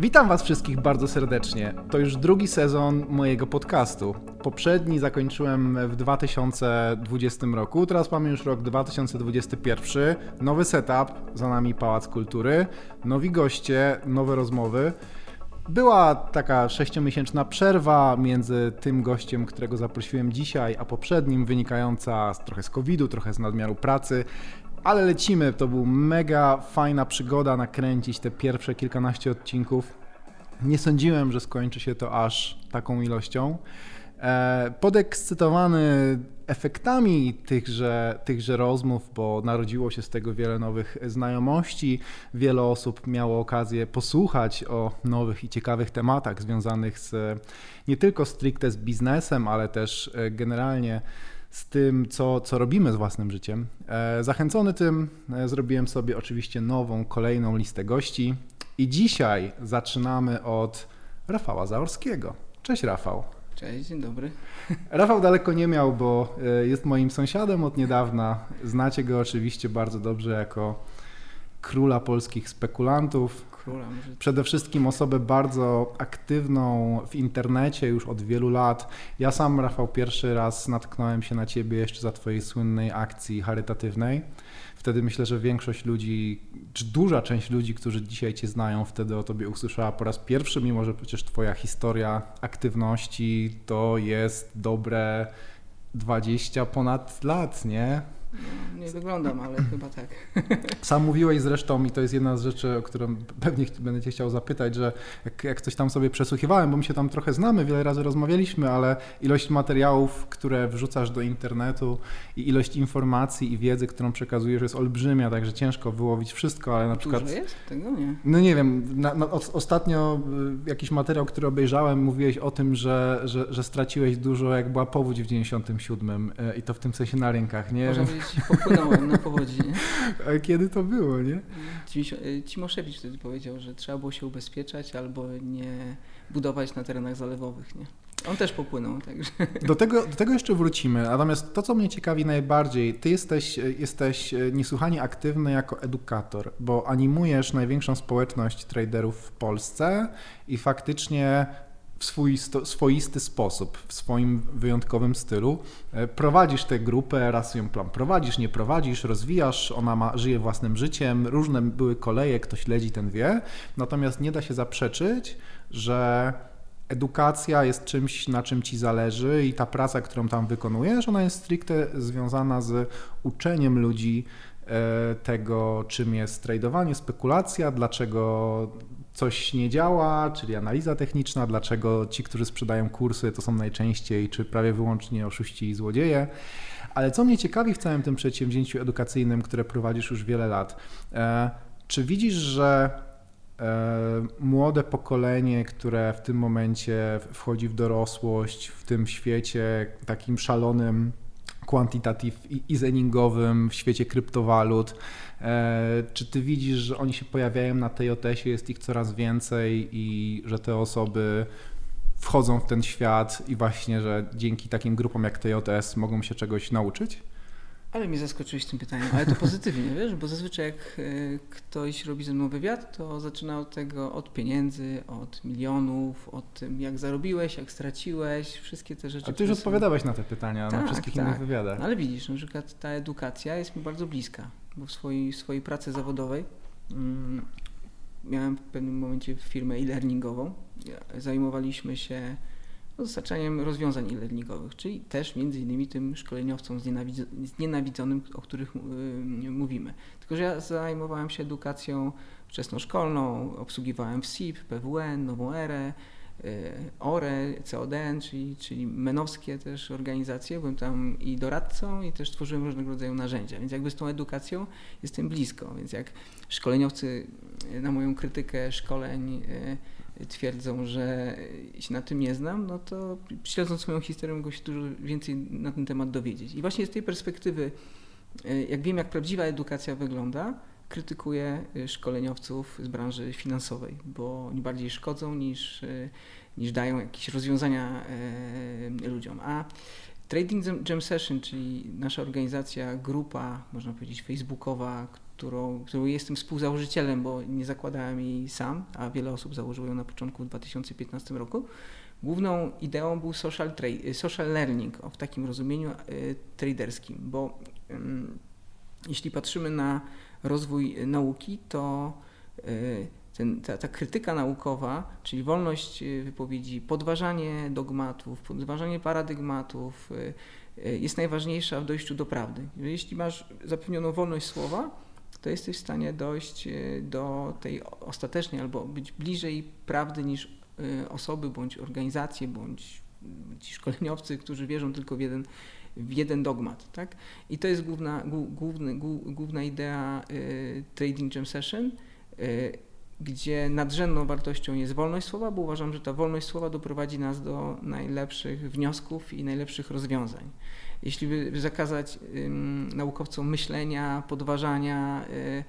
Witam Was wszystkich bardzo serdecznie. To już drugi sezon mojego podcastu. Poprzedni zakończyłem w 2020 roku, teraz mamy już rok 2021. Nowy setup, za nami Pałac Kultury, nowi goście, nowe rozmowy. Była taka sześciomiesięczna przerwa między tym gościem, którego zaprosiłem dzisiaj, a poprzednim, wynikająca trochę z COVID-u, trochę z nadmiaru pracy. Ale lecimy, to był mega fajna przygoda nakręcić te pierwsze kilkanaście odcinków. Nie sądziłem, że skończy się to aż taką ilością. E, podekscytowany efektami tychże, tychże rozmów, bo narodziło się z tego wiele nowych znajomości. Wiele osób miało okazję posłuchać o nowych i ciekawych tematach związanych z nie tylko stricte z biznesem, ale też e, generalnie z tym, co, co robimy z własnym życiem. E, zachęcony tym, zrobiłem sobie oczywiście nową, kolejną listę gości. I dzisiaj zaczynamy od Rafała Zaorskiego. Cześć Rafał. Cześć, dzień dobry. Rafał daleko nie miał, bo e, jest moim sąsiadem od niedawna. Znacie go oczywiście bardzo dobrze jako króla polskich spekulantów. Przede wszystkim osobę bardzo aktywną w internecie już od wielu lat. Ja sam, Rafał, pierwszy raz natknąłem się na ciebie jeszcze za twojej słynnej akcji charytatywnej wtedy myślę, że większość ludzi, czy duża część ludzi, którzy dzisiaj Cię znają, wtedy o Tobie usłyszała po raz pierwszy, mimo że przecież Twoja historia aktywności to jest dobre 20 ponad lat, nie? Nie wyglądam, ale chyba tak. Sam mówiłeś zresztą, i to jest jedna z rzeczy, o którą pewnie będę Cię chciał zapytać, że jak, jak coś tam sobie przesłuchiwałem, bo my się tam trochę znamy, wiele razy rozmawialiśmy, ale ilość materiałów, które wrzucasz do internetu i ilość informacji i wiedzy, którą przekazujesz jest olbrzymia, także ciężko wyłowić wszystko, ale na Dużo przykład... jest? Tego nie. No nie wiem, na, na, ostatnio y, jakiś materiał, który obejrzałem, mówiłeś o tym, że, że, że straciłeś dużo, jak była powódź w 97 y, i to w tym sensie na rękach, nie? Można powiedzieć, popłynąłem na powodzi. Nie? A kiedy to było, nie? Cimoszewicz wtedy powiedział, że trzeba było się ubezpieczać albo nie budować na terenach zalewowych, nie? On też popłynął, także. Do tego, do tego jeszcze wrócimy. Natomiast to, co mnie ciekawi najbardziej, ty jesteś, jesteś niesłychanie aktywny jako edukator, bo animujesz największą społeczność traderów w Polsce i faktycznie w swój swoisty sposób, w swoim wyjątkowym stylu. E, prowadzisz tę grupę, raz ją plan prowadzisz, nie prowadzisz, rozwijasz, ona ma, żyje własnym życiem, różne były koleje, kto śledzi, ten wie. Natomiast nie da się zaprzeczyć, że edukacja jest czymś, na czym ci zależy i ta praca, którą tam wykonujesz, ona jest stricte związana z uczeniem ludzi e, tego, czym jest tradowanie, spekulacja, dlaczego coś nie działa, czyli analiza techniczna, dlaczego ci, którzy sprzedają kursy, to są najczęściej czy prawie wyłącznie oszuści i złodzieje. Ale co mnie ciekawi w całym tym przedsięwzięciu edukacyjnym, które prowadzisz już wiele lat, e, czy widzisz, że e, młode pokolenie, które w tym momencie wchodzi w dorosłość, w tym świecie takim szalonym, quantitative easingowym, w świecie kryptowalut, E, czy ty widzisz, że oni się pojawiają na TJS-ie, jest ich coraz więcej i że te osoby wchodzą w ten świat i właśnie, że dzięki takim grupom jak TJS mogą się czegoś nauczyć? Ale mnie zaskoczyłeś tym pytaniem, ale to pozytywnie, wiesz, bo zazwyczaj jak e, ktoś robi ze mną wywiad, to zaczyna od tego, od pieniędzy, od milionów, od tym jak zarobiłeś, jak straciłeś, wszystkie te rzeczy. A ty już są... odpowiadałeś na te pytania tak, na wszystkich tak. innych wywiadach. Ale widzisz, na przykład ta edukacja jest mi bardzo bliska bo w swojej, swojej pracy zawodowej mm, miałem w pewnym momencie firmę e-learningową. Zajmowaliśmy się dostarczaniem rozwiązań e-learningowych, czyli też między innymi tym szkoleniowcom znienawidzonym, o których y, mówimy. Tylko, że ja zajmowałem się edukacją wczesnoszkolną, obsługiwałem WSIP, PWN, Nową Erę, Y, ORE, CODN, czyli, czyli menowskie też organizacje. Byłem tam i doradcą i też tworzyłem różnego rodzaju narzędzia, więc jakby z tą edukacją jestem blisko, więc jak szkoleniowcy na moją krytykę szkoleń y, twierdzą, że się na tym nie znam, no to śledząc moją historię mogą się dużo więcej na ten temat dowiedzieć. I właśnie z tej perspektywy, y, jak wiem jak prawdziwa edukacja wygląda, krytykuję y, szkoleniowców z branży finansowej, bo oni bardziej szkodzą niż, y, niż dają jakieś rozwiązania ludziom. A Trading Jam Session, czyli nasza organizacja, grupa, można powiedzieć, facebookowa, którą, którą jestem współzałożycielem, bo nie zakładałem jej sam, a wiele osób założyło ją na początku 2015 roku. Główną ideą był social, social learning w takim rozumieniu y, traderskim, bo y, jeśli patrzymy na rozwój nauki, to y, ten, ta, ta, krytyka naukowa, czyli wolność y, wypowiedzi, podważanie dogmatów, podważanie paradygmatów, jest najważniejsza w dojściu do prawdy. Jeśli masz zapewnioną wolność słowa, to jesteś w stanie dojść do tej ostatecznej albo być bliżej prawdy niż osoby bądź organizacje, bądź ci szkoleniowcy, którzy wierzą tylko w jeden, w jeden dogmat. Tak? I to jest główna, główny, główna idea y, Trading Jam Session. Gdzie nadrzędną wartością jest wolność słowa, bo uważam, że ta wolność słowa doprowadzi nas do najlepszych wniosków i najlepszych rozwiązań. Jeśli by zakazać naukowcom myślenia, podważania, y,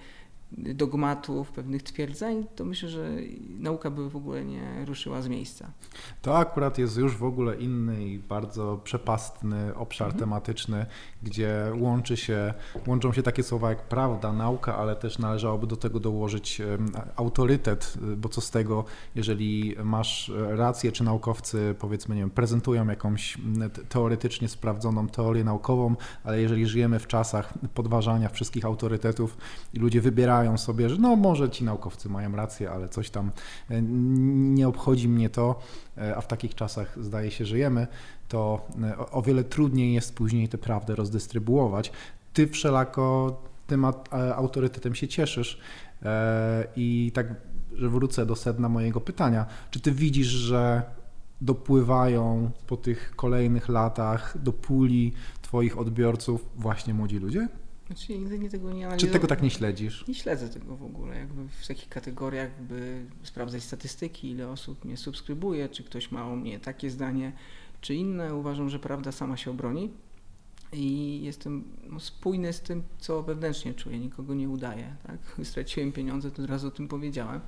dogmatów, pewnych twierdzeń, to myślę, że nauka by w ogóle nie ruszyła z miejsca. To akurat jest już w ogóle inny i bardzo przepastny obszar mhm. tematyczny, gdzie łączy się, łączą się takie słowa jak prawda, nauka, ale też należałoby do tego dołożyć autorytet, bo co z tego, jeżeli masz rację, czy naukowcy powiedzmy, nie wiem, prezentują jakąś teoretycznie sprawdzoną teorię naukową, ale jeżeli żyjemy w czasach podważania wszystkich autorytetów i ludzie wybierają wybierają sobie, że no może ci naukowcy mają rację, ale coś tam e, nie obchodzi mnie to, e, a w takich czasach zdaje się żyjemy, to e, o wiele trudniej jest później tę prawdę rozdystrybuować. Ty wszelako tym autorytetem się cieszysz i tak, że wrócę do sedna mojego pytania. Czy ty widzisz, że dopływają po tych kolejnych latach do puli Twoich odbiorców właśnie młodzi ludzie? Znaczy, nigdy nie tego nie. Czy tego tak nie śledzisz? Nie śledzę tego w ogóle. Jakby w takich kategoriach, by sprawdzać statystyki, ile osób mnie subskrybuje, czy ktoś ma o mnie takie zdanie, czy inne. Uważam, że prawda sama się obroni i jestem no, spójny z tym, co wewnętrznie czuję. Nikogo nie udaję. Tak? Straciłem pieniądze, to od razu o tym powiedziałem.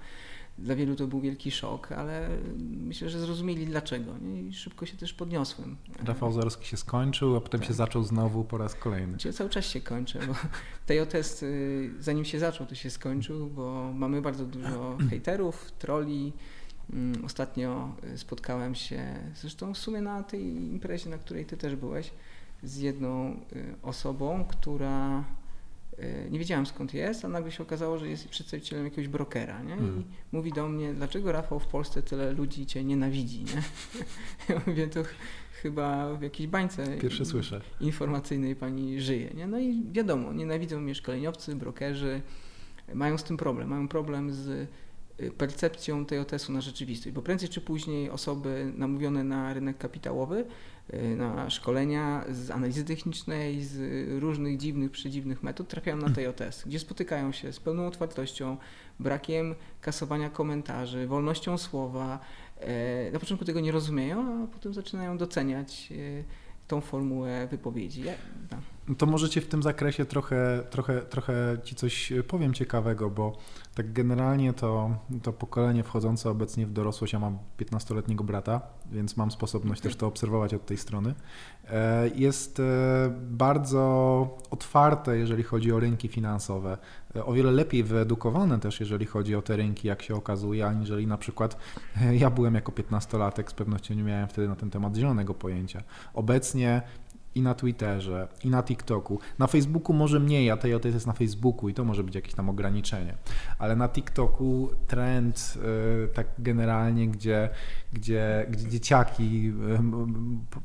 Dla wielu to był wielki szok, ale myślę, że zrozumieli dlaczego nie? i szybko się też podniosłem. Rafał Zorski się skończył, a potem tak. się zaczął znowu po raz kolejny. Czyli cały czas się kończy, bo TJTest y, zanim się zaczął, to się skończył, bo mamy bardzo dużo hejterów, troli. Mm, ostatnio y, spotkałem się, zresztą w sumie na tej imprezie, na której ty też byłeś, z jedną y, osobą, która nie wiedziałem skąd jest, a nagle się okazało, że jest przedstawicielem jakiegoś brokera, nie? I hmm. mówi do mnie, dlaczego Rafał w Polsce tyle ludzi cię nienawidzi, nie? Ja mówię, to chyba w jakiejś bańce Pierwsze słyszę. informacyjnej pani żyje, nie? No i wiadomo, nienawidzą mnie szkoleniowcy, brokerzy, mają z tym problem, mają problem z y, percepcją tej OTS-u na rzeczywistość, bo prędzej czy później osoby namówione na rynek kapitałowy Y, na szkolenia z analizy technicznej, z różnych dziwnych, przedziwnych metod trafiają na TJS, gdzie spotykają się z pełną otwartością, brakiem kasowania komentarzy, wolnością słowa. E, na początku tego nie rozumieją, a potem zaczynają doceniać y, tą formułę wypowiedzi. Ja, no. To możecie w tym zakresie trochę, trochę, trochę Ci coś powiem ciekawego, bo tak generalnie to, to pokolenie wchodzące obecnie w dorosłość, ja mam 15-letniego brata, więc mam sposobność też to obserwować od tej strony, e, jest e, bardzo otwarte, jeżeli chodzi o rynki finansowe, e, o wiele lepiej wyedukowane też, jeżeli chodzi o te rynki, jak się okazuje, aniżeli na przykład ja byłem jako 15-latek, z pewnością nie miałem wtedy na ten temat zielonego pojęcia. Obecnie i na Twitterze, i na TikToku. Na Facebooku może mniej, a TJT jest na Facebooku i to może być jakieś tam ograniczenie. Ale na TikToku trend y, tak generalnie, gdzie, gdzie, gdzie dzieciaki,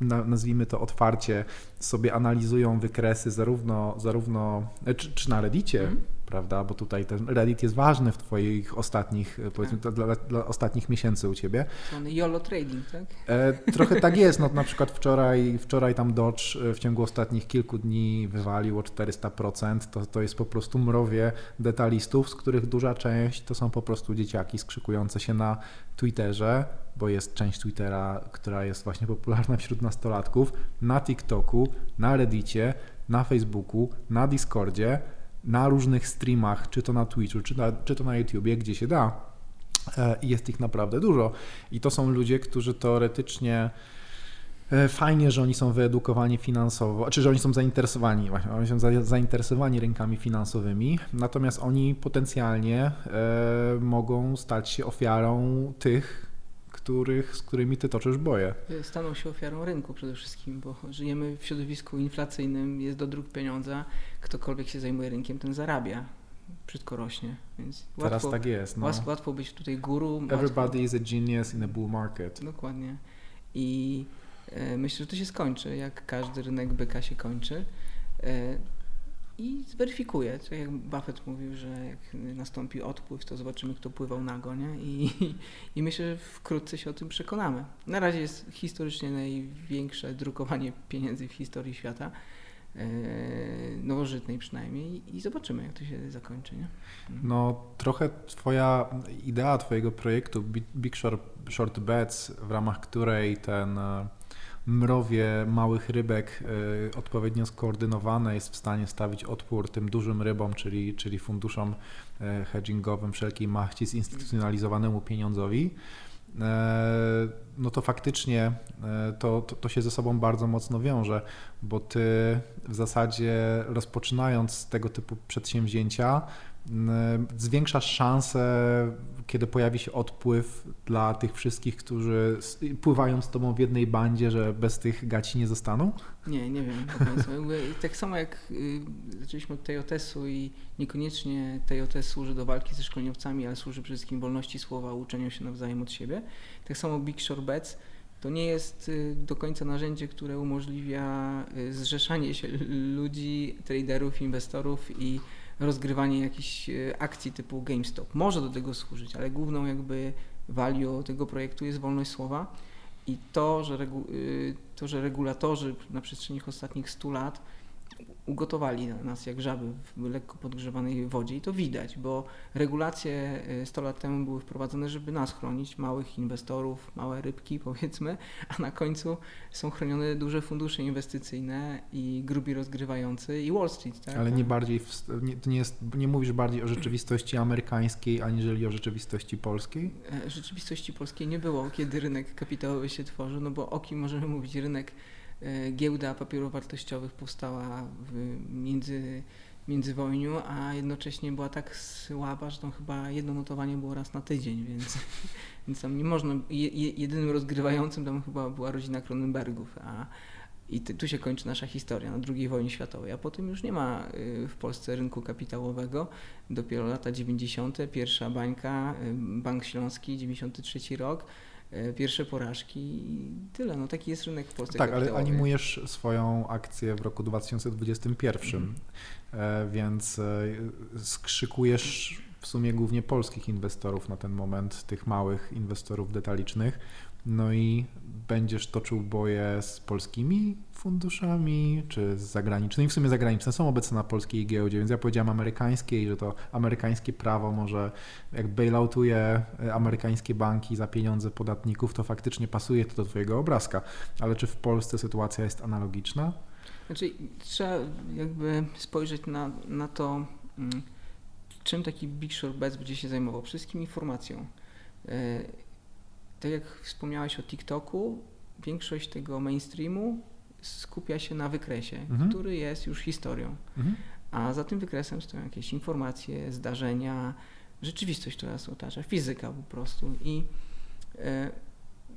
y, nazwijmy to otwarcie, sobie analizują wykresy zarówno, zarówno czy, czy na Reddicie, mm prawda? Bo tutaj ten Reddit jest ważny w Twoich ostatnich, e, powiedzmy, tak. dla, dla, ostatnich miesięcy u Ciebie. YOLO trading, tak? E, trochę tak jest. No, na przykład wczoraj, wczoraj tam Dodge e, w ciągu ostatnich kilku dni wywalił o 400%. To, to jest po prostu mrowie detalistów, z których duża część to są po prostu dzieciaki skrzykujące się na Twitterze, bo jest część Twittera, która jest właśnie popularna wśród nastolatków, na TikToku, na Reddicie, na Facebooku, na Discordzie na różnych streamach, czy to na Twitchu, czy, na, czy to na YouTubie, gdzie się da. E, I jest ich naprawdę dużo. I to są ludzie, którzy teoretycznie E, fajnie, że oni są wyedukowani finansowo, czy że oni są zainteresowani, właśnie, oni są zainteresowani rynkami finansowymi, natomiast oni potencjalnie e, mogą stać się ofiarą tych, których, z którymi ty toczysz boje. Staną się ofiarą rynku przede wszystkim, bo żyjemy w środowisku inflacyjnym, jest do dróg pieniądza, ktokolwiek się zajmuje rynkiem, ten zarabia wszystko rośnie. Więc Teraz łatwo, tak jest. No. Łatwo być tutaj guru. Everybody łatwo... is a genius in a bull market. Dokładnie. I e, myślę, że to się skończy, jak każdy rynek byka się kończy. I zweryfikuje, tak jak Buffett mówił, że jak nastąpi odpływ, to zobaczymy, kto pływał nago, nie? I, I myślę, że wkrótce się o tym przekonamy. Na razie jest historycznie największe drukowanie pieniędzy w historii świata. E, nowożytnej przynajmniej i zobaczymy, jak to się zakończy. Nie? No trochę twoja idea twojego projektu Big Short, Short Bets, w ramach której ten e, mrowie małych rybek e, odpowiednio skoordynowane jest w stanie stawić odpór tym dużym rybom, czyli, czyli funduszom hedgingowym wszelkiej machci zinstytucjonalizowanemu pieniądzowi. No to faktycznie to, to, to, się ze sobą bardzo mocno wiąże, bo ty w zasadzie rozpoczynając tego typu przedsięwzięcia, zwiększasz szanse, kiedy pojawi się odpływ dla tych wszystkich, którzy pływają z tobą w jednej bandzie, że bez tych gaci nie zostaną? Nie, nie wiem. tak samo jak y, zaczęliśmy od TJS-u i niekoniecznie TJS służy do walki ze szkoleniowcami, ale służy przede wszystkim wolności słowa, uczeniu się nawzajem od siebie. Tak samo Big Short Bets to nie jest y, do końca narzędzie, które umożliwia y, zrzeszanie się ludzi, traderów, inwestorów i rozgrywanie jakichś y, akcji typu GameStop. Może do tego służyć, ale główną jakby value tego projektu jest wolność słowa i to, że, regu, to, że regulatorzy na przestrzeni ostatnich 100 lat ugotowali nas jak żaby w lekko podgrzewanej wodzie i to widać, bo regulacje 100 e, lat temu były wprowadzone, żeby nas chronić, małych inwestorów, małe rybki powiedzmy, a na końcu są chronione duże fundusze inwestycyjne i grubi rozgrywający i Wall Street. Tak? Ale nie bardziej, nie, nie, jest, nie mówisz bardziej o rzeczywistości amerykańskiej, aniżeli o rzeczywistości polskiej? E, rzeczywistości polskiej nie było, kiedy rynek kapitałowy się tworzył, no bo o kim możemy mówić? Rynek giełda papierów wartościowych powstała w między, międzywojniu, a jednocześnie była tak słaba, że tam chyba jedno notowanie było raz na tydzień, więc, więc tam nie można, jedynym rozgrywającym tam chyba była rodzina Kronenbergów, a i tu się kończy nasza historia na II wojnie światowej, a potem już nie ma y, w Polsce rynku kapitałowego. Dopiero lata 90., pierwsza bańka, y, Bank Śląski, 93 rok, E, pierwsze porażki i tyle. No taki jest rynek w Polsce. Tak, ale animujesz swoją akcję w roku 2021, mm. więc e, skrzykujesz w sumie głównie polskich inwestorów na ten moment, tych małych inwestorów detalicznych. No i będziesz toczył boje z polskimi funduszami, czy z zagranicznymi. W sumie zagraniczne są obecne na polskiej giełdzie, więc ja powiedziałem amerykańskiej, że to amerykańskie prawo może, jak bailoutuje e, amerykańskie banki za pieniądze podatników, to faktycznie pasuje to do twojego obrazka. Ale czy w Polsce sytuacja jest analogiczna? Znaczy, trzeba jakby spojrzeć na, na to, mm, czym taki Big Short Bets będzie się zajmował. Wszystkim informacją. Tak jak wspomniałeś o TikToku, większość tego mainstreamu skupia się na wykresie, mhm. który jest już historią. Mhm. A za tym wykresem stoją jakieś informacje, zdarzenia, rzeczywistość, która nas otacza, fizyka po prostu. I e,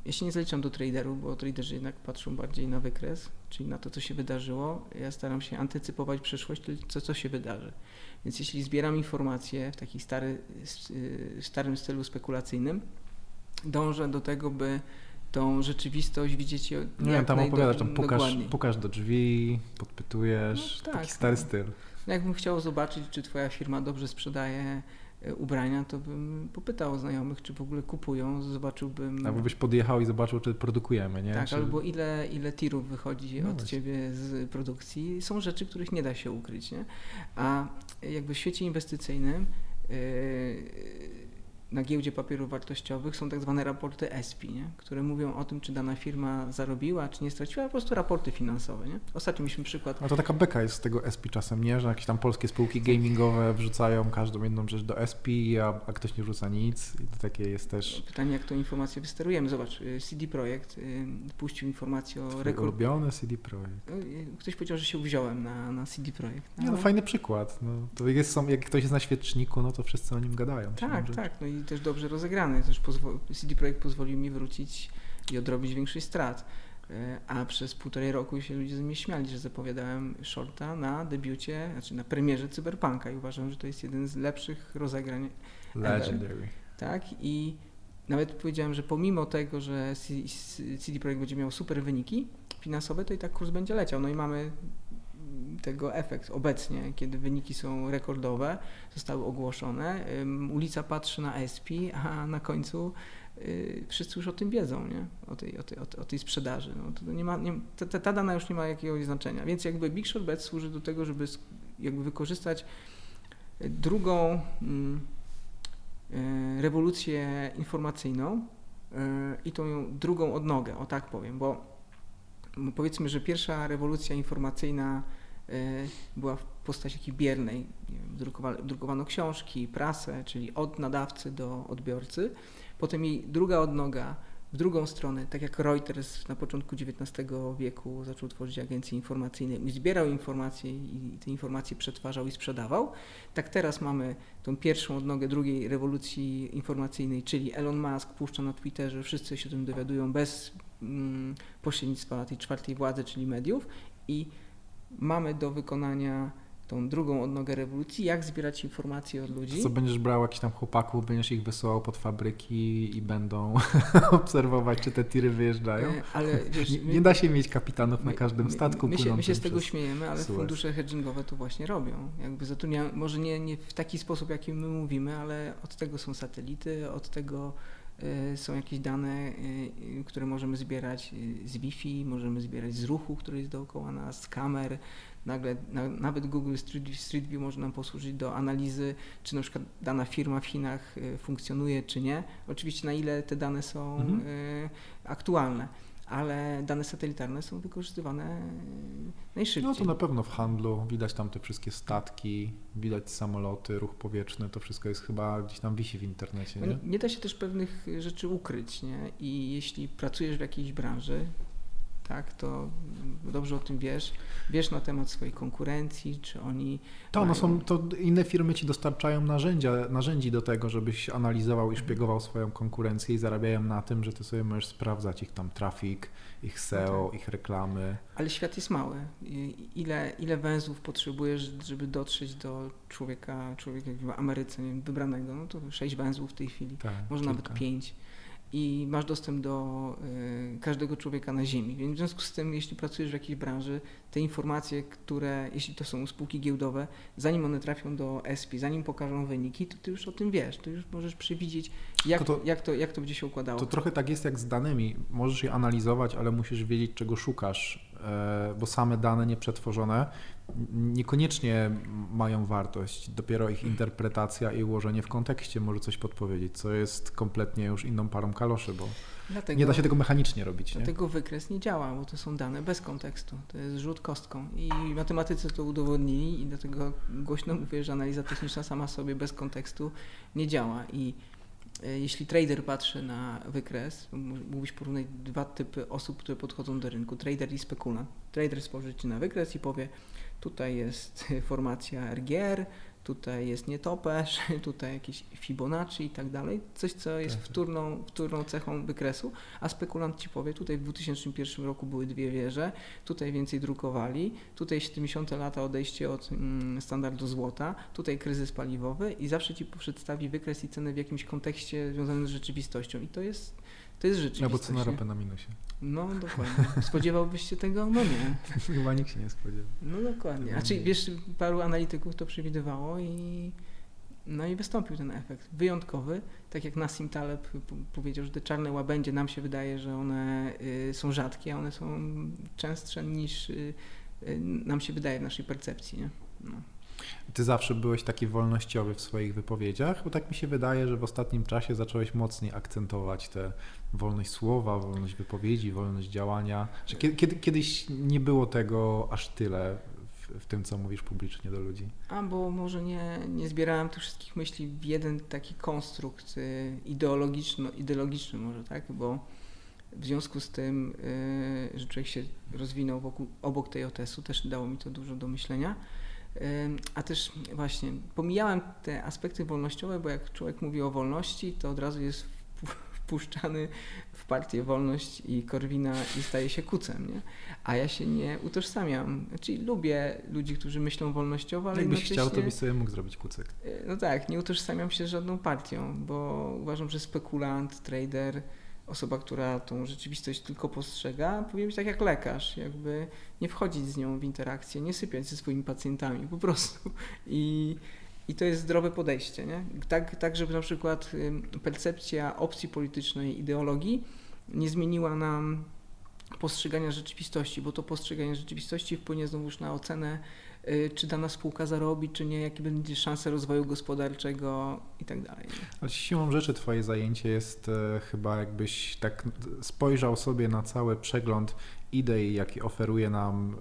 ja się nie zaliczam do traderów, bo traderzy jednak patrzą bardziej na wykres, czyli na to, co się wydarzyło. Ja staram się antycypować przyszłość, co, co się wydarzy. Więc jeśli zbieram informacje w takim stary, starym stylu spekulacyjnym, dążę do tego, by tą rzeczywistość widzieć ją Nie wiem, tam opowiadasz, tam pukasz, pukasz do drzwi, podpytujesz, no, tak, taki stary no. styl. No, jakbym chciał zobaczyć, czy twoja firma dobrze sprzedaje e, ubrania, to bym popytał znajomych, czy w ogóle kupują, zobaczyłbym... Albo byś podjechał i zobaczył, czy produkujemy, nie? Tak, czy... albo ile, ile tirów wychodzi no od właśnie. ciebie z produkcji. Są rzeczy, których nie da się ukryć, nie? A jakby w świecie inwestycyjnym yy, na giełdzie papierów wartościowych są tak zwane raporty ESPI, nie? które mówią o tym, czy dana firma zarobiła, czy nie straciła, po prostu raporty finansowe. Nie? Ostatnio mieliśmy przykład. A to taka beka jest z tego ESPI czasem, nie? Że jakieś tam polskie spółki gamingowe wrzucają każdą jedną rzecz do ESPI, a, a ktoś nie wrzuca nic i to takie jest też... Pytanie, jak tą informację wysterujemy. Zobacz, y, CD Projekt y, puścił informację o rekord... ulubiony CD Projekt. Y, ktoś powiedział, że się wziąłem na, na CD Projekt. No, nie, no fajny przykład. No, to jest, jak ktoś jest na świeczniku, no to wszyscy o nim gadają. Tak, tak. No i też dobrze rozegrany. Też CD Projekt pozwolił mi wrócić i odrobić większość strat. E, a przez półtorej roku się ludzie ze mnie śmiali, że zapowiadałem shorta na debiucie, znaczy na premierze Cyberpunka i uważam, że to jest jeden z lepszych rozegrań. Legendary. Ever. Tak i nawet powiedziałem, że pomimo tego, że CD Projekt będzie miał super wyniki finansowe, to i tak kurs będzie leciał. No i mamy tego efekt obecnie, kiedy wyniki są rekordowe, zostały ogłoszone. Ulica patrzy na SP, a na końcu y, wszyscy już o tym wiedzą, nie? O, tej, o, tej, o tej sprzedaży. No, nie ma, nie, ta, ta dana już nie ma jakiegoś znaczenia. Więc jakby Big Short Bet służy do tego, żeby jakby wykorzystać drugą mm, y, rewolucję informacyjną y, i tą drugą odnogę, o tak powiem, bo powiedzmy, że pierwsza rewolucja informacyjna była w postaci takiej biernej. Drukowano, drukowano książki, prasę, czyli od nadawcy do odbiorcy. Potem jej druga odnoga w drugą stronę, tak jak Reuters na początku XIX wieku zaczął tworzyć agencje informacyjne i zbierał informacje i te informacje przetwarzał i sprzedawał, tak teraz mamy tą pierwszą odnogę drugiej rewolucji informacyjnej, czyli Elon Musk puszcza na Twitterze, wszyscy się o tym dowiadują bez mm, pośrednictwa tej czwartej władzy, czyli mediów i mamy do wykonania tą drugą odnogę rewolucji, jak zbierać informacje od ludzi. Co będziesz brał jakichś tam chłopaków, będziesz ich wysyłał pod fabryki i będą obserwować, czy te tiry wyjeżdżają? E, ale wiesz, nie, my, nie, da się mieć kapitanów my, na każdym statku. My, my, się, my się z tego śmiejemy, ale Suez. fundusze hedgingowe to właśnie robią. Jakby zatrudniają, może nie, nie w taki sposób, jaki my mówimy, ale od tego są satelity, od tego są jakieś dane, y, y, które możemy zbierać z Wi-Fi, możemy zbierać z ruchu, który jest dookoła nas, z kamer. Nagle, na, nawet Google Street, Street View może nam posłużyć do analizy, czy na przykład dana firma w Chinach funkcjonuje, czy nie. Oczywiście na ile te dane są mhm. aktualne ale dane satelitarne są wykorzystywane najszybciej. No to na pewno w handlu widać tam te wszystkie statki, widać samoloty, ruch powietrzny, to wszystko jest chyba gdzieś tam wisi w internecie. Nie, nie da się też pewnych rzeczy ukryć, nie? I jeśli pracujesz w jakiejś branży, tak, to dobrze o tym wiesz. Wiesz na temat swojej konkurencji, czy oni. To, mają... no są, to inne firmy ci dostarczają narzędzia, narzędzi do tego, żebyś analizował i szpiegował swoją konkurencję i zarabiają na tym, że ty sobie możesz sprawdzać ich tam trafik, ich SEO, no tak. ich reklamy. Ale świat jest mały. Ile, ile węzłów potrzebujesz, żeby dotrzeć do człowieka, człowieka w Ameryce nie wiem, wybranego? No to sześć węzłów w tej chwili, tak, może kilka. nawet pięć i masz dostęp do y, każdego człowieka na Ziemi. Więc w związku z tym, jeśli pracujesz w jakiejś branży, te informacje, które, jeśli to są spółki giełdowe, zanim one trafią do SP, zanim pokażą wyniki, to ty już o tym wiesz, ty już możesz przewidzieć, jak to, jak to, jak to będzie się układało. To trochę tak jest jak z danymi. Możesz je analizować, ale musisz wiedzieć, czego szukasz, bo same dane nieprzetworzone niekoniecznie mają wartość. Dopiero ich interpretacja i ułożenie w kontekście może coś podpowiedzieć, co jest kompletnie już inną parą kaloszy, bo dlatego, nie da się tego mechanicznie robić. Dlatego nie? wykres nie działa, bo to są dane bez kontekstu. To jest rzut kostką. I matematycy to udowodnili i dlatego głośno mówię, że analiza techniczna sama sobie bez kontekstu nie działa. I e, jeśli trader patrzy na wykres, mógłbyś porównać dwa typy osób, które podchodzą do rynku, trader i spekulant. Trader spojrzy ci na wykres i powie, Tutaj jest formacja RGR, tutaj jest nietoperz, tutaj jakieś Fibonacci i tak dalej, coś co jest tak, tak. wtórną, wtórną cechą wykresu, a spekulant Ci powie, tutaj w 2001 roku były dwie wieże, tutaj więcej drukowali, tutaj 70 lata odejście od mm, standardu złota, tutaj kryzys paliwowy i zawsze Ci przedstawi wykres i cenę w jakimś kontekście związanym z rzeczywistością. I to jest to jest rzeczywistość. Albo cena ropy na minusie. No dokładnie. Spodziewałbyś się tego? No nie. Chyba nikt się nie spodziewał. No dokładnie. A czy wiesz, paru analityków to przewidywało i no i wystąpił ten efekt. Wyjątkowy, tak jak Nassim Taleb powiedział, że te czarne łabędzie nam się wydaje, że one y, są rzadkie, a one są częstsze niż y, y, nam się wydaje w naszej percepcji. Nie? No. Ty zawsze byłeś taki wolnościowy w swoich wypowiedziach, bo tak mi się wydaje, że w ostatnim czasie zacząłeś mocniej akcentować tę wolność słowa, wolność wypowiedzi, wolność działania. Że kiedy, kiedyś nie było tego aż tyle w, w, tym, co mówisz publicznie do ludzi. A bo może nie, nie zbierałem tych wszystkich myśli w jeden taki konstrukt y, ideologiczny, ideologiczny może, tak? Bo w związku z tym, y, że człowiek się rozwinął wokół, obok tej OTS-u, też dało mi to dużo do myślenia. A też właśnie pomijałem te aspekty wolnościowe, bo jak człowiek mówi o wolności, to od razu jest wpuszczany w partię Wolność i Korwina i staje się kucem, nie? A ja się nie utożsamiam. Znaczy lubię ludzi, którzy myślą wolnościowo, ale Jakbyś chciał, to byś sobie mógł zrobić kucek. E, no tak, nie utożsamiam się z żadną partią, bo uważam, że spekulant, trader, osoba, która tą rzeczywistość tylko postrzega, powinien być tak jak lekarz, jakby nie wchodzić z nią w interakcję, nie sypiać ze swoimi pacjentami po prostu. I, i to jest zdrowe podejście. Nie? Tak, tak, żeby na przykład percepcja opcji politycznej, ideologii nie zmieniła nam postrzegania rzeczywistości, bo to postrzeganie rzeczywistości wpłynie znowuż na ocenę Y, czy dana spółka zarobi, czy nie, jakie będzie szanse rozwoju gospodarczego i tak dalej. Ale siłą rzeczy Twoje zajęcie jest e, chyba jakbyś tak spojrzał sobie na cały przegląd idei, jaki oferuje nam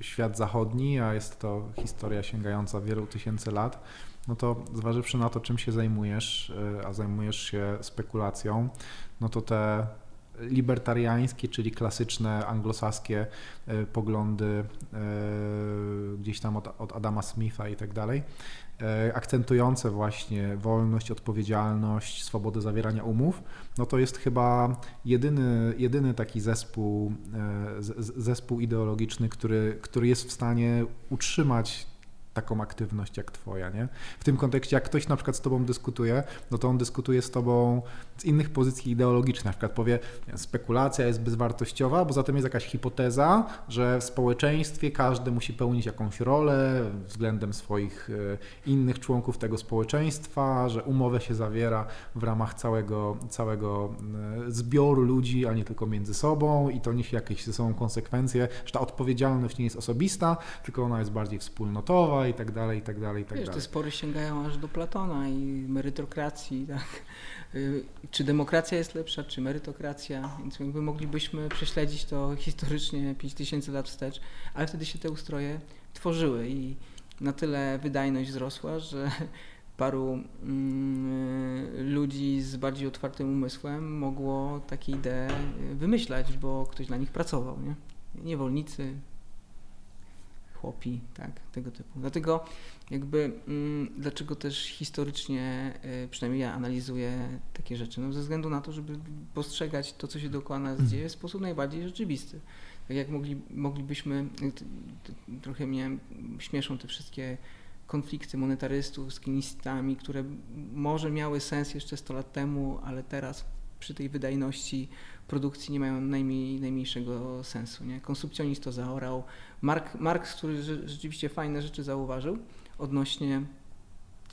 e, świat zachodni, a jest to historia sięgająca wielu tysięcy lat, no to zważywszy na to, czym się zajmujesz, e, a zajmujesz się spekulacją, no to te libertariańskie, czyli klasyczne anglosaskie e, poglądy gdzieś tam od, od Adama Smitha i tak dalej, akcentujące właśnie wolność, odpowiedzialność, swobodę zawierania umów, no to jest chyba jedyny, jedyny taki zespół, zespół ideologiczny, który, który jest w stanie utrzymać taką aktywność jak twoja, nie? W tym kontekście, jak ktoś na przykład z tobą dyskutuje, no to on dyskutuje z tobą z innych pozycji ideologicznych, na przykład powie, spekulacja jest bezwartościowa, bo zatem jest jakaś hipoteza, że w społeczeństwie każdy musi pełnić jakąś rolę względem swoich e, innych członków tego społeczeństwa, że umowę się zawiera w ramach całego, całego e, zbioru ludzi, a nie tylko między sobą i to niesie jakieś ze sobą konsekwencje, że ta odpowiedzialność nie jest osobista, tylko ona jest bardziej wspólnotowa, i tak dalej, i tak dalej, i tak Wiesz, dalej. te spory sięgają aż do Platona i merytokracji, tak? Y, czy demokracja jest lepsza, czy merytokracja, więc jakby moglibyśmy prześledzić to historycznie 5000 lat wstecz, ale wtedy się te ustroje tworzyły i na tyle wydajność wzrosła, że paru mm, ludzi z bardziej otwartym umysłem mogło takie idee wymyślać, bo ktoś dla nich pracował, nie? Niewolnicy, chłopi, tak, tego typu. Dlatego jakby, mm, dlaczego też historycznie, y, przynajmniej ja analizuję takie rzeczy, no ze względu na to, żeby postrzegać to, co się dookoła nas mhm. dzieje w sposób najbardziej rzeczywisty. Tak jak mogli, moglibyśmy, y, trochę mnie śmieszą te wszystkie konflikty monetarystów z kinistami, które może miały sens jeszcze 100 lat temu, ale teraz przy tej wydajności produkcji nie mają najmniej, najmniejszego sensu. Nie? Konsumpcjonizm to zaorał. Mark, Marx, który rzeczywiście fajne rzeczy zauważył odnośnie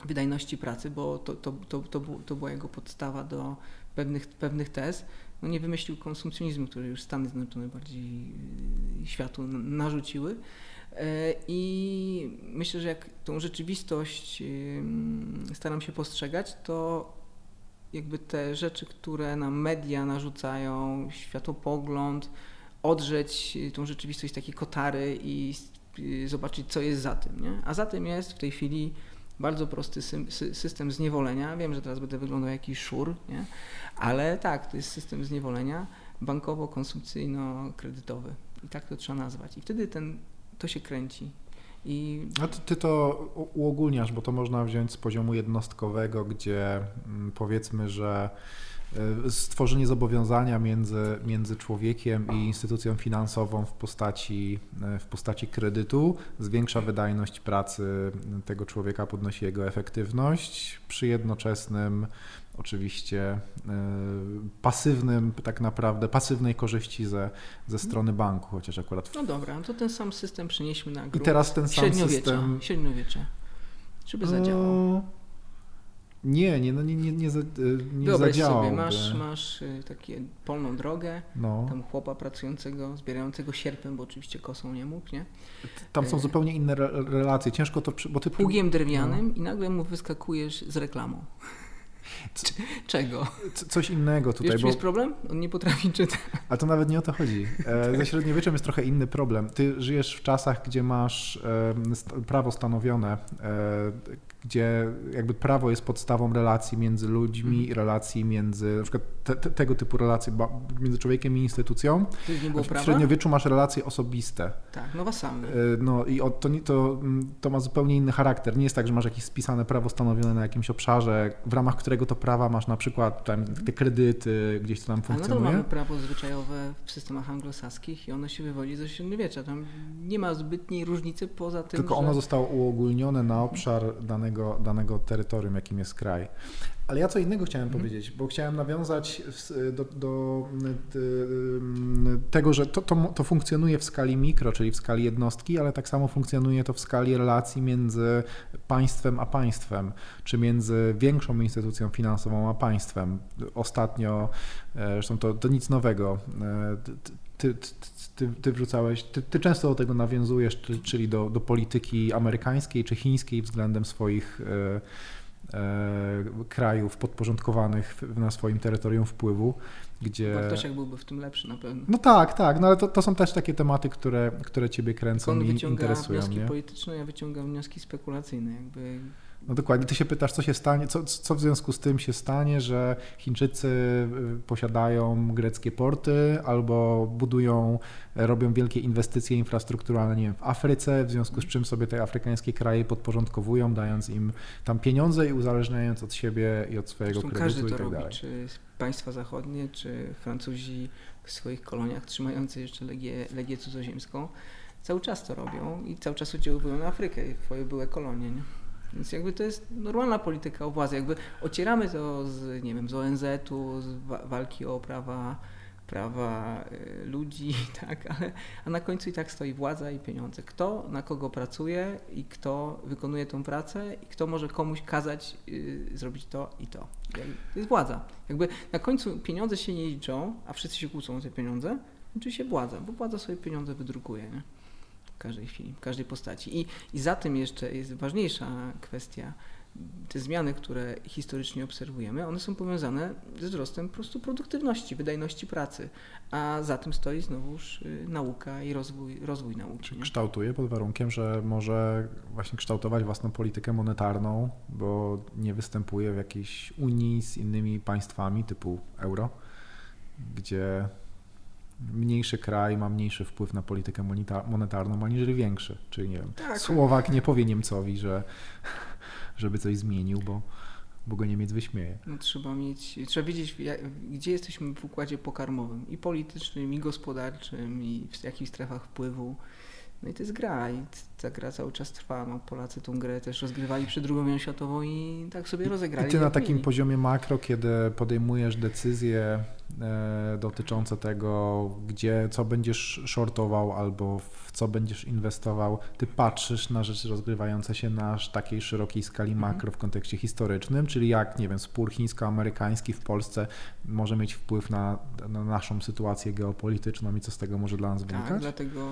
wydajności pracy, bo to, to, to, to, to była jego podstawa do pewnych, pewnych tez, no nie wymyślił konsumpcjonizmu, który już Stany Zjednoczone bardziej y, światu narzuciły. E, I myślę, że jak tą rzeczywistość staram się postrzegać, to jakby te rzeczy, które nam media narzucają, światopogląd, odrzeć tą rzeczywistość takiej kotary i zobaczyć, co jest za tym. Nie? A za tym jest w tej chwili bardzo prosty system zniewolenia. Wiem, że teraz będę wyglądał jak jakiś szur, nie? ale tak, to jest system zniewolenia bankowo-konsumpcyjno-kredytowy. I tak to trzeba nazwać. I wtedy ten, to się kręci. I... A ty, ty, to uogólniasz, bo to można wziąć z poziomu jednostkowego, gdzie mm, powiedzmy, że e, stworzenie zobowiązania między, między człowiekiem i instytucją finansową w postaci, e, w postaci kredytu zwiększa wydajność pracy tego człowieka, podnosi jego efektywność przy jednoczesnym oczywiście e, pasywnym, tak naprawdę, pasywnej korzyści ze, ze strony banku, chociaż akurat... No dobra, to ten sam system przenieśmy na grunt I teraz ten sam system... Średniowiecze, żeby zadziałał. Nie, nie, no nie, nie, nie, za- nie Wyobraź zadziałałby. sobie, masz, masz y, takie polną drogę, No, tam chłopa pracującego, zbierającego sierpem, bo oczywiście kosą nie mógł, nie? tam są e, zupełnie inne re- relacje. Ciężko to, bo ty... Pługiem drewnianym No. i nagle mu wyskakujesz z reklamą. C- Czego? C- Coś innego tutaj, Wiesz, bo... jest problem? On nie potrafi czytać. Ale to nawet nie o to chodzi. E, Ze średniowieczem jest trochę inny problem. Ty żyjesz w czasach, gdzie masz st- prawo stanowione, e, gdzie jakby prawo jest podstawą relacji między ludźmi, Mhm. relacji między, na przykład te, te, tego typu relacje między człowiekiem i instytucją. Tu nie było W prawa? średniowieczu masz relacje osobiste. Tak, no wasalne. E, No i to, to, mm, to ma zupełnie inny charakter. Nie jest tak, że masz jakieś spisane prawo stanowione na jakimś obszarze, w ramach którego to prawa masz na przykład tam te kredyty, gdzieś to tam Ale nadal funkcjonuje. mamy prawo zwyczajowe w systemach anglosaskich i ono się wywodzi ze średniowiecza. Tam nie ma zbytniej różnicy poza tym, Tylko że... ono zostało uogólnione na obszar danego, danego terytorium, jakim jest kraj. Ale ja co innego chciałem Mhm. powiedzieć, bo chciałem nawiązać do, do tego, że to, to, to funkcjonuje w skali mikro, czyli w skali jednostki, ale tak samo funkcjonuje to w skali relacji między państwem a państwem, czy między większą instytucją finansową a państwem. Ostatnio, e, zresztą to, to nic nowego, e, ty, ty, ty, ty wrzucałeś, ty, ty często do tego nawiązujesz, czy- czyli do, do polityki amerykańskiej czy chińskiej względem swoich e, e, krajów podporządkowanych na swoim terytorium wpływu, gdzie... Bartosiak byłby w tym lepszy na pewno. No tak, tak, no ale to, to są też takie tematy, które, które ciebie kręcą On i wyciąga interesują. wnioski Nie? polityczne, ja wyciągam wnioski spekulacyjne. Jakby No dokładnie, ty się pytasz, co się stanie, co, co w związku z tym się stanie, że Chińczycy y, posiadają greckie porty albo budują, e, robią wielkie inwestycje infrastrukturalne, nie wiem, w Afryce, w związku z czym sobie te afrykańskie kraje podporządkowują, dając im tam pieniądze i uzależniając od siebie i od swojego Zresztą kredytu każdy i to tak robi, dalej. czy państwa zachodnie, czy Francuzi w swoich koloniach trzymający jeszcze legię, legię cudzoziemską. Cały czas to robią i cały czas oddziałują na Afrykę i swoje były kolonie. Nie? Więc jakby to jest normalna polityka o władzy. Jakby ocieramy to z, nie wiem, z ONZ-u, z wa- walki o prawa, prawa y, ludzi, tak, ale, a na końcu i tak stoi władza i pieniądze. Kto na kogo pracuje i kto wykonuje tą pracę i kto może komuś kazać y, zrobić to i to. Jakby To jest władza. Jakby na końcu pieniądze się nie liczą, a wszyscy się kłócą o te pieniądze, liczy się władza, bo władza sobie pieniądze wydrukuje, nie? Każdej chwili, każdej postaci. I, I za tym jeszcze jest ważniejsza kwestia. Te zmiany, które historycznie obserwujemy, one są powiązane ze wzrostem po prostu produktywności, wydajności pracy, a za tym stoi znowuż y, nauka i rozwój, rozwój nauki. Nie? kształtuje pod warunkiem, że może właśnie kształtować własną politykę monetarną, bo nie występuje w jakiejś unii z innymi państwami typu euro, gdzie mniejszy kraj ma mniejszy wpływ na politykę moneta- monetarną aniżeli większy. Czyli nie wiem, Tak. Słowak nie powie Niemcowi, że żeby coś zmienił, bo, bo go Niemiec wyśmieje. No, trzeba mieć, trzeba wiedzieć, gdzie jesteśmy w układzie pokarmowym i politycznym, i gospodarczym, i w jakich strefach wpływu. No i to jest gra i ta gra cały czas trwa. No, Polacy tą grę też rozgrywali przed II wojną światową i tak sobie rozegrali. I ty na takim mieli. poziomie makro, kiedy podejmujesz decyzje e, dotyczące tego, gdzie, co będziesz shortował albo w co będziesz inwestował, ty patrzysz na rzeczy rozgrywające się na takiej szerokiej skali Mhm. makro w kontekście historycznym, czyli jak, nie wiem, spór chińsko-amerykański w Polsce może mieć wpływ na, na naszą sytuację geopolityczną i co z tego może dla nas Tak, wynikać? dlatego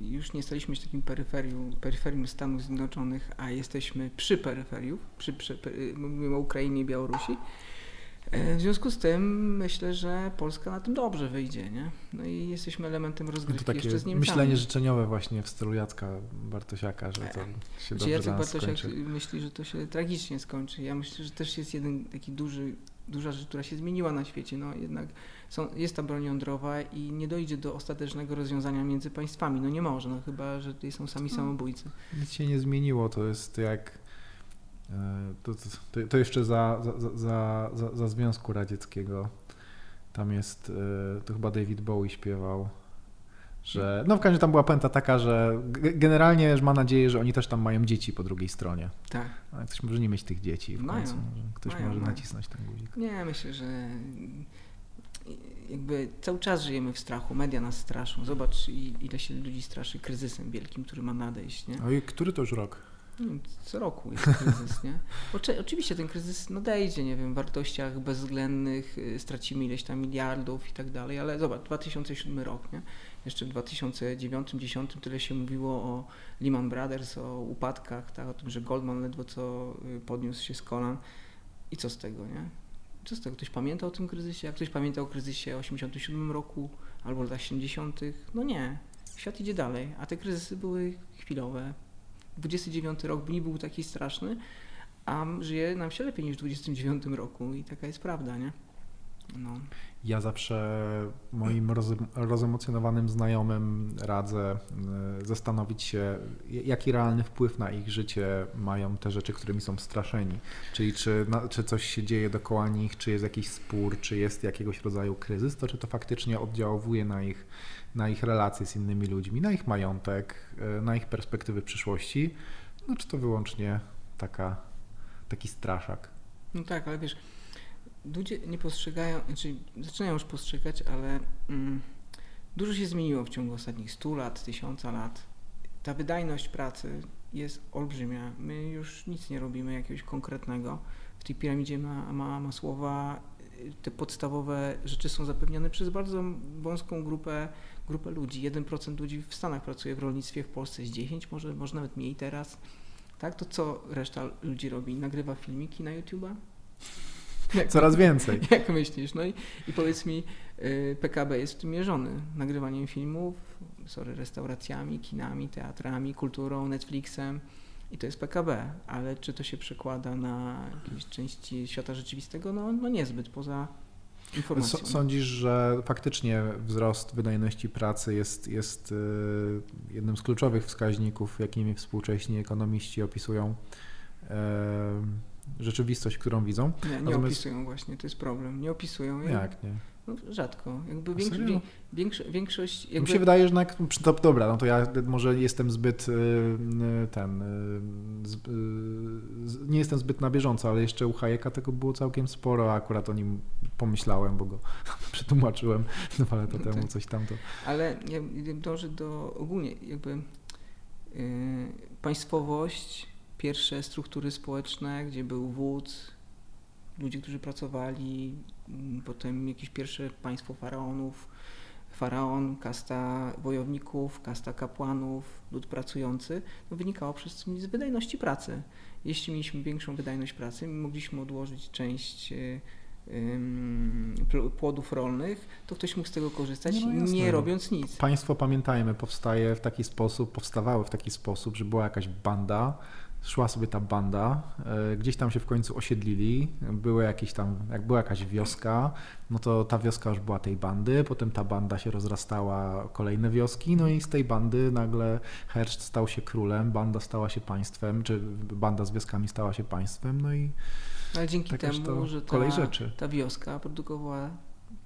już nie staliśmy się takim peryferium, peryferium Stanów Zjednoczonych, a jesteśmy przy peryferium, przy, przy, mówimy o Ukrainie i Białorusi. E, W związku z tym myślę, że Polska na tym dobrze wyjdzie, nie? No i jesteśmy elementem No rozgrywki to takie jeszcze z Niemcami. myślenie życzeniowe właśnie w stylu Jacka Bartosiaka, że to się Czy dobrze Jacek Bartosiak skończy. myśli, że to się tragicznie skończy. Ja myślę, że też jest jeden taki duży, duża rzecz, która się zmieniła na świecie. No jednak są, jest ta broń jądrowa i nie dojdzie do ostatecznego rozwiązania między państwami. No nie może, no chyba, że tutaj są sami No. samobójcy. Nic się nie zmieniło, to jest jak. e, To, to, to jeszcze za, za, za, za, za Związku Radzieckiego. Tam jest, e, to chyba David Bowie śpiewał, że. No w każdym razie tam była pęta taka, że generalnie że ma nadzieję, że oni też tam mają dzieci po drugiej stronie. Tak. Ale ktoś może nie mieć tych dzieci w Mają. końcu. Że ktoś Mają, może mają. nacisnąć ten guzik. Nie, myślę, że jakby cały czas żyjemy w strachu. Media nas straszą. Zobacz, ile się ludzi straszy kryzysem wielkim, który ma nadejść, nie? Oj, który to już rok? co roku jest kryzys, nie? Oczy, oczywiście ten kryzys nadejdzie, nie wiem, w wartościach bezwzględnych y, stracimy ileś tam miliardów i tak dalej, ale zobacz, 2007 rok, nie? Jeszcze w 2009-2010 tyle się mówiło o Lehman Brothers, o upadkach, tak? o tym, że Goldman ledwo co y, podniósł się z kolan. I co z tego, nie? Tego? Ktoś pamięta o tym kryzysie? Jak ktoś pamięta o kryzysie 87 roku albo latach 70. No nie. Świat idzie dalej, a te kryzysy były chwilowe. 29 rok nie był taki straszny, a żyje nam się lepiej niż w 29 roku i taka jest prawda, nie? No. Ja zawsze moim rozemocjonowanym znajomym radzę y, zastanowić się, jaki realny wpływ na ich życie mają te rzeczy, którymi są straszeni. Czyli czy, czy coś się dzieje dookoła nich, czy jest jakiś spór, czy jest jakiegoś rodzaju kryzys, to czy to faktycznie oddziałuje na ich, na ich relacje z innymi ludźmi, na ich majątek, y, na ich perspektywy przyszłości, no czy to wyłącznie taka, taki straszak. No tak, ale wiesz ludzie nie postrzegają, znaczy zaczynają już postrzegać, ale mm, dużo się zmieniło w ciągu ostatnich 100 lat, tysiąca lat. Ta wydajność pracy jest olbrzymia. My już nic nie robimy jakiegoś konkretnego. W tej piramidzie ma, ma, ma słowa, te podstawowe rzeczy są zapewnione przez bardzo wąską grupę, grupę ludzi. 1% ludzi w Stanach pracuje w rolnictwie, w Polsce jest 10, może, może nawet mniej teraz. Tak, to co reszta ludzi robi? Nagrywa filmiki na YouTube'a? Jak, Coraz więcej. Jak myślisz? No i, i powiedz mi, y, PKB jest w tym mierzony. Nagrywaniem filmów, sorry, restauracjami, kinami, teatrami, kulturą, Netflixem. I to jest PKB, ale czy to się przekłada na jakieś części świata rzeczywistego? No, no niezbyt, poza informacją. Sądzisz, że faktycznie wzrost wydajności pracy jest, jest y, jednym z kluczowych wskaźników, jakimi współcześni ekonomiści opisują y, rzeczywistość, którą widzą. Nie, nie Natomiast... opisują właśnie, to jest problem. Nie opisują. Jak nie? No, rzadko. Jakby większość, większość, większość jakby... Mi się wydaje, że na, to, dobra, no to ja może jestem zbyt y, y, ten, y, nie jestem zbyt na bieżąco, ale jeszcze u Hayeka tego było całkiem sporo, a akurat o nim pomyślałem, bo go przetłumaczyłem dwa lata no temu, tak. coś tamto. Ale ja dążę do ogólnie jakby państwowość pierwsze struktury społeczne, gdzie był wódz, ludzie, którzy pracowali, mm, potem jakieś pierwsze państwo faraonów, faraon, kasta wojowników, kasta kapłanów, lud pracujący, no wynikało wszystkim z wydajności pracy. Jeśli mieliśmy większą wydajność pracy, mogliśmy odłożyć część y, płodów rolnych, to ktoś mógł z tego korzystać, nie, no nie robiąc nic. Państwo, pamiętajmy, powstaje w taki sposób, powstawały w taki sposób, że była jakaś banda, szła sobie ta banda, e, gdzieś tam się w końcu osiedlili, były jakieś tam, jak była jakaś wioska, no to ta wioska już była tej bandy, potem ta banda się rozrastała kolejne wioski, no i z tej bandy nagle Herszt stał się królem, banda stała się państwem, czy banda z wioskami stała się państwem, no i Ale dzięki temu, że ta, ta wioska produkowała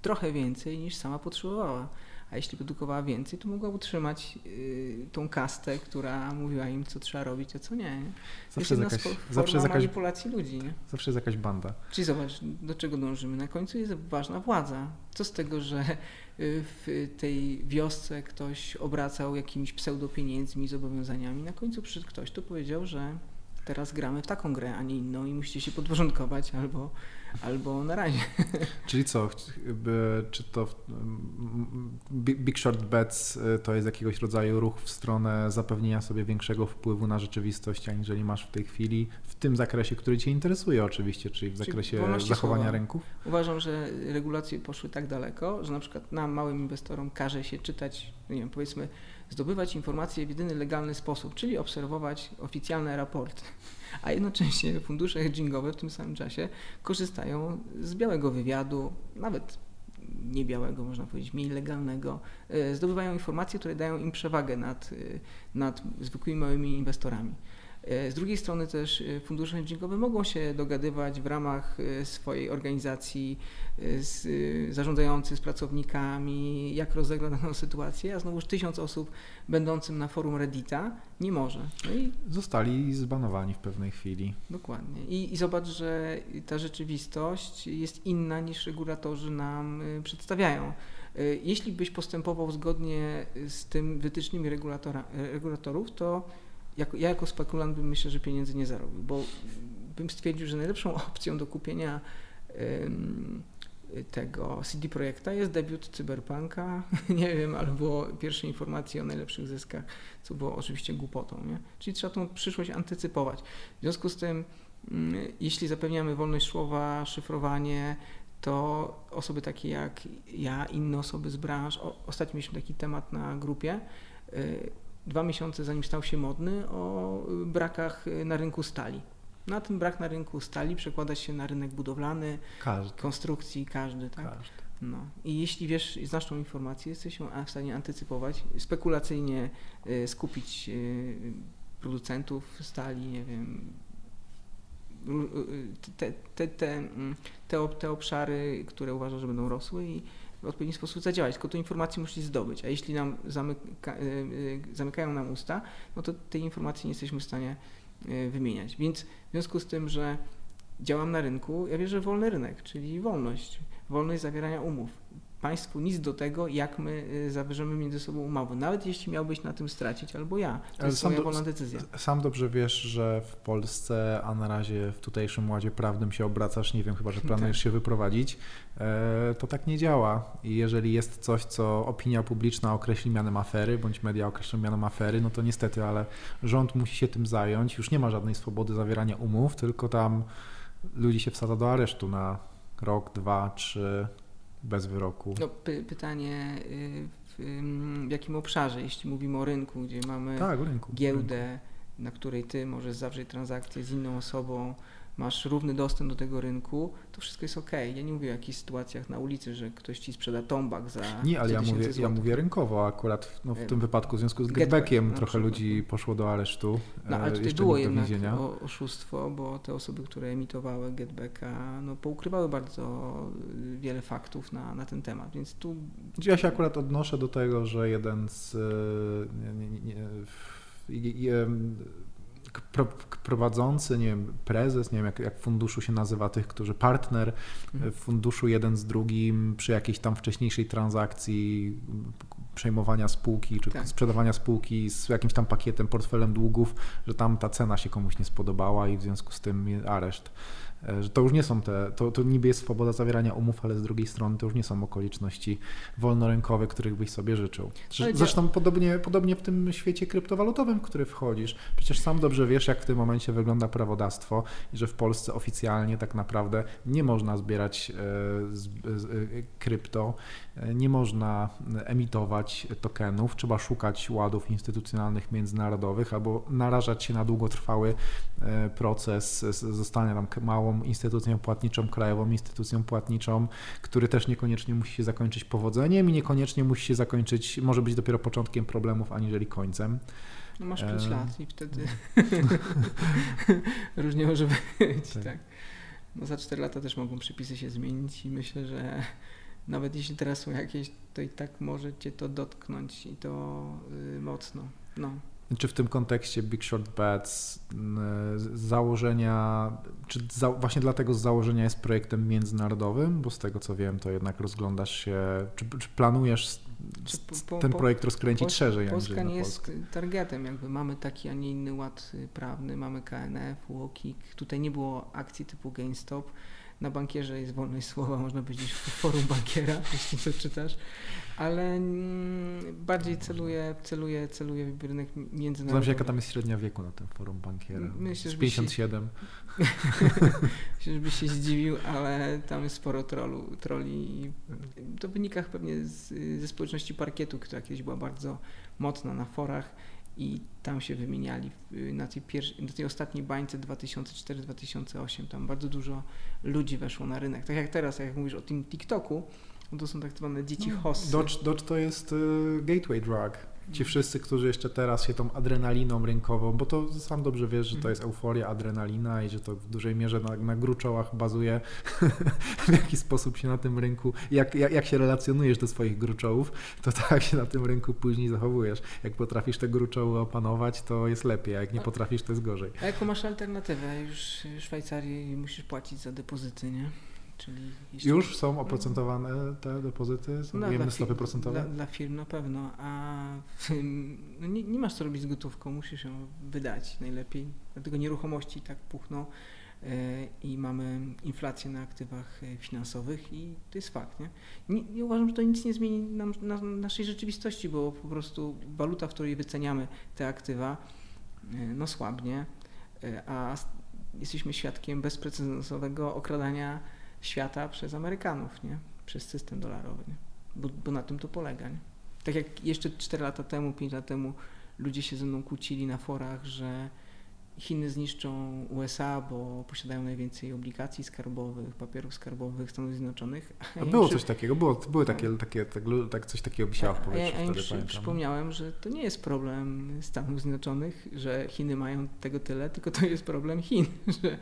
trochę więcej niż sama potrzebowała a jeśli produkowała więcej, to mogła utrzymać y, tą kastę, która mówiła im, co trzeba robić, a co nie. Zawsze jest jakaś, zawsze jest jakaś, manipulacji ludzi. Nie? Zawsze jest jakaś banda. Czyli zobacz, do czego dążymy. Na końcu jest ważna władza. Co z tego, że y, w tej wiosce ktoś obracał jakimiś pseudopieniędzmi, zobowiązaniami. Na końcu przyszedł ktoś, kto powiedział, że teraz gramy w taką grę, a nie inną i musicie się podporządkować albo albo na razie. Czyli co, czy to Big Short Bets y, to jest jakiegoś rodzaju ruch w stronę zapewnienia sobie większego wpływu na rzeczywistość, aniżeli masz w tej chwili, w tym zakresie, który Cię interesuje oczywiście, czyli w zakresie czyli zachowania słowa. rynków? Uważam, że regulacje poszły tak daleko, że na przykład nam, małym inwestorom każe się czytać, nie wiem, powiedzmy, zdobywać informacje w jedyny legalny sposób, czyli obserwować oficjalne raporty a jednocześnie fundusze hedgingowe w tym samym czasie korzystają z białego wywiadu, nawet nie białego, można powiedzieć, mniej legalnego, e, zdobywają informacje, które dają im przewagę nad, e, nad zwykłymi małymi inwestorami. E, z drugiej strony też e, fundusze hedgingowe mogą się dogadywać w ramach e, swojej organizacji z, zarządzających z pracownikami, jak rozegrać daną sytuację, a znowuż tysiąc osób będącym na forum Reddita nie może. No i Zostali zbanowani w pewnej chwili. Dokładnie. I, I zobacz, że ta rzeczywistość jest inna niż regulatorzy nam przedstawiają. Jeśli byś postępował zgodnie z tym wytycznymi regulatorów, to jako, ja jako spekulant bym myślę, że pieniędzy nie zarobił, bo bym stwierdził, że najlepszą opcją do kupienia tego CD Projekta jest debiut Cyberpunka, nie wiem, albo pierwsze informacje o najlepszych zyskach, co było oczywiście głupotą, nie? Czyli trzeba tą przyszłość antycypować. W związku z tym, mm, jeśli zapewniamy wolność słowa, szyfrowanie, to osoby takie jak ja, inne osoby z branż, o, ostatnio mieliśmy taki temat na grupie, y, dwa miesiące zanim stał się modny, o brakach na rynku stali. Na ten brak na rynku stali przekłada się na rynek budowlany, każdy. konstrukcji, każdy, tak? Każdy. No. I jeśli wiesz, znasz tą informację, jesteś w stanie antycypować, spekulacyjnie y, skupić y, producentów stali, nie wiem, y, te, te, te, mm, te, te obszary, które uważasz, że będą rosły i w odpowiedni sposób zadziałać, tylko tę informację musisz zdobyć, a jeśli nam zamyka, zamykają nam usta, no to tej informacji nie jesteśmy w stanie E, wymieniać. Więc w związku z tym, że działam na rynku, ja wierzę w wolny rynek, czyli wolność, wolność zawierania umów. Państwu nic do tego, jak my e, zawierzemy między sobą umowę, nawet jeśli miałbyś na tym stracić, albo ja. To Ale jest moja wolna decyzja. Sam dobrze wiesz, że w Polsce, a na razie w tutejszym ładzie prawnym się obracasz, nie wiem, chyba, że planujesz tak. się wyprowadzić, E, to tak nie działa. I jeżeli jest coś, co opinia publiczna określi mianem afery, bądź media określą mianem afery, no to niestety, ale rząd musi się tym zająć. Już nie ma żadnej swobody zawierania umów, tylko tam ludzi się wsadza do aresztu na rok, dwa, trzy, bez wyroku. No, py pytanie y, w, w, jakim obszarze, jeśli mówimy o rynku, gdzie mamy tak, rynku, giełdę, rynku. na której ty możesz zawrzeć transakcję z inną osobą, masz równy dostęp do tego rynku, to wszystko jest ok. Ja nie mówię o jakichś sytuacjach na ulicy, że ktoś ci sprzeda tombak za. Nie, ale ja mówię, ja mówię rynkowo akurat no, w tym wypadku w związku z getbackiem trochę ludzi poszło do aresztu. No ale e, tutaj było jednak o, oszustwo, bo te osoby, które emitowały getbacka, no, poukrywały bardzo wiele faktów na, na ten temat, więc tu. Ja się akurat odnoszę do tego, że jeden z. E, nie, nie, nie, prowadzący, nie wiem, prezes, nie wiem jak, jak w funduszu się nazywa tych, którzy partner mhm. w funduszu jeden z drugim przy jakiejś tam wcześniejszej transakcji przejmowania spółki czy tak. sprzedawania spółki z jakimś tam pakietem, portfelem długów, że tam ta cena się komuś nie spodobała i w związku z tym areszt. E, że to już nie są te, to, to niby jest swoboda zawierania umów, ale z drugiej strony to już nie są okoliczności wolnorynkowe, których byś sobie życzył. Zresztą podobnie, podobnie w tym świecie kryptowalutowym, w który wchodzisz. Przecież sam dobrze wiesz, jak w tym momencie wygląda prawodawstwo i że w Polsce oficjalnie tak naprawdę nie można zbierać e, e, krypto, nie można emitować tokenów, trzeba szukać ładów instytucjonalnych międzynarodowych albo narażać się na długotrwały proces zostania tam małą małą instytucją płatniczą, krajową instytucją płatniczą, który też niekoniecznie musi się zakończyć powodzeniem i niekoniecznie musi się zakończyć, może być dopiero początkiem problemów, aniżeli końcem. No masz 5 e... lat i wtedy różnie może być, tak. tak. No za 4 lata też mogą przepisy się zmienić i myślę, że nawet jeśli teraz są jakieś, to i tak może cię to dotknąć i to yy, mocno. No. Czy w tym kontekście Big Short Bets z założenia, czy za, właśnie dlatego z założenia jest projektem międzynarodowym? Bo z tego co wiem, to jednak rozglądasz się, czy, czy planujesz czy po, ten projekt rozkręcić Pol szerzej? Polska nie jest targetem, jakby mamy taki, a nie inny ład prawny, mamy KNF, UOKiK, tutaj nie było akcji typu GameStop, na bankierze jest wolność słowa, można powiedzieć, w forum bankiera, jeśli to czytasz, ale mm, bardziej celuje, celuje, celuje w rynek międzynarodowy. Zastanawiam się, jaka tam jest średnia wieku na tym forum bankiera. Myślę, 57. Się, myślę, żebyś się zdziwił, ale tam jest sporo trolu, troli. To wynika pewnie z, ze społeczności parkietu, która kiedyś była bardzo mocna na forach i tam się wymieniali na tej, pierwszej, na tej ostatniej bańce 2004-2008. Tam bardzo dużo ludzi weszło na rynek. Tak jak teraz, jak mówisz o tym TikToku, to są tak zwane dzieci no, hossy. Dodge, Dodge to jest y, gateway drug ci wszyscy, którzy jeszcze teraz się tą adrenaliną rynkową, bo to sam dobrze wiesz, że to jest euforia, adrenalina i że to w dużej mierze na, na gruczołach bazuje, w jaki sposób się na tym rynku, jak, jak, jak się relacjonujesz do swoich gruczołów, to tak się na tym rynku później zachowujesz. Jak potrafisz te gruczoły opanować, to jest lepiej, a jak nie potrafisz, to jest gorzej. A jaką masz alternatywę? Już w Szwajcarii musisz płacić za depozyty, nie? Czyli Już są oprocentowane te depozyty? Są no, stopy procentowe? Dla, dla, firm na pewno, a no nie, nie, masz co robić z gotówką, musisz ją wydać najlepiej. Dlatego nieruchomości tak puchną yy, i mamy inflację na aktywach e, finansowych i to jest fakt. Nie? Nie, nie uważam, że to nic nie zmieni nam, na naszej rzeczywistości, bo po prostu waluta, w której wyceniamy te aktywa, yy, no słabnie, yy, a jesteśmy świadkiem bezprecedensowego okradania świata przez Amerykanów, nie? przez system dolarowy, nie? Bo, bo na tym to polega. Nie? Tak jak jeszcze 4 lata temu, 5 lat temu ludzie się ze mną kłócili na forach, że Chiny zniszczą USA, bo posiadają najwięcej obligacji skarbowych, papierów skarbowych Stanów Zjednoczonych. A było coś takiego, było, były takie, takie tak, tak, coś takiego wisiało w powietrzu. Ja, ja przy, przypomniałem, że to nie jest problem Stanów Zjednoczonych, że Chiny mają tego tyle, tylko to jest problem Chin, że,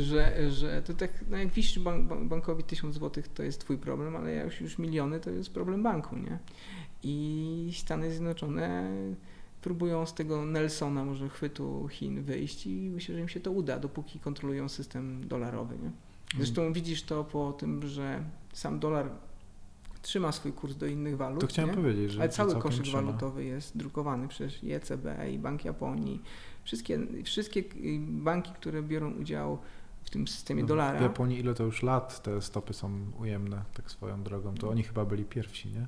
że, że to tak, no jak wisisz bank, bankowi tysiąc złotych, to jest twój problem, ale jak już miliony, to jest problem banku, nie? I Stany Zjednoczone próbują z tego Nelsona, może chwytu Chin wyjść i myślę, że im się to uda, dopóki kontrolują system dolarowy. Nie? Zresztą hmm. widzisz to po tym, że sam dolar trzyma swój kurs do innych walut. To chciałem nie? powiedzieć, że Ale cały koszyk trzyma. walutowy jest drukowany przez ECB i Bank Japonii. Wszystkie, wszystkie banki, które biorą udział w tym systemie no, dolara. W Japonii ile to już lat te stopy są ujemne, tak swoją drogą, to oni chyba byli pierwsi, nie?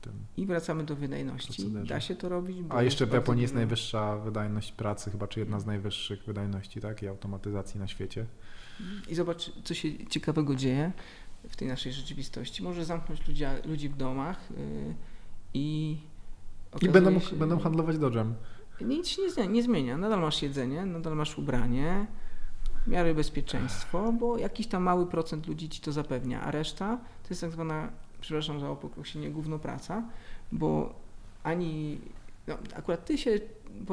Tym. I wracamy do wydajności. Procederze. Da się to robić. A jeszcze w Japonii jest najwyższa wydajność pracy, chyba czy jedna z najwyższych wydajności tak, i automatyzacji na świecie. I zobacz, co się ciekawego dzieje w tej naszej rzeczywistości. Może zamknąć ludzi, ludzi w domach yy, i. I będą, się, będą handlować dodżem. Nic się nie, nie zmienia. Nadal masz jedzenie, nadal masz ubranie, w miarę bezpieczeństwo, bo jakiś tam mały procent ludzi ci to zapewnia, a reszta to jest tak zwana przepraszam za określenie, gówno praca, bo ani, no, akurat ty się,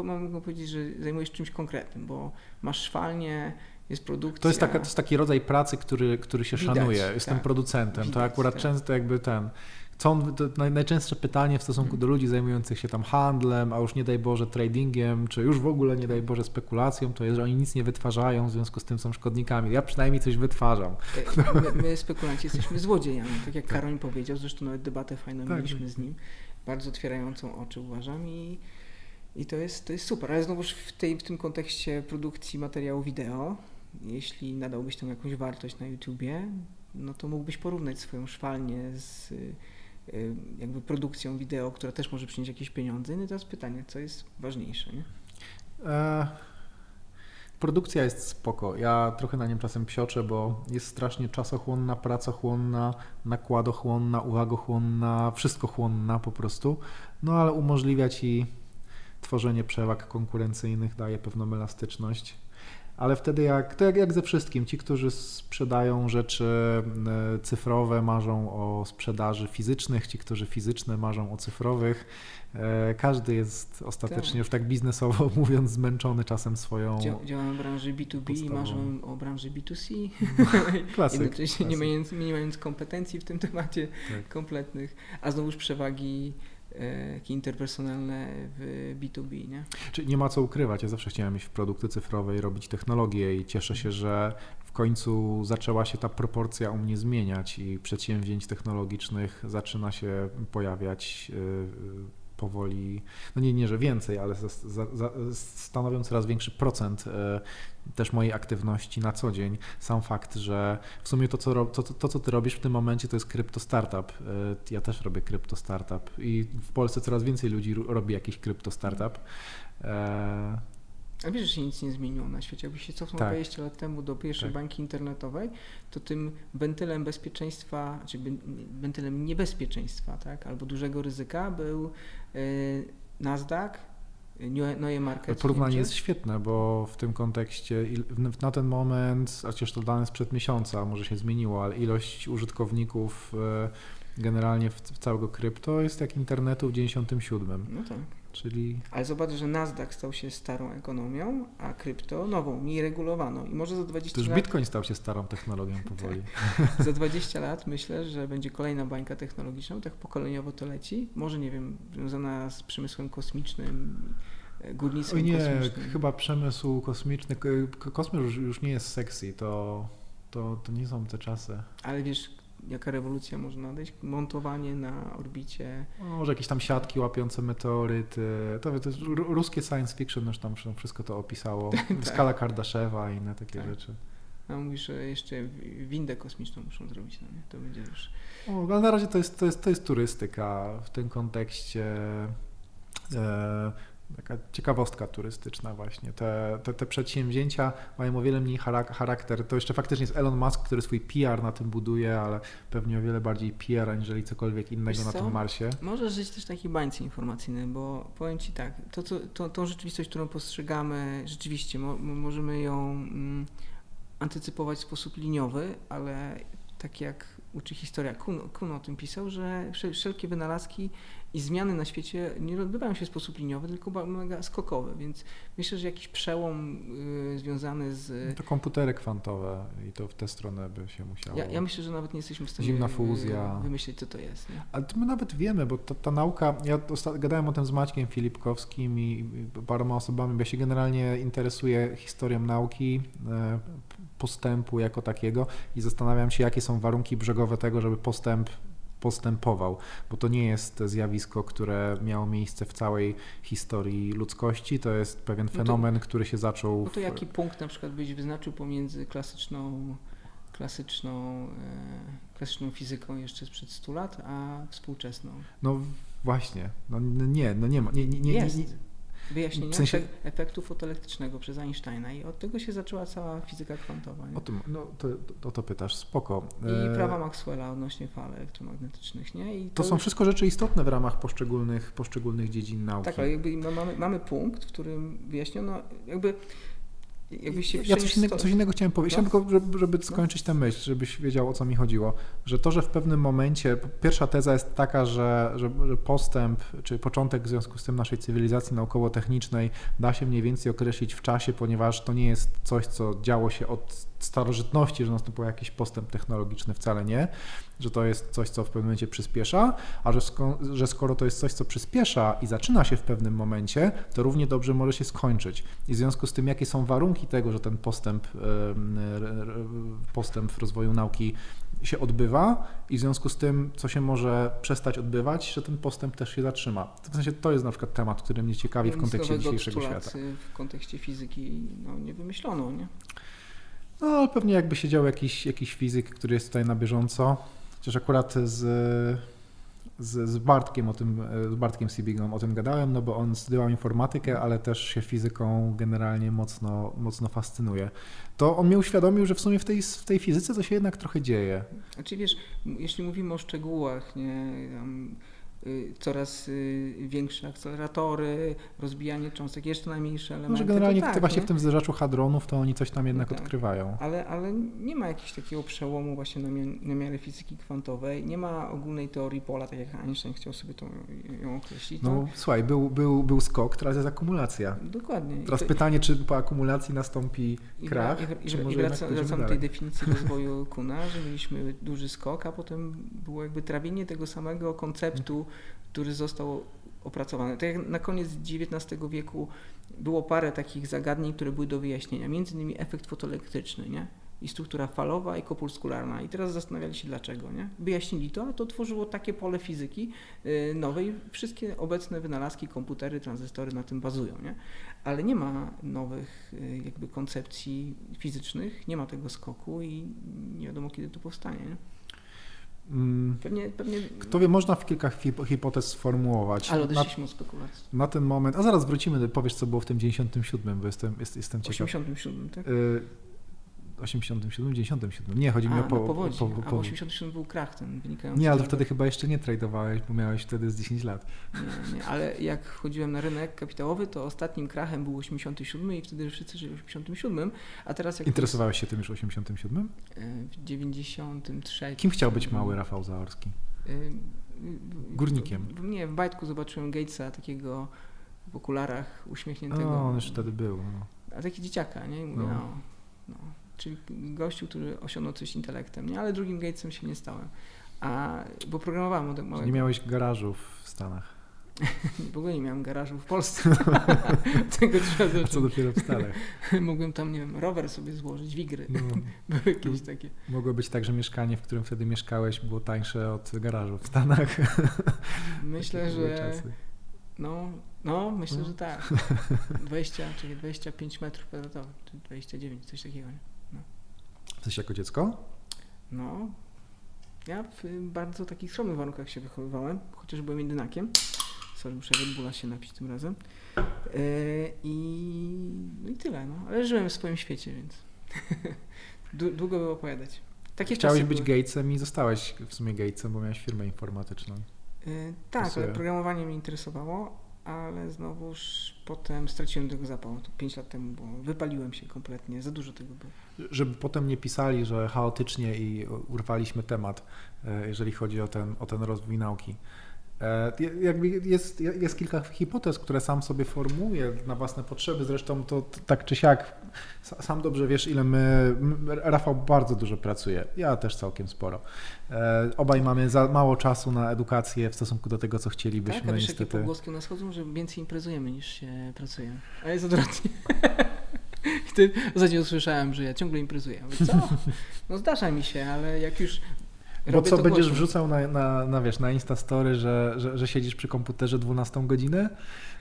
mogę powiedzieć, że zajmujesz czymś konkretnym, bo masz szwalnię, jest produkcja. To jest, taka, to jest taki rodzaj pracy, który, który się Widać, szanuje. Jestem tak. producentem. Widać, to akurat tak. często jakby ten co to najczęstsze pytanie w stosunku do ludzi zajmujących się tam handlem, a już nie daj Boże tradingiem, czy już w ogóle nie daj Boże spekulacją, to jest, że oni nic nie wytwarzają, w związku z tym są szkodnikami. Ja przynajmniej coś wytwarzam. E, my, my spekulanci jesteśmy złodziejami, tak jak Karoń powiedział, zresztą nawet debatę fajną tak. mieliśmy z nim, bardzo otwierającą oczy uważam i, i to, jest, to jest super. Ale znowuż w, tej, w tym kontekście produkcji materiału wideo, jeśli nadałbyś tam jakąś wartość na YouTubie, no to mógłbyś porównać swoją szwalnię z jakby produkcją wideo, która też może przynieść jakieś pieniądze. No i teraz pytanie, co jest ważniejsze, nie? E, produkcja jest spoko. Ja trochę na nim czasem psioczę, bo jest strasznie czasochłonna, pracochłonna, nakładochłonna, uwagochłonna, wszystkochłonna po prostu. No ale umożliwia Ci tworzenie przewag konkurencyjnych, daje pewną elastyczność ale wtedy jak, to jak, jak ze wszystkim, ci, którzy sprzedają rzeczy e, cyfrowe, marzą o sprzedaży fizycznych, ci, którzy fizyczne marzą o cyfrowych. E, każdy jest ostatecznie tak. już tak biznesowo mówiąc zmęczony czasem swoją. Dział, działam w branży B2B postawą. i marzą o branży B2C. Klasyk. Jednocześnie nie mając, nie mając kompetencji w tym temacie tak. kompletnych, a znowuż przewagi E, interpersonalne w B2B. Nie? Czyli nie ma co ukrywać. Ja zawsze chciałem mieć produkty cyfrowe i robić technologię i cieszę się, że w końcu zaczęła się ta proporcja u mnie zmieniać i przedsięwzięć technologicznych zaczyna się pojawiać e, powoli, no nie, nie że więcej, ale za, za, za, stanowią coraz większy procent e, też mojej aktywności na co dzień. Sam fakt, że w sumie to co, to, to, co ty robisz w tym momencie, to jest krypto startup. E, ja też robię krypto startup i w Polsce coraz więcej ludzi robi jakiś krypto startup. E, a wiesz, że się nic nie zmieniło na świecie. Jakbyś się cofnął tak. 20 lat temu do pierwszej tak. bańki internetowej, to tym wentylem bezpieczeństwa, czy wentylem niebezpieczeństwa, tak, albo dużego ryzyka był y, Nasdaq, Neue Market. Porównanie jest świetne, bo w tym kontekście na ten moment, chociaż to dane sprzed miesiąca, może się zmieniło, ale ilość użytkowników y, generalnie w, całego krypto jest jak internetu w 97. No tak. Czyli... Ale zobacz, że Nasdaq stał się starą ekonomią, a krypto nową, mniej regulowaną. I może za 20 to już lat... Bitcoin stał się starą technologią powoli. tak. Za 20 lat myślę, że będzie kolejna bańka technologiczna, tak pokoleniowo to leci. Może, nie wiem, związana z przemysłem kosmicznym, górnictwem nie, kosmicznym. chyba przemysł kosmiczny, kosmos już, już nie jest sexy, to to, to nie są te czasy. Ale wiesz, jaka rewolucja może nadejść? Montowanie na orbicie. No, może jakieś tam siatki łapiące meteoryty. To, to jest ru- ruskie science fiction już tam wszystko to opisało. Skala Kardaszewa i inne takie Tak. rzeczy. A mówisz, że jeszcze windę kosmiczną muszą zrobić, no nie? To będzie już... O, ale na razie to jest, to jest, to jest turystyka w tym kontekście. E, taka ciekawostka turystyczna właśnie. Te, te, te przedsięwzięcia mają o wiele mniej charak- charakter. To jeszcze faktycznie jest Elon Musk, który swój PR na tym buduje, ale pewnie o wiele bardziej PR aniżeli cokolwiek innego na tym Marsie. Możesz żyć też w takiej bańce informacyjnej, bo powiem Ci tak, to, co, to, tą rzeczywistość, którą postrzegamy, rzeczywiście mo, mo- możemy ją mm, antycypować w sposób liniowy, ale tak jak uczy historia, Kuhn, Kuhn o tym pisał, że wszel- wszelkie wynalazki i zmiany na świecie nie odbywają się w sposób liniowy, tylko mega skokowy, więc myślę, że jakiś przełom y, związany z... To komputery kwantowe i to w tę stronę by się musiało. Ja, ja myślę, że nawet nie jesteśmy w stanie Zimna y, fuzja. wymyślić, co to jest. Nie? Ale to my nawet wiemy, bo ta, ta nauka, ja gadałem o tym z Maćkiem Filipkowskim i i paroma osobami, bo ja się generalnie interesuję historią nauki, e, postępu jako takiego i zastanawiam się, jakie są warunki brzegowe tego, żeby postęp postępował, bo to nie jest zjawisko, które miało miejsce w całej historii ludzkości, to jest pewien No to- fenomen, który się zaczął... No to w- jaki punkt na przykład byś wyznaczył pomiędzy klasyczną, klasyczną, e, klasyczną fizyką jeszcze sprzed 100 lat, a współczesną? No właśnie, no nie, no nie ma, nie, nie, nie, nie, nie, Wyjaśnienie W sensie- efek- efektu fotoelektrycznego przez Einsteina i od tego się zaczęła cała fizyka kwantowa. Nie? o tym, no to, to, to pytasz, spoko. I E, prawa Maxwella odnośnie fal elektromagnetycznych, nie? I To są już- wszystko rzeczy istotne w ramach poszczególnych, poszczególnych dziedzin nauki. Tak, ale jakby ma- mamy, mamy punkt, w którym wyjaśniono, jakby ja coś innego, coś innego chciałem powiedzieć, No. Chciałem tylko, żeby, żeby skończyć tę myśl, żebyś wiedział o co mi chodziło, że to, że w pewnym momencie, pierwsza teza jest taka, że, że, postęp, czy początek w związku z tym naszej cywilizacji naukowo-technicznej da się mniej więcej określić w czasie, ponieważ to nie jest coś, co działo się od starożytności, że następował jakiś postęp technologiczny, wcale nie, że to jest coś, co w pewnym momencie przyspiesza, a że, sko- że skoro to jest coś, co przyspiesza i zaczyna się w pewnym momencie, to równie dobrze może się skończyć. I w związku z tym, jakie są warunki tego, że ten postęp, postęp w rozwoju nauki się odbywa i w związku z tym, co się może przestać odbywać, że ten postęp też się zatrzyma. W sensie to jest na przykład temat, który mnie ciekawi w kontekście dzisiejszego 100 lat, świata. W kontekście fizyki no, nie wymyślono, nie? No, ale pewnie jakby siedział jakiś, jakiś fizyk, który jest tutaj na bieżąco, chociaż akurat z, z, z Bartkiem o tym, z Bartkiem Sibigą o tym gadałem, no bo on studiował informatykę, ale też się fizyką generalnie mocno, mocno fascynuje. To on mnie uświadomił, że w sumie w tej, w tej fizyce to się jednak trochę dzieje. Znaczy wiesz, jeśli mówimy o szczegółach, nie, tam, coraz y, większe akceleratory, rozbijanie cząstek, jeszcze najmniejsze elementy. Może generalnie to tak, właśnie nie? w tym zderzaczu hadronów to oni coś tam jednak tak. odkrywają. Ale, ale nie ma jakiegoś takiego przełomu właśnie na, mia- na miarę fizyki kwantowej, nie ma ogólnej teorii pola, tak jak Einstein chciał sobie tą, ją określić. To, No słuchaj, był, był, był skok, teraz jest akumulacja. Dokładnie. I Teraz to- pytanie, czy po akumulacji nastąpi I, krach, i, czy i, może i wraca, pójdziemy wracam do tej definicji rozwoju Kuna, że mieliśmy duży skok, a potem było jakby trawienie tego samego konceptu, który został opracowany. Tak jak na koniec XIX wieku było parę takich zagadnień, które były do wyjaśnienia, między innymi efekt fotoelektryczny, nie? I struktura falowa i kopulskularna. I teraz zastanawiali się dlaczego, nie? Wyjaśnili to, a to tworzyło takie pole fizyki y, nowej. Wszystkie obecne wynalazki, komputery, tranzystory na tym bazują, nie? ale nie ma nowych y, jakby koncepcji fizycznych, nie ma tego skoku i nie wiadomo kiedy to powstanie. Nie? Mm, Pewnie, pewnie Kto wie, można w kilka hip- hipotez sformułować. ale Na, odeszliśmy od spekulacji. na ten moment, a zaraz wrócimy, powiesz co było w tym 97, bo jestem, jest, jestem ciekaw. 87, tak? Y, 87, 97. Nie, chodzi mi A, o po, na powodzi. po, A w po, 87 był krach ten wynikający Nie, ale wtedy chyba jeszcze nie tradowałeś, bo miałeś wtedy z 10 lat. Nie, nie, ale jak wchodziłem na rynek kapitałowy, to ostatnim krachem był 87 i wtedy wszyscy żyli w 87, a teraz jak Interesowałeś się tym już w 87? y, w 93. Kim chciał być mały Rafał Zaorski? Y, Górnikiem. w- Nie, w bajtku zobaczyłem Gatesa takiego w okularach uśmiechniętego. O, on już wtedy był. No. A taki dzieciaka, nie? I mówię, No. no. No, Czyli gościu, który osiągnął coś intelektem, nie? Ale drugim Gatesem się nie stałem. A, bo programowałem od małego. Nie miałeś garażu w Stanach. w ogóle nie miałem garażu w Polsce. Tego trzeba zacząć. Co dopiero w Stanach. Mogłem tam, nie wiem, rower sobie złożyć, wigry. No. Były jakieś takie. Mogło być tak, że mieszkanie, w którym wtedy mieszkałeś, było tańsze od garażu w Stanach. Myślę, że. No, no, myślę, no. że tak. 20, czyli 25 metrów kwadratowych, czy 29, coś takiego. No. Coś jako dziecko? No, ja w bardzo takich skromnych warunkach się wychowywałem, chociaż byłem jedynakiem. Sorry, muszę Red się napić tym razem. Yy, i, no i tyle, no. Ale żyłem w swoim świecie, więc długo było opowiadać. Takie Chciałeś być były. Gatesem i zostałeś w sumie Gatesem, bo miałeś firmę informatyczną. Yy, tak, ale programowanie mnie interesowało, ale znowuż potem straciłem tego zapału. To 5 lat temu, bo wypaliłem się kompletnie, za dużo tego było. Żeby potem nie pisali, że chaotycznie i urwaliśmy temat, e, jeżeli chodzi o ten, o ten rozwój nauki. E, jest, jest kilka hipotez, które sam sobie formułuję na własne potrzeby. Zresztą to tak czy siak, sam dobrze wiesz, ile my, Rafał bardzo dużo pracuje, ja też całkiem sporo. E, obaj mamy za mało czasu na edukację w stosunku do tego, co chcielibyśmy. Tak, a wiesz, niestety. jakie pogłoski u nas chodzą, że więcej imprezujemy niż się pracuje. A jest odwrotnie. Wtedy ostatnio usłyszałem, że ja ciągle imprezuję. Mówię, co? No zdarza mi się, ale jak już bo co, będziesz głośno. wrzucał na, na, na, wiesz, na Instastory, że, że, że siedzisz przy komputerze 12 godzinę?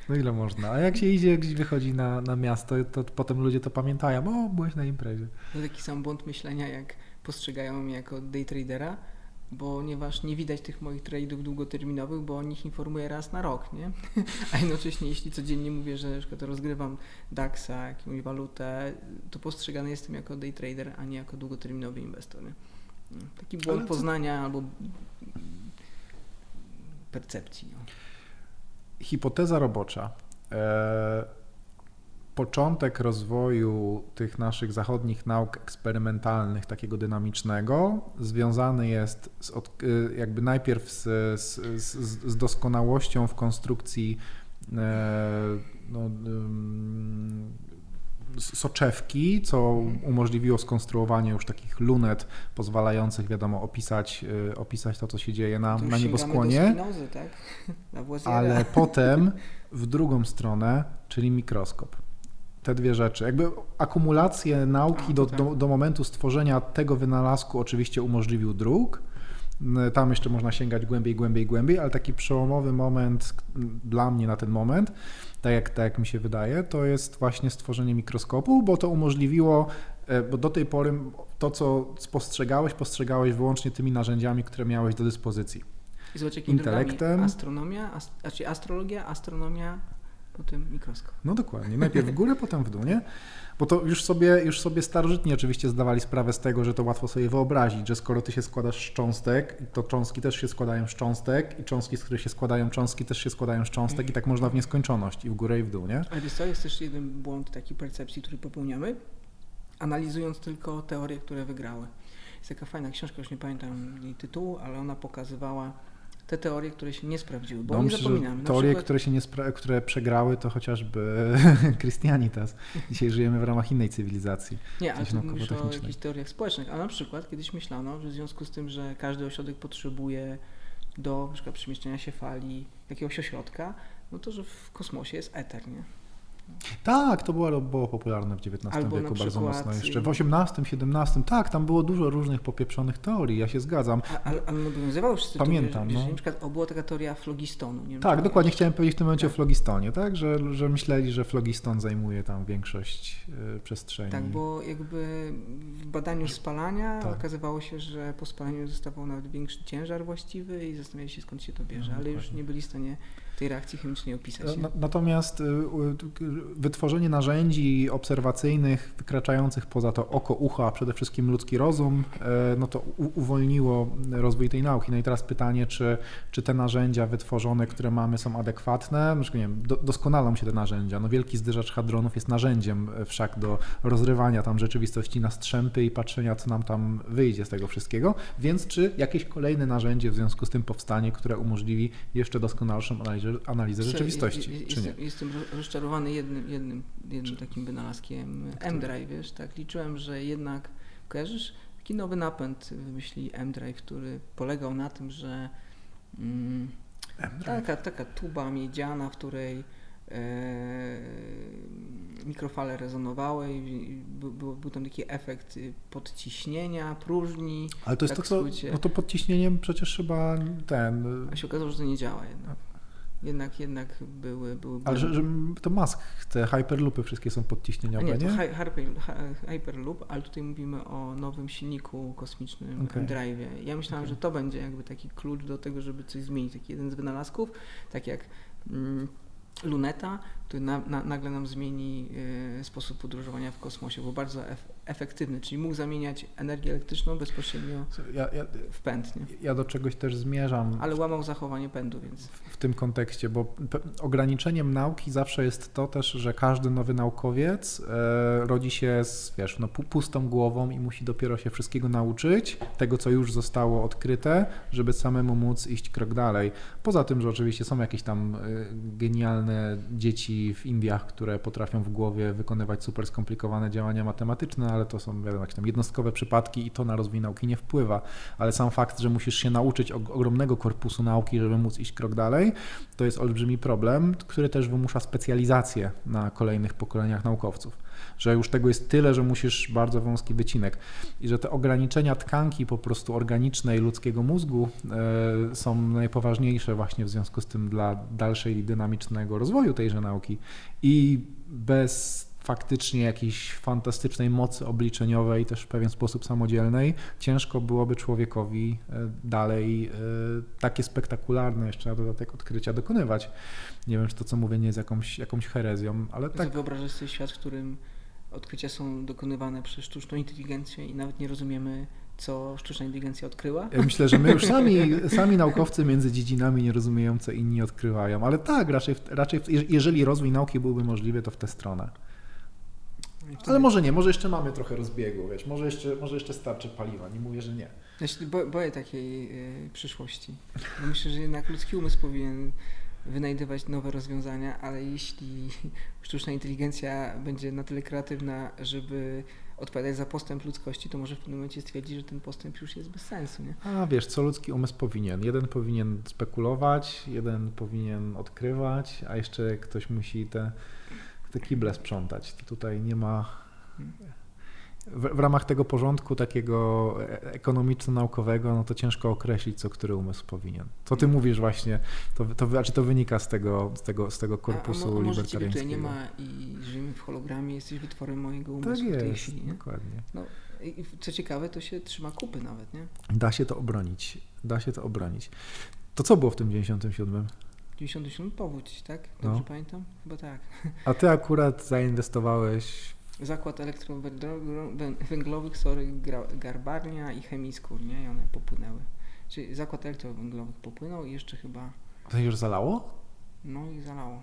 No ile można? A jak się idzie, gdzieś wychodzi na, na miasto, to potem ludzie to pamiętają. O, byłeś na imprezie. To taki sam błąd myślenia, jak postrzegają mnie jako day tradera, ponieważ nie widać tych moich tradeów długoterminowych, bo o nich informuję raz na rok, nie? A jednocześnie, jeśli codziennie mówię, że przykład rozgrywam DAXa, jakąś walutę, to postrzegany jestem jako day trader, a nie jako długoterminowy inwestor. Nie? Taki błąd co... poznania albo percepcji. No. Hipoteza robocza. E, początek rozwoju tych naszych zachodnich nauk eksperymentalnych, takiego dynamicznego, związany jest z, e, jakby najpierw z, z, z, doskonałością w konstrukcji e, no, soczewki, co umożliwiło skonstruowanie już takich lunet pozwalających, wiadomo, opisać, y, opisać to, co się dzieje na, na nieboskłonie. Spinozy, tak? na ale potem w drugą stronę, czyli mikroskop. Te dwie rzeczy. Jakby akumulację nauki do, tak. do, do momentu stworzenia tego wynalazku oczywiście umożliwił druk, tam jeszcze można sięgać głębiej, głębiej, głębiej, ale taki przełomowy moment dla mnie na ten moment, tak jak, tak jak mi się wydaje, to jest właśnie stworzenie mikroskopu, bo to umożliwiło, e, bo do tej pory to, co spostrzegałeś, postrzegałeś wyłącznie tymi narzędziami, które miałeś do dyspozycji. I zobacz, intelektem. Astronomia, ast, znaczy astrologia, astronomia, potem mikroskop. No dokładnie. Najpierw w górę, potem w dół, nie? Bo to już sobie, już sobie starożytni oczywiście zdawali sprawę z tego, że to łatwo sobie wyobrazić, że skoro ty się składasz z cząstek, to cząstki też się składają z cząstek i cząstki, z których się składają cząstki, też się składają z cząstek i tak można w nieskończoność i w górę i w dół, nie? Ale wiesz co, jest też jeden błąd taki percepcji, który popełniamy, analizując tylko teorie, które wygrały. Jest taka fajna książka, już nie pamiętam jej tytułu, ale ona pokazywała te teorie, które się nie sprawdziły, bo no, nie zapominamy. Teorie, przykład... które się nie spra- które przegrały, to chociażby Christianitas. Dzisiaj żyjemy w ramach innej cywilizacji. Nie, ale tu mówisz o jakichś teoriach społecznych, a na przykład kiedyś myślano, że w związku z tym, że każdy ośrodek potrzebuje do na przykład przemieszczenia się fali jakiegoś ośrodka, no to, że w kosmosie jest eter, nie? Tak, to było, było popularne w XIX Albo wieku bardzo mocno jeszcze. W XVIII, XVII, tak, tam było dużo różnych popieprzonych teorii, ja się zgadzam. Ale, obowiązywało wszyscy Pamiętam, to, no. na przykład o, była taka teoria flogistonu. Nie tak, dokładnie chciałem powiedzieć w tym momencie tak. o flogistonie, tak, że, że myśleli, że flogiston zajmuje tam większość y, przestrzeni. Tak, bo jakby w badaniu spalania tak. okazywało się, że po spalaniu zostawał nawet większy ciężar właściwy i zastanawiali się skąd się to bierze, no, ale już nie byli w stanie tej reakcji chemicznej opisać. Natomiast y, wytworzenie narzędzi obserwacyjnych wykraczających poza to oko, ucho, a przede wszystkim ludzki rozum, e, no to uwolniło rozwój tej nauki. No i teraz pytanie, czy, czy te narzędzia wytworzone, które mamy są adekwatne? No, nie wiem, doskonalą się te narzędzia. No wielki zderzacz hadronów jest narzędziem e, wszak do rozrywania tam rzeczywistości na strzępy i patrzenia, co nam tam wyjdzie z tego wszystkiego. Więc czy jakieś kolejne narzędzie w związku z tym powstanie, które umożliwi jeszcze doskonalszą analizę analizę rzeczywistości, jest, czy nie? Jestem rozczarowany jednym, jednym, jednym takim wynalazkiem M-Drive, wiesz, tak liczyłem, że jednak, kojarzysz, taki nowy napęd wymyśli M-Drive, który polegał na tym, że mm, Taka, taka tuba miedziana, w której e, mikrofale rezonowały i był, był tam taki efekt podciśnienia, próżni. Ale to jest tak to, co, no to podciśnieniem przecież chyba ten... A się okazało, że to nie działa jednak. Jednak, jednak były, były Ale że, że to mask, te hyperloopy wszystkie są podciśnieniowe, nie? nie? Hyper, hyperloop, ale tutaj mówimy o nowym silniku kosmicznym okay. Drive. Ja myślałem, okay. że to będzie jakby taki klucz do tego, żeby coś zmienić. Taki jeden z wynalazków, tak jak mm, luneta, który na, na, nagle nam zmieni y, sposób podróżowania w kosmosie, był bardzo ef, efektywny, czyli mógł zamieniać energię elektryczną bezpośrednio ja, ja, w pęd. Nie? Ja do czegoś też zmierzam. Ale łamał zachowanie pędu, więc... W, w tym kontekście, bo ograniczeniem nauki zawsze jest to też, że każdy nowy naukowiec e, rodzi się z, wiesz, no, pustą głową i musi dopiero się wszystkiego nauczyć, tego, co już zostało odkryte, żeby samemu móc iść krok dalej. Poza tym, że oczywiście są jakieś tam y, genialne dzieci w Indiach, które potrafią w głowie wykonywać super skomplikowane działania matematyczne, ale to są wiadomo, jakieś tam jednostkowe przypadki i to na rozwój nauki nie wpływa. Ale sam fakt, że musisz się nauczyć ogromnego korpusu nauki, żeby móc iść krok dalej, to jest olbrzymi problem, który też wymusza specjalizację na kolejnych pokoleniach naukowców. Że już tego jest tyle, że musisz bardzo wąski wycinek. I że te ograniczenia tkanki po prostu organicznej ludzkiego mózgu e, są najpoważniejsze właśnie w związku z tym dla dalszej dynamicznego rozwoju tejże nauki. I bez faktycznie jakiejś fantastycznej mocy obliczeniowej, też w pewien sposób samodzielnej, ciężko byłoby człowiekowi e, dalej e, takie spektakularne jeszcze na dodatek odkrycia dokonywać. Nie wiem, czy to, co mówię, nie jest jakąś, jakąś herezją, ale tak. Wyobrażasz sobie świat, w którym odkrycia są dokonywane przez sztuczną inteligencję i nawet nie rozumiemy, co sztuczna inteligencja odkryła? Ja myślę, że my już sami, sami naukowcy między dziedzinami nie rozumieją, co inni odkrywają, ale tak, raczej, raczej jeżeli rozwój nauki byłby możliwy, to w tę stronę. Ale może nie, może jeszcze mamy trochę rozbiegu, wiesz, może jeszcze, może jeszcze starczy paliwa, nie mówię, że nie. Ja się boję takiej y, przyszłości. No myślę, że jednak ludzki umysł powinien wynajdywać nowe rozwiązania, ale jeśli sztuczna inteligencja będzie na tyle kreatywna, żeby odpowiadać za postęp ludzkości, to może w pewnym momencie stwierdzić, że ten postęp już jest bez sensu. Nie? A wiesz, co ludzki umysł powinien? Jeden powinien spekulować, jeden powinien odkrywać, a jeszcze ktoś musi te, te kible sprzątać. Tutaj nie ma. W, w, ramach tego porządku takiego ekonomiczno-naukowego, no to ciężko określić, co który umysł powinien. Co ty mówisz właśnie, to, to, znaczy to wynika z tego, z tego, z tego korpusu a, a, a może libertariańskiego. nie ma i żyjemy w hologramie, jesteś wytworem mojego umysłu tak jest, w tej chwili. Nie? dokładnie. No, i co ciekawe, to się trzyma kupy nawet, nie? Da się to obronić, da się to obronić. To co było w tym 97? 97 powódź, tak? Dobrze no. pamiętam? Chyba tak. A ty akurat zainwestowałeś zakład elektrowęglowych, sorry, garbarnia i chemii skór, nie? I one popłynęły. Czyli zakład elektrowęglowych popłynął i jeszcze chyba... To już zalało? No i zalało.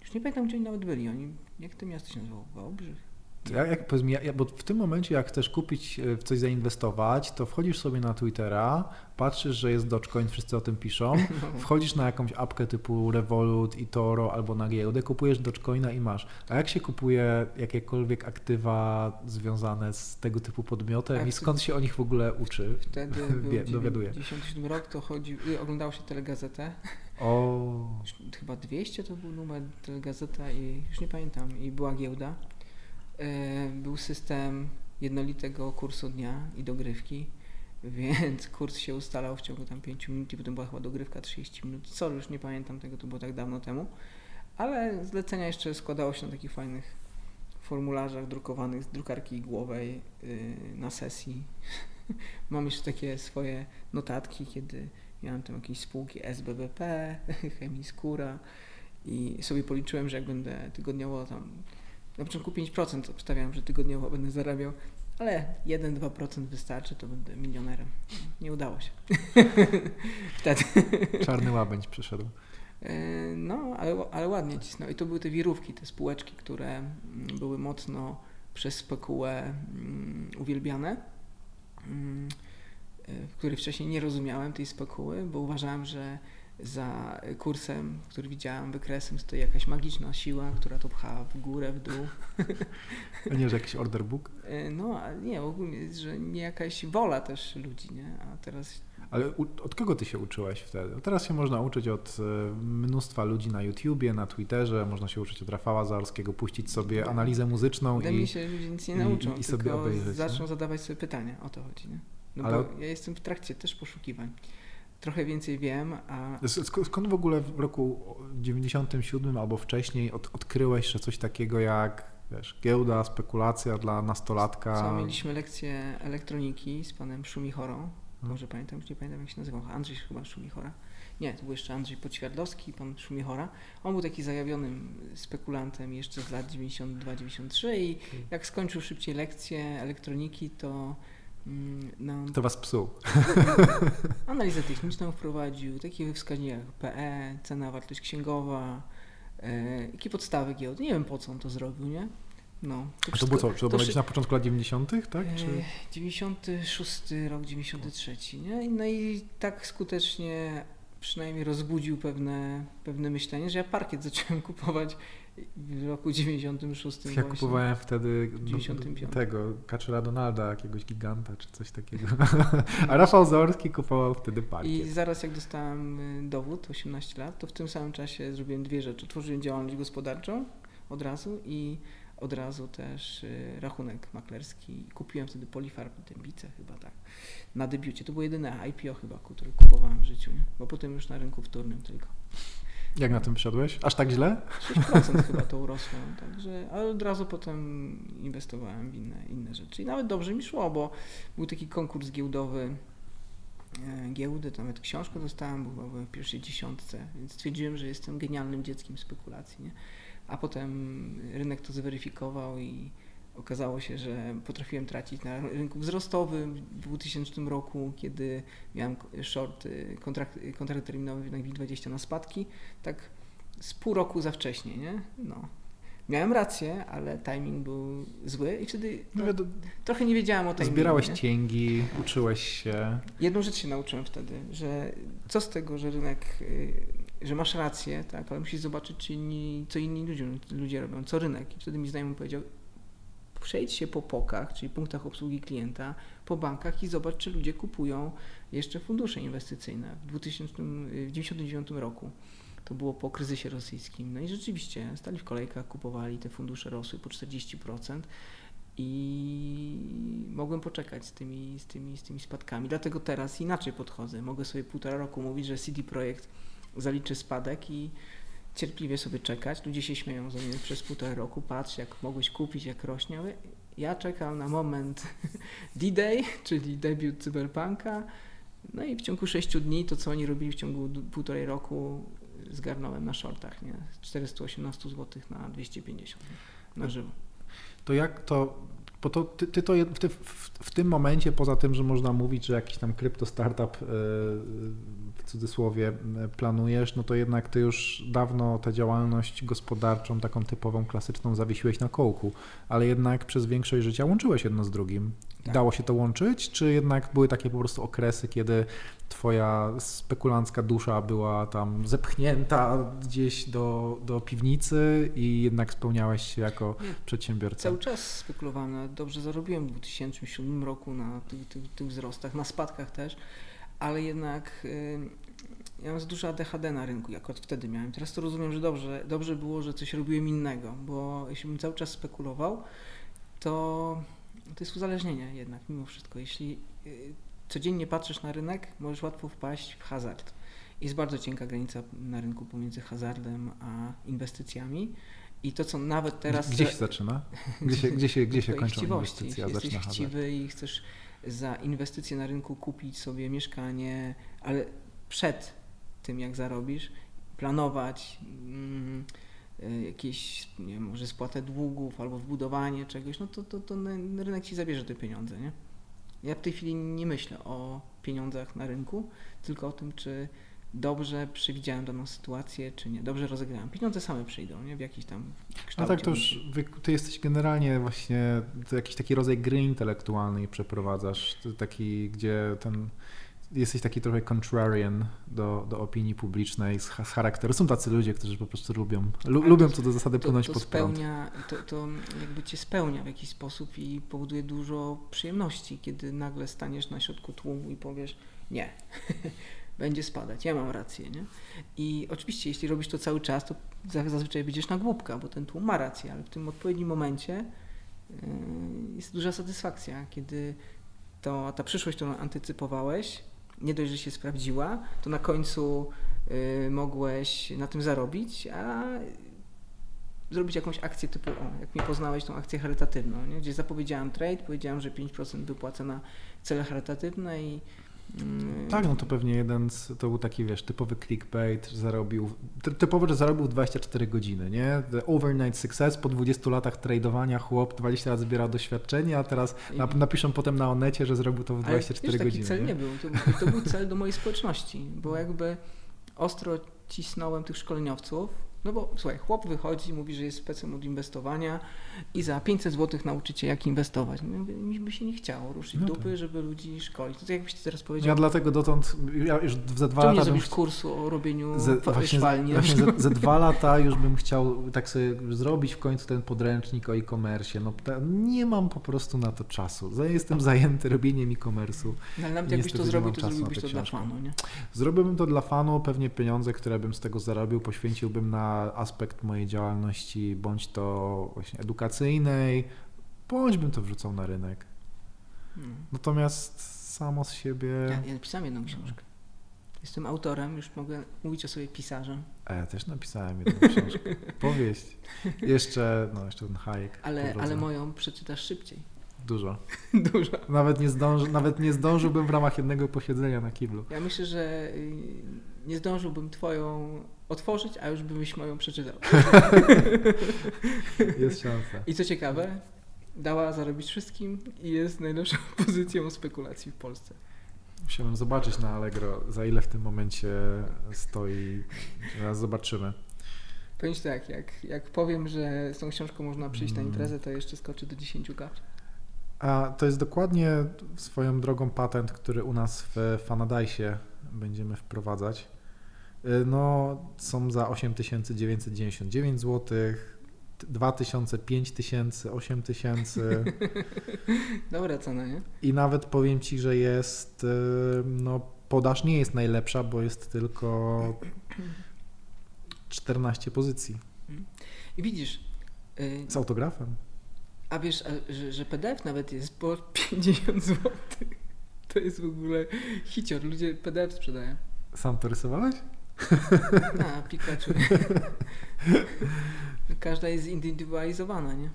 Już nie pamiętam, gdzie oni nawet byli. Oni, jak to miasto się nazywało? Wałbrzych? Ja, jak, ja, bo w tym momencie, jak chcesz kupić, e, w coś zainwestować, to wchodzisz sobie na Twittera, patrzysz, że jest Dogecoin, wszyscy o tym piszą, wchodzisz na jakąś apkę typu Revolut, eToro albo na giełdę, kupujesz Dogecoina i masz. A jak się kupuje jakiekolwiek aktywa związane z tego typu podmiotem i skąd się o nich w ogóle uczy? Wtedy Wie, dowiaduje. 97 rok to chodzi, y, oglądało się telegazetę. O. Chyba 200 to był numer telegazeta i już nie pamiętam. I była giełda. E, był system jednolitego kursu dnia i dogrywki, więc kurs się ustalał w ciągu tam 5 minut i potem była chyba dogrywka 30 minut. Co już nie pamiętam tego, to było tak dawno temu, ale zlecenia jeszcze składało się na takich fajnych formularzach drukowanych z drukarki głowej y, na sesji. Mam jeszcze takie swoje notatki, kiedy miałem tam jakieś spółki SBBP, Chemii Skóra i sobie policzyłem, że jak będę tygodniowo tam na początku 5% obstawiałem, że tygodniowo będę zarabiał, ale 1-2% wystarczy, to będę milionerem. Nie udało się. Wtedy. Czarny łabędź przyszedł. E, no, ale, ale ładnie cisnął. I to były te wirówki, te spółeczki, które mm, były mocno przez spekułę mm, uwielbiane, mm, e, w której wcześniej nie rozumiałem tej spekuły, bo uważałem, że za kursem, który widziałam wykresem, stoi jakaś magiczna siła, która to pcha w górę, w dół. A nie, że jakiś order book? E, no, a nie, ogólnie, że nie jakaś wola też ludzi, nie? A teraz... Ale od kogo ty się uczyłeś wtedy? Teraz się można uczyć od e, mnóstwa ludzi na YouTubie, na Twitterze, można się uczyć od Rafała Zalskiego, puścić sobie analizę muzyczną Ode i... mnie się ludzie nic nie nauczą, i, i sobie obejrzeć, zaczną nie? zadawać sobie pytania, o to chodzi, nie? No Ale- bo ja jestem w trakcie też poszukiwań. Trochę więcej wiem, a Sk- Skąd w ogóle w roku 97 albo wcześniej od, odkryłeś, że coś takiego jak wiesz, giełda, spekulacja dla nastolatka? co mieliśmy lekcję elektroniki z panem Szumichorą, Hmm. może pamiętam, już nie pamiętam jak się nazywał, Andrzej chyba Szumichora. Nie, to był jeszcze Andrzej Podświadlowski, pan Szumichora. On był taki zajawionym spekulantem jeszcze z lat 92-93 i jak skończył szybciej lekcję elektroniki, to mm, nam To was psuł. analizę techniczną wprowadził, takie wskaźniki jak PE, cena, wartość księgowa, e, jakie podstawy giełdy. Nie wiem po co on to zrobił, nie? No, to wszystko- było co? Czy to było wszy- gdzieś na początku lat 90., tak? Czy... E, 96 rok, 93, nie? No i tak skutecznie przynajmniej rozbudził pewne, pewne myślenie, że ja parkiet zacząłem kupować w roku 96 Ja właśnie. kupowałem wtedy no, 95. tego Kaczera Donalda, jakiegoś giganta czy coś takiego. A Rafał Zaorski kupował wtedy I parkiet. zaraz jak dostałem y, dowód, 18 lat, to w tym samym czasie zrobiłem dwie rzeczy. Otworzyłem działalność gospodarczą od razu i od razu też y, rachunek maklerski. Kupiłem wtedy Polifarm Dębice chyba tak, na debiucie. To było jedyne IPO chyba, które kupowałem w życiu, nie? bo potem już na rynku wtórnym tylko. Jak na tym wszedłeś? Aż tak źle? 6% chyba to urosło, także, ale od razu potem inwestowałem w inne, inne rzeczy. I nawet dobrze mi szło, bo był taki konkurs giełdowy e, giełdy, nawet książkę dostałem, bo chyba byłem w pierwszej dziesiątce, więc stwierdziłem, że jestem genialnym dzieckiem spekulacji. Nie? A potem rynek to zweryfikował i okazało się, że potrafiłem tracić na rynku wzrostowym w 2000 roku, kiedy miałem short, y, kontrakt, kontrakt terminowy na WIG20 na spadki, tak z pół roku za wcześnie, nie? No. Miałem rację, ale timing był zły i wtedy No, no, trochę nie wiedziałem o timingu. zbierałeś nie? cięgi, uczyłeś się. Jedną rzecz się nauczyłem wtedy, że co z tego, że rynek, y, że masz rację, tak, ale musisz zobaczyć, czy inni, co inni ludzie, ludzie robią, co rynek. I wtedy mi znajomy powiedział, przejdź się po POKach, czyli punktach obsługi klienta, po bankach i zobacz, czy ludzie kupują jeszcze fundusze inwestycyjne. W 1999 roku to było po kryzysie rosyjskim. No i rzeczywiście stali w kolejkach, kupowali, te fundusze rosły po 40% i mogłem poczekać z tymi, z, tymi, z tymi spadkami. Dlatego teraz inaczej podchodzę. Mogę sobie półtora roku mówić, że CD Projekt zaliczy spadek i cierpliwie sobie czekać. Ludzie się śmieją ze mnie przez półtora roku. Patrz, jak mogłeś kupić, jak rośnie. Ja czekam na moment D-Day, czyli debiut Cyberpunka. No i w ciągu 6 dni to, co oni robili w ciągu półtorej roku, zgarnąłem na shortach, nie? Z 418 zł na 250 na żywo. To jak to, bo to ty, ty to ty w, w tym momencie, poza tym, że można mówić, że jakiś tam krypto startup e, w cudzysłowie e, planujesz, no to jednak ty już dawno tę działalność gospodarczą, taką typową, klasyczną zawiesiłeś na kołku, ale jednak przez większość życia łączyłeś jedno z drugim. Tak. Dało się to łączyć, czy jednak były takie po prostu okresy, kiedy twoja spekulancka dusza była tam zepchnięta gdzieś do, do piwnicy i jednak spełniałeś się jako Nie, przedsiębiorca? Cały czas spekulowałem, dobrze zarobiłem w 2007 roku na tych, tych, tych wzrostach, na spadkach też, ale jednak y, ja mam za dużo ADHD na rynku, jak od wtedy miałem. Teraz to rozumiem, że dobrze, dobrze było, że coś robiłem innego, bo jeśli bym cały czas spekulował, to to jest uzależnienie jednak mimo wszystko. Jeśli y, codziennie patrzysz na rynek, możesz łatwo wpaść w hazard. Jest bardzo cienka granica na rynku pomiędzy hazardem a inwestycjami. I to, co nawet teraz. Gdzie się zaczyna? Gdzie się, gdzie się, gdzie się kończą chciwości. inwestycje, Jeśli zaczyna jesteś hazard? chciwy i chcesz za inwestycje na rynku kupić sobie mieszkanie, ale przed tym, jak zarobisz, planować mm, y, jakieś, nie wiem, może spłatę długów albo wbudowanie czegoś, no to, to, to rynek ci zabierze te pieniądze, nie? Ja w tej chwili nie myślę o pieniądzach na rynku, tylko o tym, czy dobrze przewidziałem daną sytuację, czy nie. Dobrze rozegrałem. Pieniądze same przyjdą, nie? W jakiś tam No kształcie. tak, to już ty jesteś generalnie właśnie, to jakiś taki rodzaj gry intelektualnej przeprowadzasz, taki, gdzie ten jesteś taki trochę contrarian do, do opinii publicznej z, z charakteru. Są tacy ludzie, którzy po prostu lubią, lu, lubią co do zasady płynąć to, pod prąd. spełnia, to, to jakby cię spełnia w jakiś sposób i powoduje dużo przyjemności, kiedy nagle staniesz na środku tłumu i powiesz nie, będzie spadać, ja mam rację. Nie? I oczywiście, jeśli robisz to cały czas, to zazwyczaj będziesz na głupka, bo ten tłum ma rację, ale w tym odpowiednim momencie yy, jest duża satysfakcja, kiedy to, ta przyszłość, którą antycypowałeś, nie dość, że się sprawdziła, to na końcu y, mogłeś na tym zarobić, a zrobić jakąś akcję typu, o, jak mi poznałeś tą akcję charytatywną, nie? gdzie zapowiedziałem trade, powiedziałem, że 5% wypłacę na cele charytatywne i. Tak, no to pewnie jeden z, to był taki, wiesz, typowy clickbait, zarobił, typowo, że zarobił 24 godziny, nie? The overnight success, po 20 latach tradowania chłop 20 lat zbierał doświadczenie, a teraz napiszą potem na Onecie, że zrobił to w 24 Ale, wiesz, godziny. taki cel nie, nie był, to, to był cel do mojej społeczności, bo jakby ostro cisnąłem tych szkoleniowców, no bo słuchaj, chłop wychodzi, mówi, że jest specem od inwestowania i za 500 zł nauczycie jak inwestować. No, mi by się nie chciało ruszyć no dupy, tak. żeby ludzi szkolić. To jakbyś ty teraz powiedział. Ja dlatego dotąd, ja już za dwa lata... nie zrobisz bym... kursu o robieniu ze, właśnie, szwalni? Właśnie za, za, dwa lata już bym chciał tak sobie zrobić w końcu ten podręcznik o e-commerce. No, nie mam po prostu na to czasu. Jestem zajęty robieniem e-commerce'u. No, ale nawet jakbyś to zrobił, to zrobiłbyś to dla fanu, nie? Zrobiłbym to dla fanu, pewnie pieniądze, które bym z tego zarobił, poświęciłbym na aspekt mojej działalności, bądź to właśnie edukacyjnej, bądź bym to wrzucał na rynek. Hmm. Natomiast samo z siebie. Ja, ja napisałem jedną książkę. Jestem autorem, już mogę mówić o sobie pisarzem. A ja też napisałem jedną książkę. Powieść. Jeszcze, no jeszcze ten hajek. Ale, ale moją przeczytasz szybciej. Dużo. Dużo. Nawet nie, zdąży, nawet nie zdążyłbym w ramach jednego posiedzenia na kiblu. Ja myślę, że y, nie zdążyłbym twoją otworzyć, a już byś moją przeczytał. jest szansa. I co ciekawe, dała zarobić wszystkim i jest najlepszą pozycją spekulacji w Polsce. Musiałem zobaczyć na Allegro, za ile w tym momencie stoi. Zaraz zobaczymy. Powiem tak, jak, jak powiem, że z tą książką można przyjść na mm. imprezę, to jeszcze skoczy do 10 gaczy. A to jest dokładnie swoją drogą patent, który u nas w Fanadajsie będziemy wprowadzać. Y, no, są za 8999 zł, 2000, 5000, 8000. Dobra cena, nie? I nawet powiem Ci, że jest, y, no podaż nie jest najlepsza, bo jest tylko 14 pozycji. I widzisz. Y, Z autografem. A wiesz, że, że PDF nawet jest po 50 zł. To jest w ogóle hicior. Ludzie PDF sprzedają. Sam to rysowałeś? A, Pikachu. Każda jest zindywidualizowana, nie?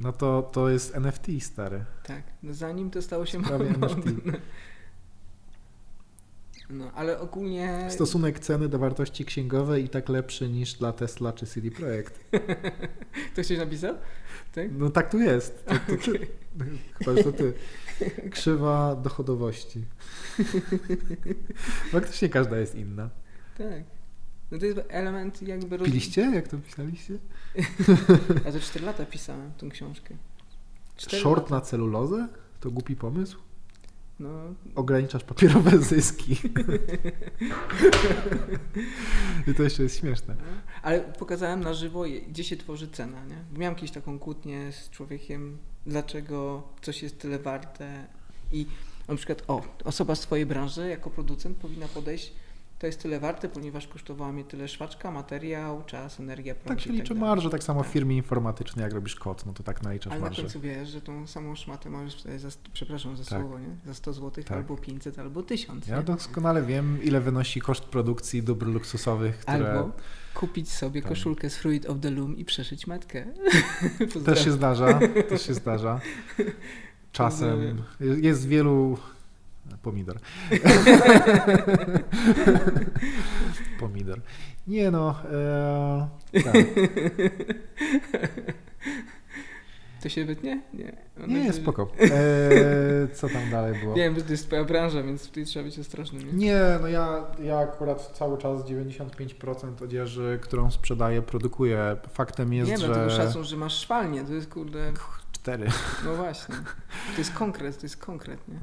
No to, to jest NFT, stary. Tak, no zanim to stało się modne. No, ale ogólnie... Stosunek ceny do wartości księgowej i tak lepszy niż dla Tesla czy CD Projekt. to ktoś napisał? Tak? No tak tu jest. To, to, okay. Chyba, że to ty. Krzywa dochodowości. Faktycznie każda jest inna. Tak. No to jest element jakby... Roz... Piliście? Jak to pisaliście? ja to 4 lata pisałem tą książkę. Short lata. na celulozę? To głupi pomysł? No. Ograniczasz papierowe zyski. I to jeszcze jest śmieszne. No, ale pokazałem na żywo, gdzie się tworzy cena. Nie? Miałem jakąś taką kłótnię z człowiekiem, dlaczego coś jest tyle warte. I na przykład, o, osoba z Twojej branży jako producent powinna podejść to jest tyle warte, ponieważ kosztowała mnie tyle szwaczka, materiał, czas, energia, Tak się liczy tak marżę, tak samo tak. w firmie informatycznej, jak robisz kod, no to tak naliczasz Ale marżę. Ale na końcu wiesz, że tą samą szmatę możesz za, przepraszam za tak. słowo, nie? za 100 zł tak. albo 500, albo 1000. Ja nie? doskonale wiem, ile wynosi koszt produkcji dóbr luksusowych, które... Albo kupić sobie tak. koszulkę z Fruit of the Loom i przeszyć matkę. też się zdarza, też się zdarza. Czasem. Jest wielu Pomidor. Pomidor. Nie no. E, tak. To się wytnie? Nie. nie, jest spoko. E, co tam dalej było? Wiem, że to jest twoja branża, więc tutaj trzeba być ostrożnym. Nie, nie no ja, ja akurat cały czas 95% odzieży, którą sprzedaję, produkuję. Faktem jest, nie, że... Nie, dlatego szacun, że masz szwalnię, to jest kurde... Cztery. No właśnie. To jest konkret, to jest konkret, nie? E,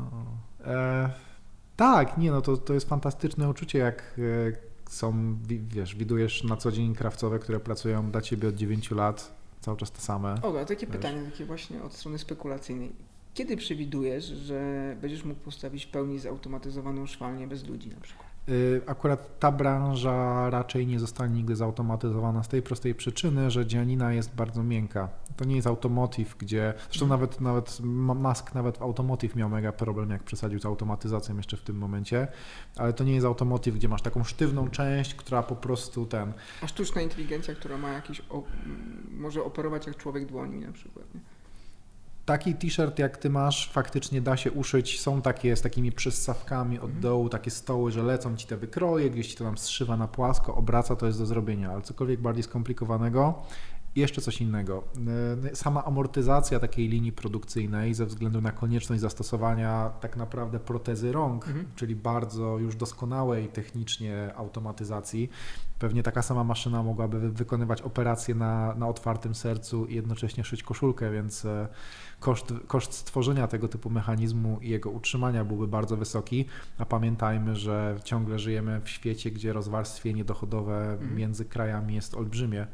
Tak, nie, no to, to jest fantastyczne uczucie, jak e, są, wiesz, widujesz na co dzień krawcowe, które pracują dla ciebie od 9 lat, cały czas te same. O, a takie wiesz. pytanie, takie właśnie od strony spekulacyjnej. Kiedy przewidujesz, że będziesz mógł postawić w pełni zautomatyzowaną szwalnię bez ludzi na przykład? Y, akurat ta branża raczej nie zostanie nigdy zautomatyzowana z tej prostej przyczyny, że dzianina jest bardzo miękka. To nie jest automotive, gdzie. Zresztą nawet, nawet Musk nawet w automotive miał mega problem, jak przesadził z automatyzacją jeszcze w tym momencie, ale to nie jest automotive, gdzie masz taką sztywną część, która po prostu ten. A sztuczna inteligencja, która ma jakiś. może operować jak człowiek dłoni na przykład. Nie? Taki t-shirt jak ty masz faktycznie da się uszyć. Są takie z takimi przyssawkami od mhm. dołu, takie stoły, że lecą ci te wykroje, gdzieś ci to tam zszywa na płasko, obraca, to jest do zrobienia, ale cokolwiek bardziej skomplikowanego. Jeszcze coś innego. E, sama amortyzacja takiej linii produkcyjnej ze względu na konieczność zastosowania tak naprawdę protezy rąk, mhm. czyli bardzo już doskonałej technicznie automatyzacji, Pewnie taka sama maszyna mogłaby wykonywać operacje na, na otwartym sercu i jednocześnie szyć koszulkę, więc e, koszt, koszt stworzenia tego typu mechanizmu i jego utrzymania byłby bardzo wysoki, a pamiętajmy, że ciągle żyjemy w świecie, gdzie rozwarstwienie dochodowe mhm. między krajami jest olbrzymie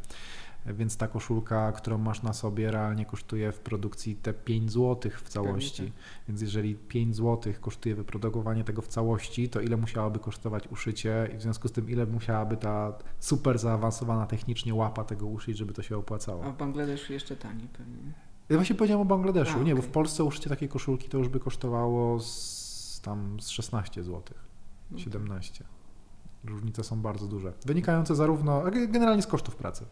więc ta koszulka, którą masz na sobie, realnie kosztuje w produkcji te 5 zł w całości. Więc jeżeli 5 zł kosztuje wyprodukowanie tego w całości, to ile musiałoby kosztować uszycie i w związku z tym ile musiałaby ta super zaawansowana technicznie łapa tego uszyć, żeby to się opłacało. A w Bangladeszu jeszcze taniej pewnie. Ja właśnie powiedziałem o Bangladeszu, A, nie, okay. bo w Polsce uszycie takiej koszulki to już by kosztowało z, tam z 16 zł, 17. Różnice są bardzo duże, wynikające zarówno, generalnie z kosztów pracy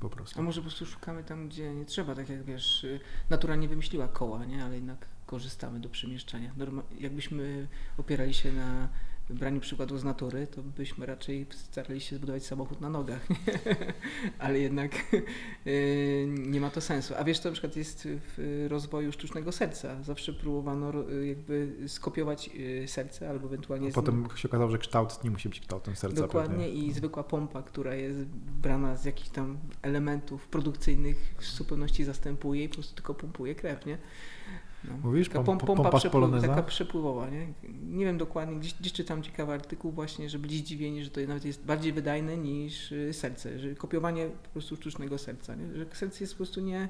po prostu. A może po prostu szukamy tam, gdzie nie trzeba, tak jak wiesz, y, natura nie wymyśliła koła, nie? ale jednak korzystamy do przemieszczania. Norma jakbyśmy opierali się na braniu przykładu z natury, to byśmy raczej starali się zbudować samochód na nogach, ale jednak y, nie ma to sensu. A wiesz, to na przykład jest w rozwoju sztucznego serca. Zawsze próbowano jakby skopiować y, serce albo ewentualnie... A potem się okazało, że kształt nie musi być kształtem serca. Dokładnie pewnie. i zwykła pompa, która jest brana z jakichś tam elementów produkcyjnych w zupełności zastępuje i po prostu tylko pompuje krew, nie? No. Mówisz, taka pom, pompa, pompa przepływ, taka przepływowa, nie? Nie wiem dokładnie, gdzieś, gdzieś czytam ciekawy artykuł właśnie, że byli zdziwieni, że to nawet jest bardziej wydajne niż y, serce, że kopiowanie po prostu sztucznego serca, nie? że serce jest po prostu nie,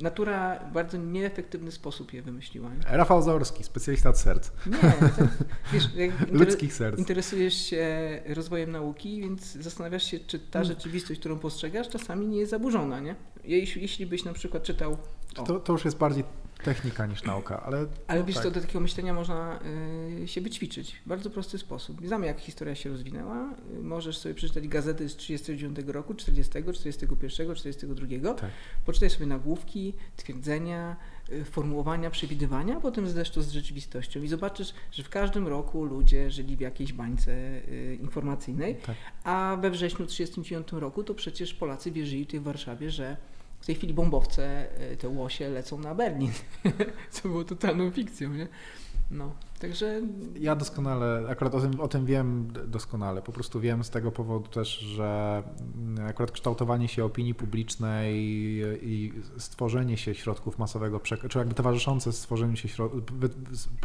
natura w bardzo nieefektywny sposób je wymyśliła. Nie? Rafał Zaorski, specjalista od serc. Nie, to, wiesz, ludzkich serc. Interesujesz się rozwojem nauki, więc zastanawiasz się, czy ta mm. rzeczywistość, którą postrzegasz, czasami nie jest zaburzona. Nie? Jeśli, jeśli byś na przykład czytał. To, to już jest bardziej technika niż nauka, ale... Ale wiesz tak. co, do takiego myślenia można y, się wyćwiczyć w bardzo prosty sposób. Znamy jak historia się rozwinęła. Możesz sobie przeczytać gazety z 39 roku, 40, 41, 42, tak. poczytaj sobie nagłówki, twierdzenia, y, formułowania, przewidywania, a potem zdasz to z rzeczywistością i zobaczysz, że w każdym roku ludzie żyli w jakiejś bańce y, informacyjnej, tak. a we wrześniu 1939 roku to przecież Polacy wierzyli tutaj w Warszawie, że w tej chwili bombowce, e, te łosie lecą na Berlin, co było totalną fikcją, nie? No, także... Ja doskonale, akurat o tym, o tym wiem doskonale, po prostu wiem z tego powodu też, że mm, akurat kształtowanie się opinii publicznej i stworzenie się środków masowego przekazu, czy jakby towarzyszące stworzeniu się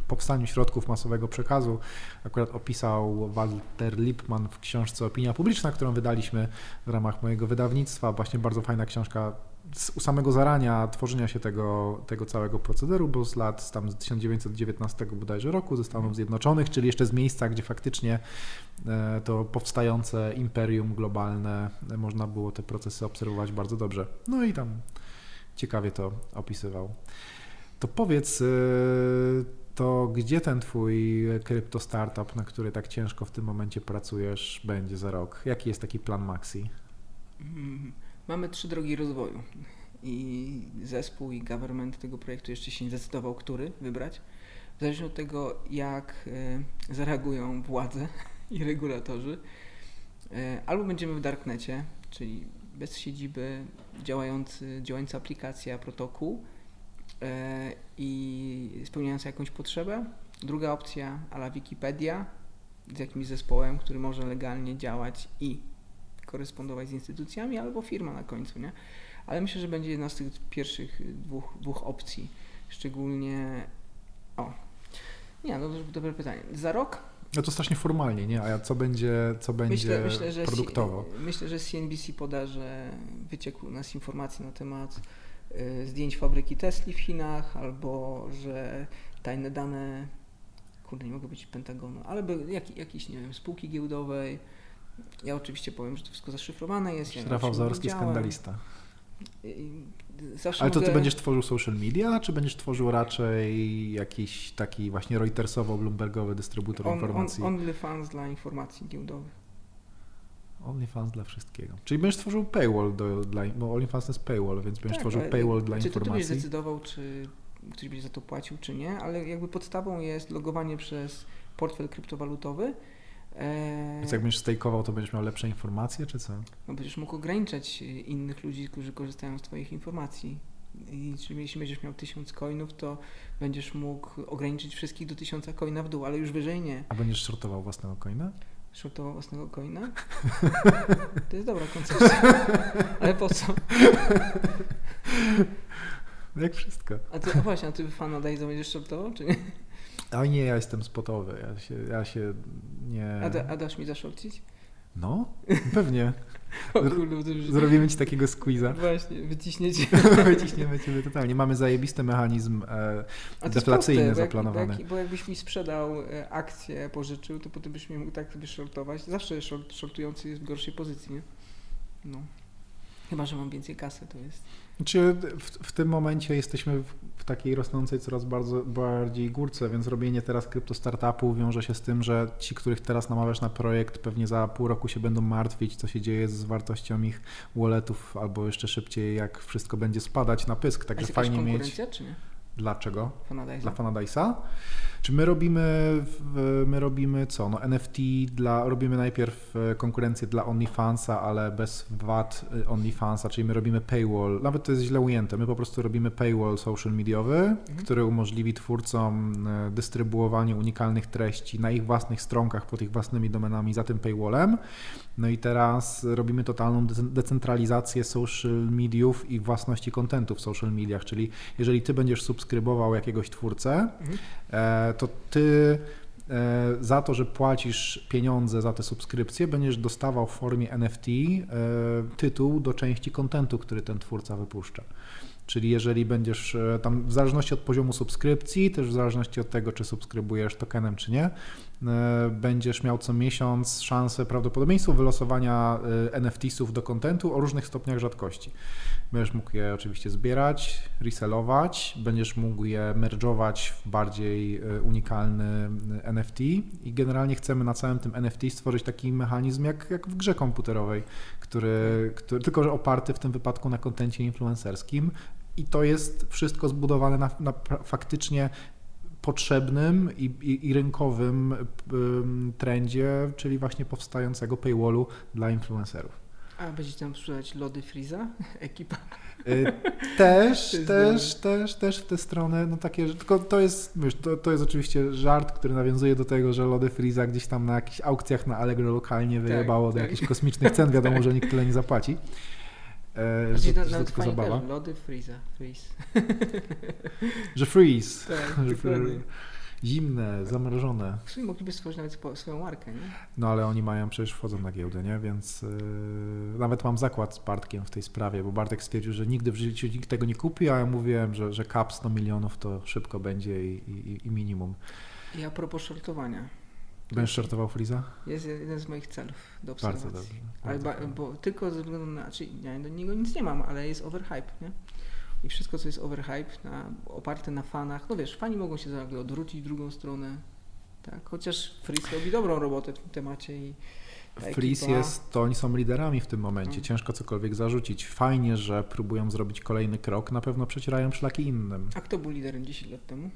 powstaniu środków masowego przekazu, akurat opisał Walter Lippmann w książce Opinia Publiczna, którą wydaliśmy w ramach mojego wydawnictwa, właśnie bardzo fajna książka z samego zarania tworzenia się tego, tego całego procederu, bo z lat tam z 1919 bodajże roku ze Stanów Zjednoczonych, czyli jeszcze z miejsca, gdzie faktycznie e, to powstające imperium globalne, e, można było te procesy obserwować bardzo dobrze. No i tam ciekawie to opisywał. To powiedz, e, to gdzie ten twój krypto startup, na który tak ciężko w tym momencie pracujesz, będzie za rok? Jaki jest taki plan Maxi? Mm Mamy trzy drogi rozwoju i zespół i government tego projektu jeszcze się nie zdecydował, który wybrać. W zależności od tego, jak e, zareagują władze i regulatorzy, e, albo będziemy w darknecie, czyli bez siedziby, działający, działająca aplikacja, protokół e, i spełniająca jakąś potrzebę. Druga opcja, ala Wikipedia, z jakimś zespołem, który może legalnie działać i korespondować z instytucjami, albo firma na końcu, nie? Ale myślę, że będzie jedna z tych pierwszych dwóch, dwóch opcji. Szczególnie o, Nie, no to dobre pytanie. Za rok? No to strasznie formalnie, nie? A co będzie, co będzie Myślę, że produktowo? C- myślę, że CNBC poda, że wyciekł nas informacji na temat y, zdjęć fabryki Tesla w Chinach, albo że tajne dane, kurde, nie mogę być Pentagonu, ale jak, jakiejś, nie wiem, spółki giełdowej. Ja oczywiście powiem, że to wszystko zaszyfrowane jest. Ja Rafał Zaorski, skandalista. Zawsze Ale to ty mogę- będziesz tworzył social media, czy będziesz tworzył raczej jakiś taki właśnie Reutersowo-Bloombergowy dystrybutor on, on, informacji? OnlyFans dla informacji giełdowych. OnlyFans dla wszystkiego. Czyli będziesz tworzył paywall, do, dla, bo OnlyFans jest paywall, więc będziesz Tak, tworzył paywall dla czy to ty będziesz informacji. decydował, czy ktoś będzie za to płacił, czy nie, ale jakby podstawą jest logowanie przez portfel kryptowalutowy. E, Więc jak będziesz stakeował, to będziesz miał lepsze informacje, czy co? no będziesz mógł ograniczać innych ludzi, którzy korzystają z Twoich informacji. I czyli jeśli będziesz miał tysiąc coinów, to będziesz mógł ograniczyć wszystkich do tysiąca coina w dół, ale już wyżej nie. A będziesz shortował własnego coina? Shortował własnego coina? To jest dobra koncepcja. Ale po co? No Jak wszystko. A ty, a właśnie, a ty fan Dajza będziesz shortował, czy nie? A nie, ja jestem spotowy. Ja się, ja się nie... A, da, a dasz mi zaszorcić? No, pewnie. Zrobimy ci takiego squeeza. Właśnie, wyciśniecie. Wyciśniemy ciebie totalnie. Mamy zajebisty mechanizm e, deflacyjny proste, zaplanowany. Bo, jak, bo jakbyś mi sprzedał e, akcję, pożyczył, to potem byś mnie mógł tak sobie shortować. Zawsze short, shortujący jest w gorszej pozycji, nie? No. Chyba, że mam więcej kasy, to jest... Znaczy, w, w tym momencie jesteśmy w, w takiej rosnącej coraz bardzo, bardziej górce, więc robienie teraz krypto startupu wiąże się z tym, że ci, których teraz namawiasz na projekt, pewnie za pół roku się będą martwić, co się dzieje z wartością ich walletów, albo jeszcze szybciej, jak wszystko będzie spadać na pysk. Także fajnie mieć. czy nie? Dlaczego? Fanadajza? Dla Fanadajsa? Czy my robimy, my robimy co? No NFT dla, robimy najpierw e, konkurencję dla OnlyFansa, ale bez VAT e, OnlyFansa, czyli my robimy paywall, nawet to jest źle ujęte, my po prostu robimy paywall social mediowy, który umożliwi twórcom e, dystrybuowanie unikalnych treści na ich własnych stronkach pod ich własnymi domenami za tym paywallem. No i teraz robimy totalną de- decentralizację social mediów i własności kontentu w social mediach, czyli jeżeli ty będziesz subskrybował jakiegoś twórcę, Mhm. To ty e, za to, że płacisz pieniądze za te subskrypcje, będziesz dostawał w formie NFT e, tytuł do części kontentu, który ten twórca wypuszcza. Czyli jeżeli będziesz e, tam, w zależności od poziomu subskrypcji, też w zależności od tego, czy subskrybujesz tokenem, czy nie, będziesz miał co miesiąc szansę, prawdopodobieństwo wylosowania e, NFT-sów do kontentu o różnych stopniach rzadkości. Będziesz mógł je oczywiście zbierać, resellować, będziesz mógł je merge'ować w bardziej e, unikalny e, NFT i generalnie chcemy na całym tym NFT stworzyć taki mechanizm jak, jak w grze komputerowej, który, który tylko że oparty w tym wypadku na kontencie influencerskim i to jest wszystko zbudowane na, na faktycznie potrzebnym i, i, i rynkowym ym, trendzie, czyli właśnie powstającego paywallu dla influencerów. A będziecie tam sprzedać lody Freeza? Ekipa. Y, Też, też, też, też w tę stronę, no takie, że- tylko to jest, wiesz, to, to jest oczywiście żart, który nawiązuje do tego, że lody Freeza gdzieś tam na jakichś aukcjach na Allegro lokalnie wyjebało do tak. jakichś kosmicznych cen, wiadomo, że nikt tyle nie zapłaci. E, że, to- że to tylko zabawa. Lody Freeza. Freeze. Że freeze, Tak, zimne, zamrożone. W sumie mogliby stworzyć nawet swoją markę, nie? No ale oni mają, przecież wchodzą na giełdę, nie? Więc yy, nawet mam zakład z Bartkiem w tej sprawie, bo Bartek stwierdził, że nigdy w życiu nikt tego nie kupi, a ja mówiłem, że, że cap 100 milionów to szybko będzie i, i, i minimum. I a propos shortowania. Będziesz shortował Freeza? Jest jeden z moich celów do obserwacji. Bardzo dobrze. Bardzo ba, bo tylko ze względu na, znaczy ja do niego nic nie mam, ale jest overhype, nie? I wszystko, co jest overhype, na, oparte na fanach, no wiesz, fani mogą się nagle odwrócić w drugą stronę, tak? Chociaż Freeze robi dobrą robotę w tym temacie i ekipa- jest, to oni są liderami w tym momencie, Mm. ciężko cokolwiek zarzucić. Fajnie, że próbują zrobić kolejny krok, na pewno przecierają szlaki innym. A kto był liderem 10 lat temu?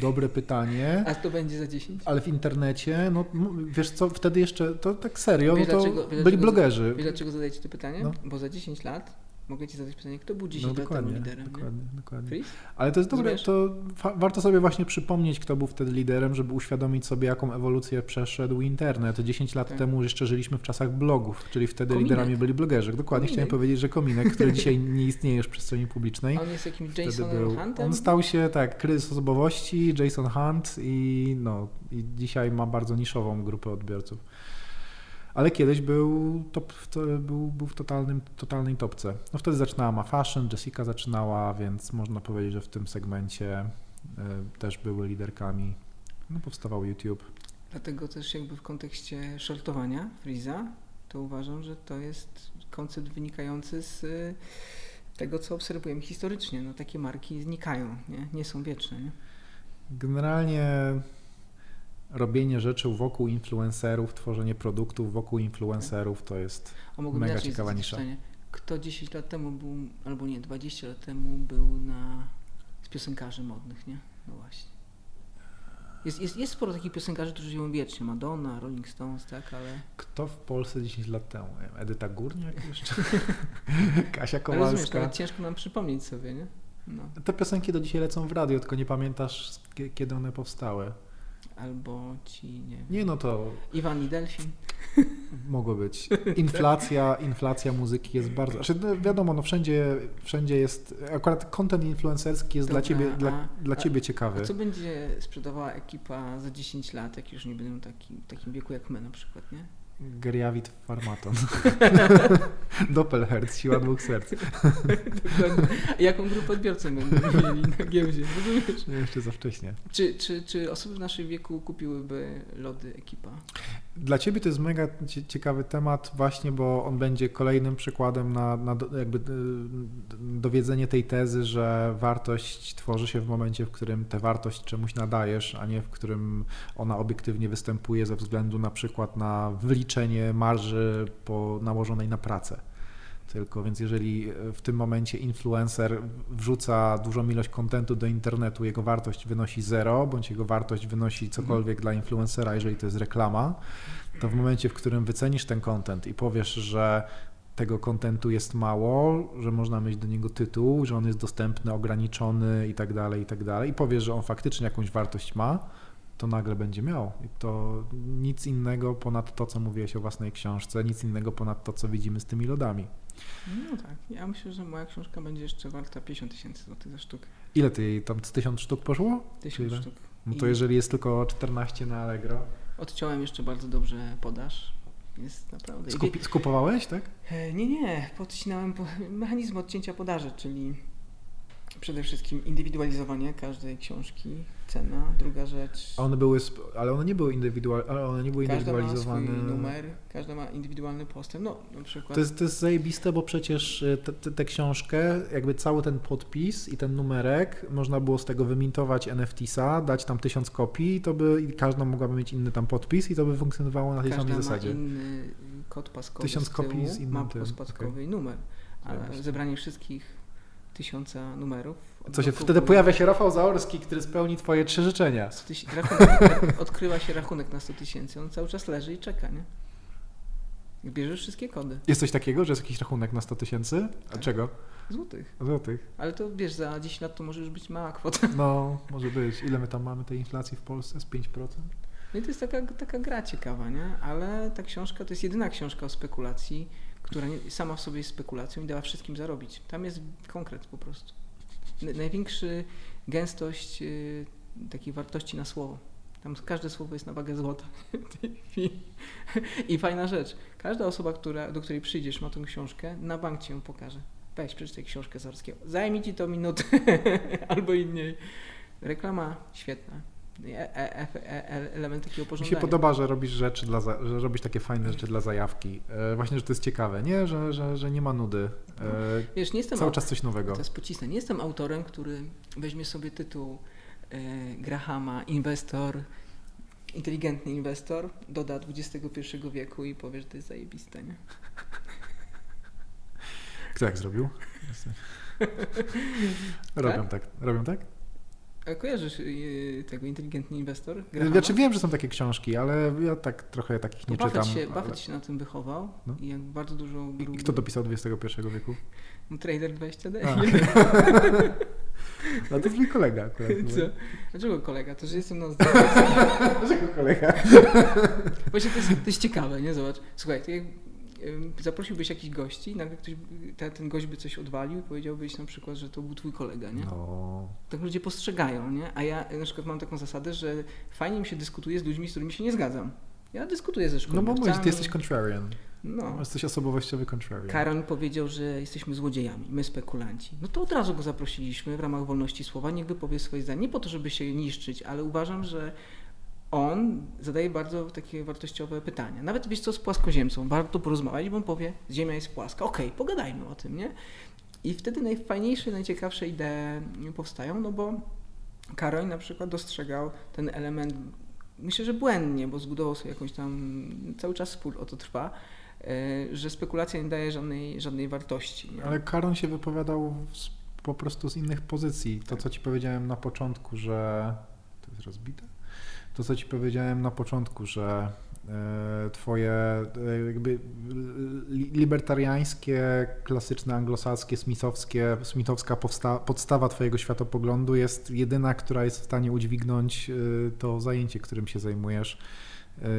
Dobre pytanie. A kto będzie za 10? Ale w internecie, no wiesz co, wtedy jeszcze, to tak serio, no Wiesz to dlaczego- byli dlaczego- blogerzy. Wiesz dlaczego zadajecie to pytanie? No. Bo za 10 lat mogę ci zadać pytanie, kto był 10 No dokładnie, liderem? nie? dokładnie, dokładnie. Freeze? Ale to jest dobre, to warto sobie właśnie przypomnieć, kto był wtedy liderem, żeby uświadomić sobie, jaką ewolucję przeszedł internet. 10 lat Tak. temu jeszcze żyliśmy w czasach blogów, czyli wtedy Kominek. liderami byli blogerzy. Dokładnie Kominek. chciałem powiedzieć, że Kominek, który dzisiaj nie istnieje już w przestrzeni publicznej. On jest jakimś Jasonem był, Huntem? on stał się, tak, kryzys osobowości, Jason Hunt i no, i dzisiaj ma bardzo niszową grupę odbiorców. Ale kiedyś był, top, był, był w totalnym, totalnej topce. No wtedy zaczynała Ma Fashion, Jessica zaczynała, więc można powiedzieć, że w tym segmencie y, też były liderkami. No powstawał YouTube. Dlatego też jakby w kontekście shortowania Freeza, to uważam, że to jest koncept wynikający z y, tego, co obserwujemy historycznie. No, takie marki znikają, nie, nie są wieczne. Nie? Generalnie robienie rzeczy wokół influencerów, tworzenie produktów wokół influencerów to jest A Mega ciekawa nisza. Kto 10 lat temu był, albo nie, 20 lat temu był na z piosenkarzy modnych, nie? No właśnie. Jest, jest, jest sporo takich piosenkarzy, którzy żyją wiecznie. Madonna, Rolling Stones, tak, ale... Kto w Polsce 10 lat temu? Edyta Górniak jeszcze? Kasia ale rozumiesz, Kowalska? nawet ciężko nam przypomnieć sobie, nie? No. Te piosenki do dzisiaj lecą w radio, tylko nie pamiętasz kie- kiedy one powstały. Albo ci, nie wiem, Nie no to Iwan i Delfin. mogło być. Inflacja, inflacja muzyki jest bardzo... Znaczy, no wiadomo, no wszędzie, wszędzie jest... Akurat content influencerski jest dla Dobra, ciebie, dla, a- dla a- ciebie A ciekawy. co będzie sprzedawała ekipa za 10 lat, jak już nie będą taki, w takim wieku jak my na przykład, nie? Geriawit Farmaton. Doppelherz, siła dwóch serc. Dokładnie. A jaką grupę odbiorców będą mieli na giełdzie, rozumiesz? Jeszcze za wcześnie. Czy, czy, czy osoby w naszym wieku kupiłyby lody ekipa? Dla Ciebie to jest mega cie- ciekawy temat właśnie, bo on będzie kolejnym przykładem na, na jakby y, dowiedzenie tej tezy, że wartość tworzy się w momencie, w którym tę wartość czemuś nadajesz, a nie w którym ona obiektywnie występuje ze względu na przykład na wyliczenie marży po nałożonej na pracę. Tylko więc jeżeli w tym momencie influencer wrzuca dużą ilość kontentu do internetu, jego wartość wynosi zero, bądź jego wartość wynosi cokolwiek dla influencera, jeżeli to jest reklama, to w momencie, w którym wycenisz ten content i powiesz, że tego kontentu jest mało, że można mieć do niego tytuł, że on jest dostępny, ograniczony i tak dalej, i tak dalej, i powiesz, że on faktycznie jakąś wartość ma, to nagle będzie miał. I to nic innego ponad to, co mówiłeś o własnej książce, nic innego ponad to, co widzimy z tymi lodami. No tak. Ja myślę, że moja książka będzie jeszcze warta 50 tysięcy złotych za sztukę. Ile ty tam z tysiąc sztuk poszło? Tysiąc sztuk. No to I- jeżeli jest tylko 14 na Allegro. Odciąłem jeszcze bardzo dobrze podaż. Jest naprawdę. Skupi, skupowałeś, tak? E, Nie, nie, podcinałem po, mechanizm odcięcia podaży, czyli przede wszystkim indywidualizowanie każdej książki, cena, druga rzecz. A one były, ale one nie były indywidualne, ale one nie były Każda ma swój indywidualizowane. numer, każda ma indywidualny postęp. No, na przykład. To jest, to jest zajebiste, bo przecież te- tę książkę, jakby cały ten podpis i ten numerek, można było z tego wymintować NFT-sa, dać tam tysiąc kopii, to by i każda mogłaby mieć inny tam podpis i to by funkcjonowało na tej każda samej zasadzie. inny kod paskowy. Tysiąc kopii z innym ma tym, paskowy i numer. A zebranie wszystkich tysiąca numerów. Co się odblokowuje- wtedy pojawia się Rafał Zaorski, który spełni twoje trzy życzenia. 100 tysięcy- rachunek, odkrywa się rachunek na 100 tysięcy, on cały czas leży i czeka, nie? Bierzesz wszystkie kody Jest coś takiego, że jest jakiś rachunek na 100 tysięcy? A Tak. czego? złotych. Złotych. Ale to wiesz, za 10 lat to może już być mała kwota. No, może być. Ile my tam mamy tej inflacji w Polsce? Z 5%? No i to jest taka, taka gra ciekawa, nie? Ale ta książka to jest jedyna książka o spekulacji, która nie, sama w sobie jest spekulacją i dała wszystkim zarobić. Tam jest konkret po prostu. Największy gęstość y, takiej wartości na słowo. Tam każde słowo jest na wagę złota. I, fajna rzecz. Każda osoba, która, do której przyjdziesz, ma tą książkę, na bank ci ją pokaże. Weź, przeczytaj książkę Zarskiego. Zajmie ci to minutę albo i mniej. Reklama świetna. E, e, e, element takiego Mi pożądania. się podoba, że robisz rzeczy dla, że robisz takie fajne rzeczy dla zajawki. Właśnie, że to jest ciekawe, nie? Że, że, że nie ma nudy. Wiesz, nie jestem cały czas coś nowego. To jest pocisne. Nie jestem autorem, który weźmie sobie tytuł Grahama, inwestor, inteligentny inwestor, doda XXI wieku i powie, że to jest zajebiste, nie? Kto jak zrobił? Robią tak. Robią tak? A kojarzysz yy, tego inteligentny inwestor? Grahama? Znaczy wiem, że są takie książki, ale ja tak trochę takich nie Buffett czytam. Się, ale- Buffett się na tym wychował No. i jak bardzo dużo... I grup- kto dopisał XXI wieku? No, Trader 20D. A. No to mój kolega akurat. Co? Dlaczego kolega? To, że jestem na Dlaczego kolega? Właśnie to jest, to jest ciekawe, nie? Zobacz. Słuchaj, to jak zaprosiłbyś jakichś gości i nagle ktoś, ten, gość by coś odwalił i powiedziałbyś na przykład, że to był twój kolega, nie? No. Tak ludzie postrzegają, nie? A ja na przykład mam taką zasadę, że fajnie mi się dyskutuje z ludźmi, z którymi się nie zgadzam. Ja dyskutuję ze No szkoleniowcami. bo mówisz, ty jesteś contrarian. No. Jesteś osobowościowy contrarian. Karoń powiedział, że jesteśmy złodziejami, my spekulanci. No to od razu go zaprosiliśmy w ramach wolności słowa, niech wypowie swoje zdanie. Nie po to, żeby się niszczyć, ale uważam, że on zadaje bardzo takie wartościowe pytania. Nawet wiesz co, z płaskoziemcą warto porozmawiać, bo on powie, Ziemia jest płaska. Okej, pogadajmy o tym, nie? I wtedy najfajniejsze, najciekawsze idee powstają, no bo Karoń na przykład dostrzegał ten element, myślę, że błędnie, bo zbudował sobie jakąś tam, cały czas spór o to trwa, e, że spekulacja nie daje żadnej, żadnej wartości. Nie? Ale Karon się wypowiadał z, po prostu z innych pozycji. To, co ci powiedziałem na początku, że... To jest rozbite? To, co ci powiedziałem na początku, że e, twoje e, jakby li, libertariańskie, klasyczne anglosaskie, smithowskie, smithowska podstawa twojego światopoglądu jest jedyna, która jest w stanie udźwignąć e, to zajęcie, którym się zajmujesz.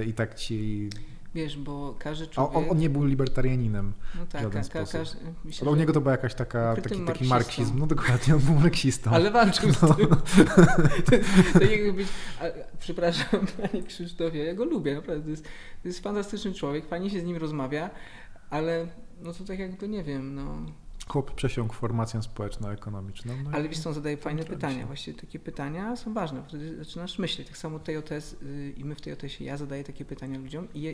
I tak ci... Wiesz, bo każdy człowiek... on, on nie był libertarianinem. no tak, żaden ka, ka, myślę, Ale u niego to była jakaś taka, Ukrytym taki, taki marksizm. No dokładnie, on był marksistą. Ale walczył No. z tym. To, to jakby być, a, przepraszam, panie Krzysztofie, ja go lubię, naprawdę. To jest, to jest fantastyczny człowiek, fajnie się z nim rozmawia, ale no to tak jakby nie wiem, no. Chłop przesiąkł formację społeczno-ekonomiczną. No Ale wiesz co, on zadaje fajne pytania. się. Właściwie takie pytania są ważne. Wtedy zaczynasz myśleć. Tak samo TJS y, i my w TJS-ie, ja zadaję takie pytania ludziom i je,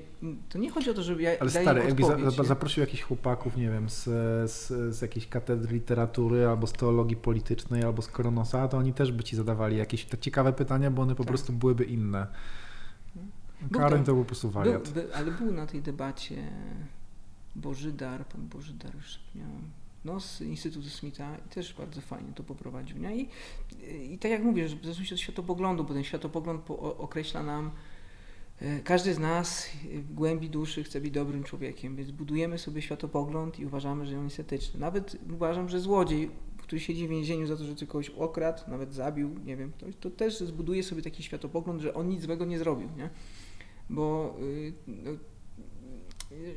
to nie chodzi o to, żeby ja Ale stary, im jakbyś za, zaprosił jakichś chłopaków, nie wiem, z, z, z jakiejś katedry literatury, albo z teologii politycznej, albo z Koronosa, to oni też by ci zadawali jakieś te ciekawe pytania, bo one po Tak. prostu byłyby inne. Był tam- to był po prostu Był, wariat. by, ale był na tej debacie Bożydar, pan Bożydar już zapomniałem, no z Instytutu Smitha i też bardzo fajnie to poprowadził. Nie? I, I tak jak mówię, że zależności od światopoglądu, bo ten światopogląd po, określa nam, e, każdy z nas w głębi duszy chce być dobrym człowiekiem, więc budujemy sobie światopogląd i uważamy, że on jest etyczny. Nawet uważam, że złodziej, który siedzi w więzieniu za to, że kogoś okradł, nawet zabił, nie wiem, to, to też zbuduje sobie taki światopogląd, że on nic złego nie zrobił, nie? Bo y, no,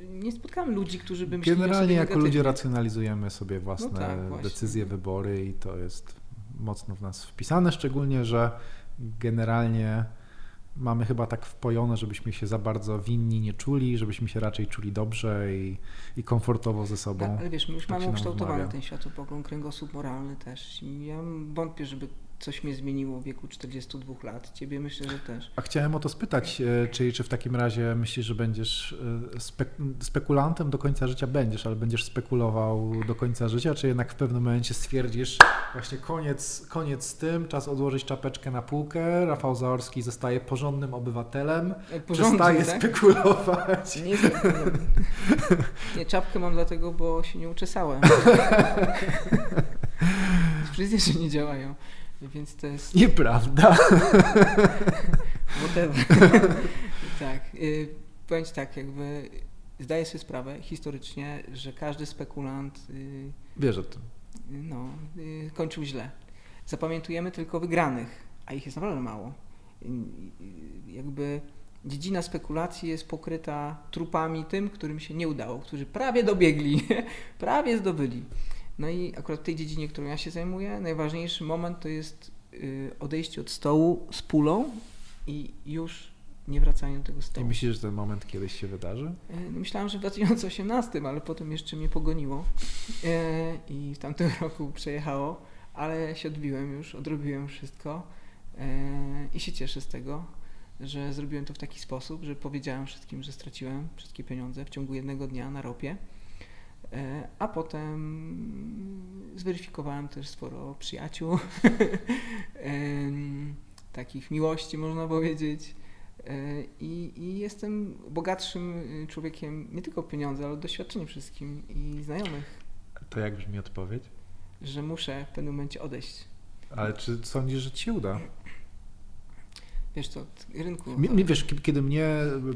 nie spotkałem ludzi, którzy by myśleli Generalnie jako ludzie racjonalizujemy sobie własne No tak, decyzje, wybory i to jest mocno w nas wpisane, szczególnie, że generalnie mamy chyba tak wpojone, żebyśmy się za bardzo winni nie czuli, żebyśmy się raczej czuli dobrze i, i komfortowo ze sobą. Tak, ale wiesz, my już Tak mamy ukształtowany ten światopogląd, kręgosłup moralny też. Ja wątpię, żeby coś mnie zmieniło w wieku 42 lat. Ciebie myślę, że też. A chciałem o to spytać, e, czy, czy w takim razie myślisz, że będziesz e, spek spekulantem do końca życia będziesz, ale będziesz spekulował do końca życia, czy jednak w pewnym momencie stwierdzisz, właśnie koniec, koniec z tym, czas odłożyć czapeczkę na półkę, Rafał Zaorski zostaje porządnym obywatelem, E, porządny, przestaje tak? spekulować. Nie porządny. Nie, czapkę mam dlatego, bo się nie uczesałem. Fryzje się nie działają. Więc to jest Nieprawda. whatever. tak. Y, powiem ci tak, jakby zdaję sobie sprawę historycznie, że każdy spekulant y, Wiesz o tym. no, y, kończył źle. Zapamiętujemy tylko wygranych, a ich jest naprawdę mało. Y, y, Jakby dziedzina spekulacji jest pokryta trupami tym, którym się nie udało, którzy prawie dobiegli, prawie zdobyli. No i akurat w tej dziedzinie, którą ja się zajmuję, najważniejszy moment to jest y, odejście od stołu z pulą i już nie wracanie do tego I stołu. myślisz, że ten moment kiedyś się wydarzy? E, no Myślałem, że w 2018, ale potem jeszcze mnie pogoniło e, i w tamtym roku przejechało, ale się odbiłem już, odrobiłem wszystko i się cieszę z tego, że zrobiłem to w taki sposób, że powiedziałem wszystkim, że straciłem wszystkie pieniądze w ciągu jednego dnia na ropie, a potem zweryfikowałem też sporo przyjaciół, takich miłości można powiedzieć. E, I, I jestem bogatszym y, człowiekiem nie tylko o pieniądze, ale o doświadczenie wszystkim i znajomych, To jak brzmi odpowiedź? że muszę w pewnym momencie odejść. Ale czy sądzisz, że ci się uda? Wiesz co, rynku. Mi, mi, wiesz, kiedy mnie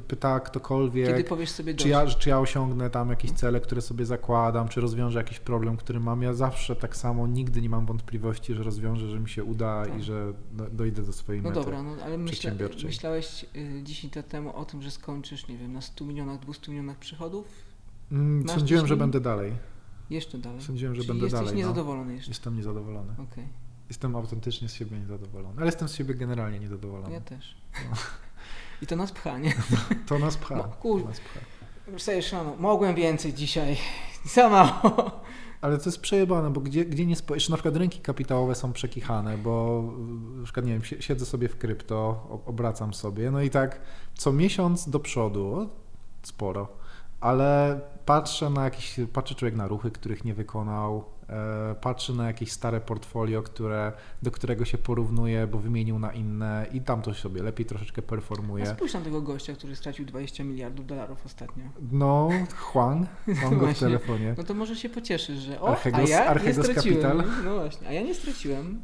pyta ktokolwiek, kiedy powiesz sobie czy ja, czy ja osiągnę tam jakieś cele, które sobie zakładam, czy rozwiążę jakiś problem, który mam, ja zawsze tak samo nigdy nie mam wątpliwości, że rozwiążę, że mi się uda Tak. i że do- dojdę do swojej No mety. dobra, no ale myśla, myślałeś y, 10 lat temu o tym, że skończysz, nie wiem, na 100 milionach, 200 milionach przychodów? Mm, Sądziłem, że będę dalej. Jeszcze dalej. Sądziłem, że Czyli będę jesteś dalej. no. niezadowolony jeszcze. Jestem niezadowolony. Okej, Jestem autentycznie z siebie niezadowolony. Ale jestem z siebie generalnie niezadowolony. ja też. No. I to nas pcha, nie? To nas pcha. No, kur- To nas pcha. Wstajesz rano, mogłem więcej dzisiaj, za mało. Ale to jest przejebane, bo gdzie, gdzie nie spojrzysz, na przykład rynki kapitałowe są przekichane, bo na przykład, nie wiem, si- siedzę sobie w krypto, obracam sobie, no i tak co miesiąc do przodu, sporo, ale patrzę na jakieś, patrzy człowiek na ruchy, których nie wykonał, e, patrzy na jakieś stare portfolio, które, do którego się porównuje, bo wymienił na inne i tam to sobie lepiej troszeczkę A performuje. spójrz na tego gościa, który stracił 20 miliardów dolarów ostatnio. No, Huang, mam go w telefonie. No to może się pocieszysz, że o, Archegos- a ja nie Archegos straciłem. Capital. nie? No właśnie, a ja nie straciłem.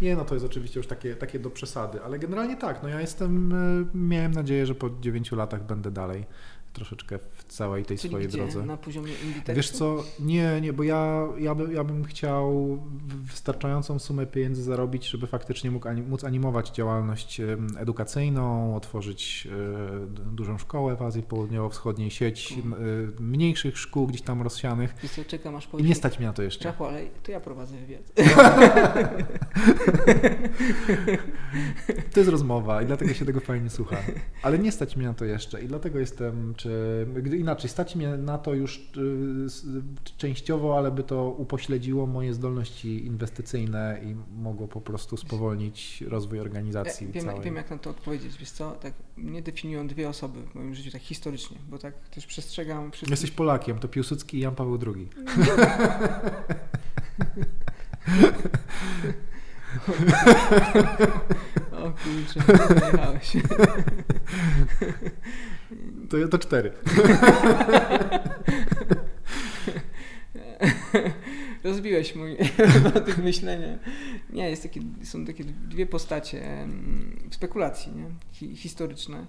Nie, no to jest oczywiście już takie, takie do przesady, ale generalnie tak, no ja jestem, e, miałem nadzieję, że po 9 latach będę dalej troszeczkę w całej tej Czyli swojej gdzie? drodze. Na poziomie Inditexu? Wiesz co, nie, nie, bo ja, ja, by, ja bym chciał wystarczającą sumę pieniędzy zarobić, żeby faktycznie mógł, ani- móc animować działalność edukacyjną, otworzyć d- dużą szkołę w Azji Południowo-Wschodniej, sieć e, mniejszych szkół gdzieś tam rozsianych Wiesz co, czekam aż i nie mi- stać mnie na to jeszcze. Rafał, ale to ja prowadzę wywiad. To jest rozmowa i dlatego się tego fajnie słucha. Ale nie stać mnie na to jeszcze i dlatego jestem, czy gdy inaczej, stać mnie na to już y, częściowo, ale by to upośledziło moje zdolności inwestycyjne i mogło po prostu spowolnić rozwój organizacji Ja wiem, całej. wiem, jak na to odpowiedzieć. Wiesz co, tak mnie definiują dwie osoby w moim życiu, tak historycznie, bo tak też przestrzegam wszystkich. Jesteś Polakiem, to Piłsudski i Jan Paweł II. O kurczę, zajechałeś. To, to cztery. Rozbiłeś mój tych myślenia. Nie, jest takie, są takie dwie postacie em, spekulacji nie? Hi, historyczne.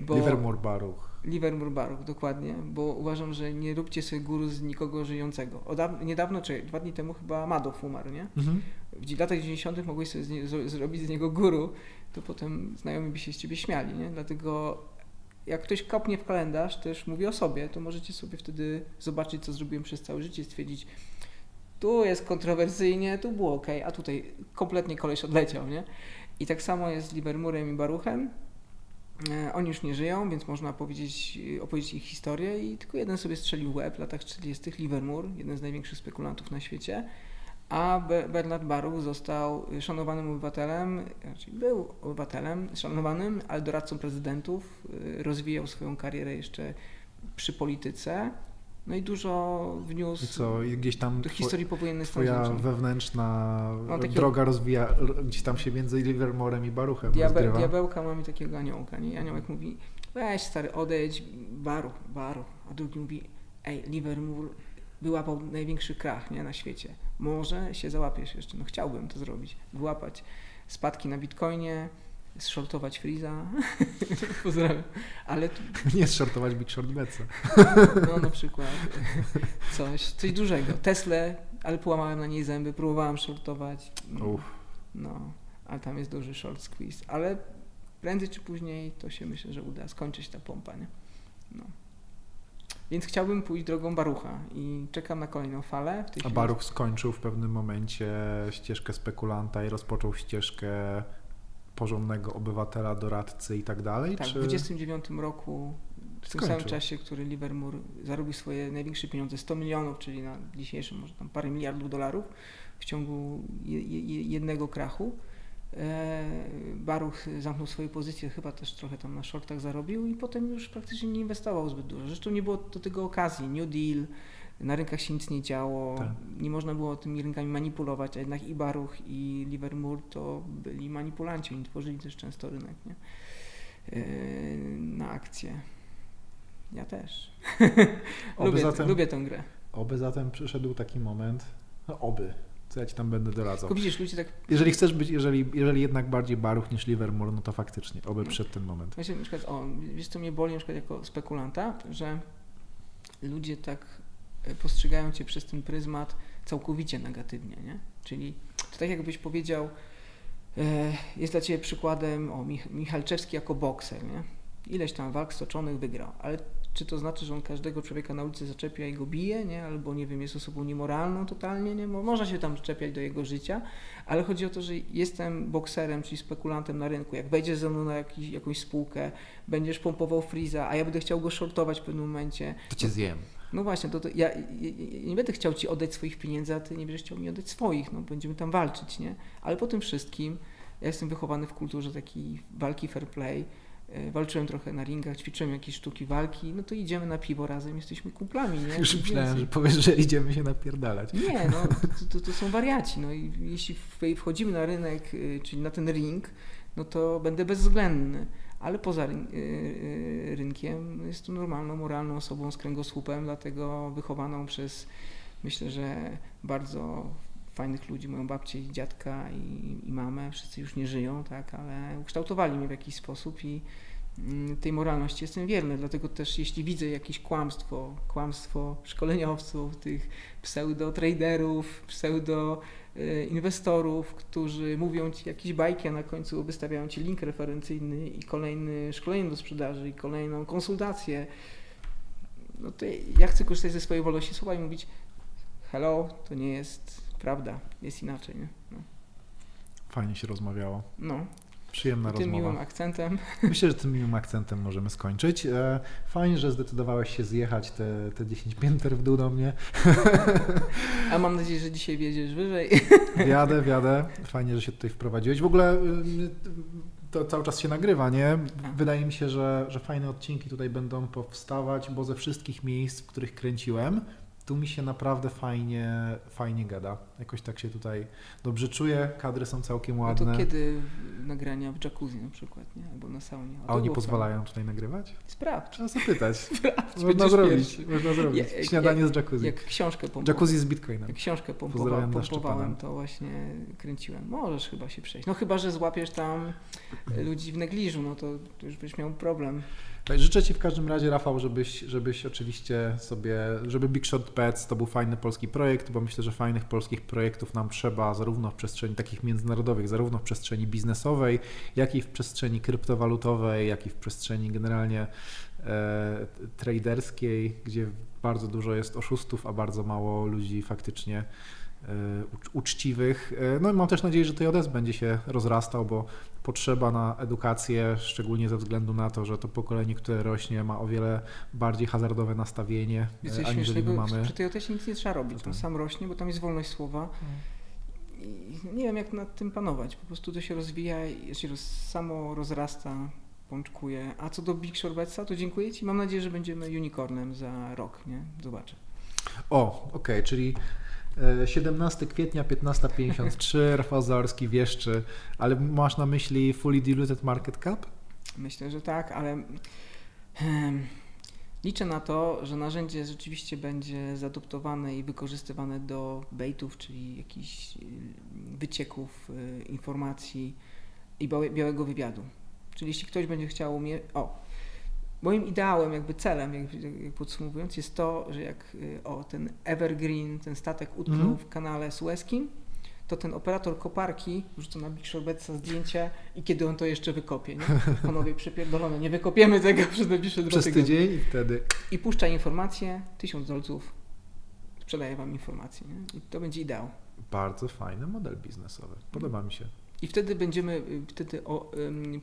Bo Livermore Baruch. Livermore Baruch, dokładnie, bo uważam, że nie róbcie sobie guru z nikogo żyjącego. Odaw- niedawno, czy dwa dni temu chyba Madoff umarł, nie? Mhm. W latach 90. mogłeś sobie z nie, zro- zrobić z niego guru, to potem znajomi by się z ciebie śmiali, nie? Dlatego jak ktoś kopnie w kalendarz, też mówi o sobie, to możecie sobie wtedy zobaczyć, co zrobiłem przez całe życie, stwierdzić, tu jest kontrowersyjnie, tu było ok, a tutaj kompletnie koleś odleciał, nie? I tak samo jest z Livermurem i Baruchem. E, Oni już nie żyją, więc można powiedzieć, opowiedzieć ich historię i tylko jeden sobie strzelił w łeb w latach 40. Livermore, jeden z największych spekulantów na świecie, a Be- Bernard Baruch został szanowanym obywatelem, znaczy był obywatelem szanowanym, ale doradcą prezydentów, y, rozwijał swoją karierę jeszcze przy polityce, no i dużo wniósł I co, gdzieś tam do historii powojennej twoja wewnętrzna Mam takiego- droga rozwija, gdzieś tam się między Livermorem i Baruchem Diabe, diabełka ma mi takiego aniołka, nie? Aniołek mówi, weź stary, odejdź, Baruch, Baruch. A drugi mówi, ej, Livermore wyłapał największy krach, nie? Na świecie. Może się załapiesz jeszcze. No chciałbym to zrobić. Wyłapać spadki na Bitcoinie, zshortować Freeza. Pozdrawiam. Ale tu, Nie shortować Big Short Betsa. no na przykład coś, coś dużego. Tesla, ale połamałem na niej zęby, próbowałem shortować. No. Uff. No, ale tam jest duży short squeeze. Ale prędzej czy później to się myślę, że uda skończyć ta pompa, nie? No. Więc chciałbym pójść drogą Barucha i czekam na kolejną falę. A Baruch skończył w pewnym momencie ścieżkę spekulanta i rozpoczął ścieżkę porządnego obywatela, doradcy i tak dalej? Tak, czy... w 29 roku, w tym Skończył. samym czasie, który Livermore zarobił swoje największe pieniądze, 100 milionów, czyli na dzisiejszym może tam parę miliardów dolarów w ciągu je, je, jednego krachu. E, Baruch zamknął swoje pozycje, chyba też trochę tam na shortach zarobił i potem już praktycznie nie inwestował zbyt dużo. Zresztą nie było do tego okazji. New Deal, na rynkach się nic nie działo, Tak. nie można było tymi rynkami manipulować, a jednak i Baruch i Livermore to byli manipulanci, oni tworzyli też często rynek nie? E, na akcje. Ja też. Lubię, zatem- lubię tę grę. Oby zatem przyszedł taki moment, no oby, co ja ci tam będę doradzał. Widzisz, ludzie tak... Jeżeli chcesz być, jeżeli, jeżeli jednak bardziej baruch niż Livermore, no to faktycznie, oby No. przed ten moment. Właśnie na przykład, o, wiesz co mnie boli na przykład jako spekulanta, że ludzie tak e, postrzegają cię przez ten pryzmat całkowicie negatywnie, nie? Czyli to tak jakbyś powiedział, e, jest dla ciebie przykładem o Mich- Michalczewski jako bokser, nie? Ileś tam walk stoczonych wygrał, ale czy to znaczy, że on każdego człowieka na ulicy zaczepia i go bije, nie? Albo nie wiem, jest osobą niemoralną totalnie, nie? Mo- Można się tam czepiać do jego życia, ale chodzi o to, że jestem bokserem, czyli spekulantem na rynku. Jak wejdziesz ze mną na jakiś, jakąś spółkę, będziesz pompował Freeza, a ja będę chciał go shortować w pewnym momencie. To cię zjem. No właśnie, to, to ja, ja, ja nie będę chciał ci oddać swoich pieniędzy, a ty nie będziesz chciał mi oddać swoich. No, będziemy tam walczyć, nie? Ale po tym wszystkim ja jestem wychowany w kulturze takiej walki fair play. E, Walczyłem trochę na ringach, ćwiczyłem jakieś sztuki walki, no to idziemy na piwo razem, jesteśmy kumplami, nie? Już myślałem, że powiesz, że idziemy się napierdalać. Nie, no to, to, to są wariaci. No i jeśli wchodzimy na rynek, y, czyli na ten ring, no to będę bezwzględny. Ale poza y, rynkiem jestem normalną, moralną osobą z kręgosłupem, dlatego wychowaną przez myślę, że bardzo fajnych ludzi, moją babcię i dziadka i, i mamę, wszyscy już nie żyją, tak, ale ukształtowali mnie w jakiś sposób i tej moralności jestem wierny, dlatego też jeśli widzę jakieś kłamstwo, kłamstwo szkoleniowców, tych pseudo-traderów, pseudo-inwestorów, którzy mówią ci jakieś bajki, a na końcu wystawiają ci link referencyjny i kolejny szkolenie do sprzedaży i kolejną konsultację, no to ja chcę korzystać ze swojej wolności słowa i mówić hello, to nie jest prawda, jest inaczej, nie? No. Fajnie się rozmawiało. no. Przyjemna tym miłym rozmowa. akcentem. Myślę, że tym miłym akcentem możemy skończyć. E, Fajnie, że zdecydowałeś się zjechać te, te 10 pięter w dół do mnie. A mam nadzieję, że dzisiaj wiedziesz wyżej. Wiadę, wiadę. Fajnie, że się tutaj wprowadziłeś. W ogóle y, to cały czas się nagrywa, nie? Wydaje mi się, że, że fajne odcinki tutaj będą powstawać, bo ze wszystkich miejsc, w których kręciłem, tu mi się naprawdę fajnie, fajnie gada. Jakoś tak się tutaj dobrze czuję, kadry są całkiem No ładne. to kiedy nagrania w jacuzzi na przykład, nie? Albo na saunie. A oni pozwalają tutaj nagrywać? Sprawdź. Trzeba zapytać. Sprawdź. Można zrobić, pierwszy. można zrobić. Ja- Śniadanie jak- z jacuzzi. Jak książkę pompowałem. Jacuzzi z bitcoinem. Jak książkę pompowa- pompowałem, to właśnie kręciłem. Możesz chyba się przejść. No chyba, że złapiesz tam ludzi w negliżu, no to, to już byś miał problem. Tak, Życzę Ci w każdym razie, Rafał, żebyś, żebyś oczywiście sobie, żeby Big Shot Pets to był fajny polski projekt, bo myślę, że fajnych polskich projektów nam trzeba zarówno w przestrzeni takich międzynarodowych, zarówno w przestrzeni biznesowej, jak i w przestrzeni kryptowalutowej, jak i w przestrzeni generalnie e, traderskiej, gdzie bardzo dużo jest oszustów, a bardzo mało ludzi faktycznie e, ucz- uczciwych. E, No i mam też nadzieję, że TJS będzie się rozrastał, bo potrzeba na edukację, szczególnie ze względu na to, że to pokolenie, które rośnie, ma o wiele bardziej hazardowe nastawienie, Jest e, aniżeli my mamy. przy tej też nic nie trzeba robić. On sam rośnie, bo tam jest wolność słowa. I nie wiem, jak nad tym panować. Po prostu to się rozwija i się roz, samo rozrasta, pączkuje. A co do Big Shorbetsa, to dziękuję Ci. Mam nadzieję, że będziemy unicornem za rok, nie? Zobaczę. O, okej, czyli e, 17 kwietnia 15.53, Rafał Zaorski wieszczy, ale masz na myśli fully diluted market cap? Myślę, że tak, ale em, liczę na to, że narzędzie rzeczywiście będzie zaadoptowane i wykorzystywane do baitów, czyli jakichś y, wycieków y, informacji i białe- białego wywiadu. Czyli jeśli ktoś będzie chciał umie... O, moim ideałem, jakby celem, jak, jak podsumowując, jest to, że jak y, o, ten Evergreen, ten statek utknął Mhm. w kanale sueskim, to ten operator koparki wrzuca na Big Shorbetsa zdjęcie i kiedy on to jeszcze wykopie, nie? Panowie przepierdolone, nie wykopiemy tego przez najbliższe dwa Przez tygodnie. tydzień i wtedy I puszcza informację, tysiąc dolców, sprzedaje wam informację, nie? I to będzie ideał. bardzo fajny model biznesowy. Podoba mi się. I wtedy będziemy, y, wtedy o,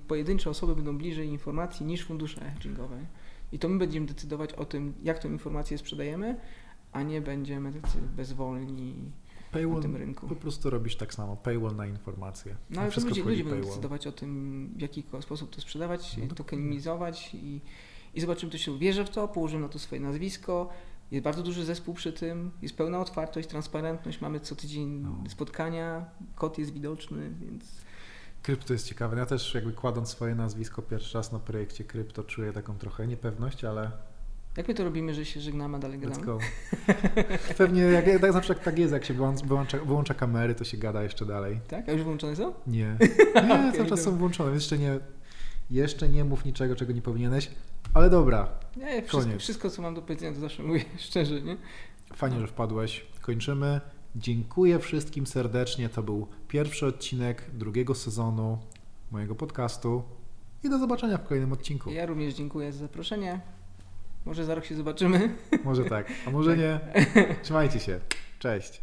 pojedyncze osoby będą bliżej informacji niż fundusze hedgingowe. I to my będziemy decydować o tym, jak tą informację sprzedajemy, a nie będziemy tacy bezwolni na Paywall, tym rynku. po prostu robisz tak samo, paywall na informacje. No ale Wszystko ludzie, ludzie będą decydować o tym, w jaki sposób to sprzedawać, No to dokładnie. kanonizować i, i zobaczymy, to się wierzę w to, położymy na to swoje nazwisko. Jest bardzo duży zespół przy tym, jest pełna otwartość, transparentność, mamy co tydzień No. spotkania, kod jest widoczny, więc Krypto jest ciekawe. Ja też jakby kładąc swoje nazwisko pierwszy raz na projekcie krypto czuję taką trochę niepewność, ale, Jak my to robimy, że się żegnamy, a dalej Let's gadamy? go. Pewnie, jak, tak zawsze tak jest, jak się wyłącza, wyłącza, kamery, to się gada jeszcze dalej. Tak? A już wyłączone są? Nie, nie Okej, cały czas są włączone. Jeszcze nie, jeszcze nie mów niczego, czego nie powinieneś, ale dobra. Nie, wszystko, wszystko, co mam do powiedzenia, to zawsze mówię szczerze, nie? Fajnie, że wpadłeś. Kończymy. Dziękuję wszystkim serdecznie. To był pierwszy odcinek drugiego sezonu mojego podcastu. I do zobaczenia w kolejnym odcinku. Ja również dziękuję za zaproszenie. Może za rok się zobaczymy. Może tak, a może nie. Trzymajcie się. Cześć.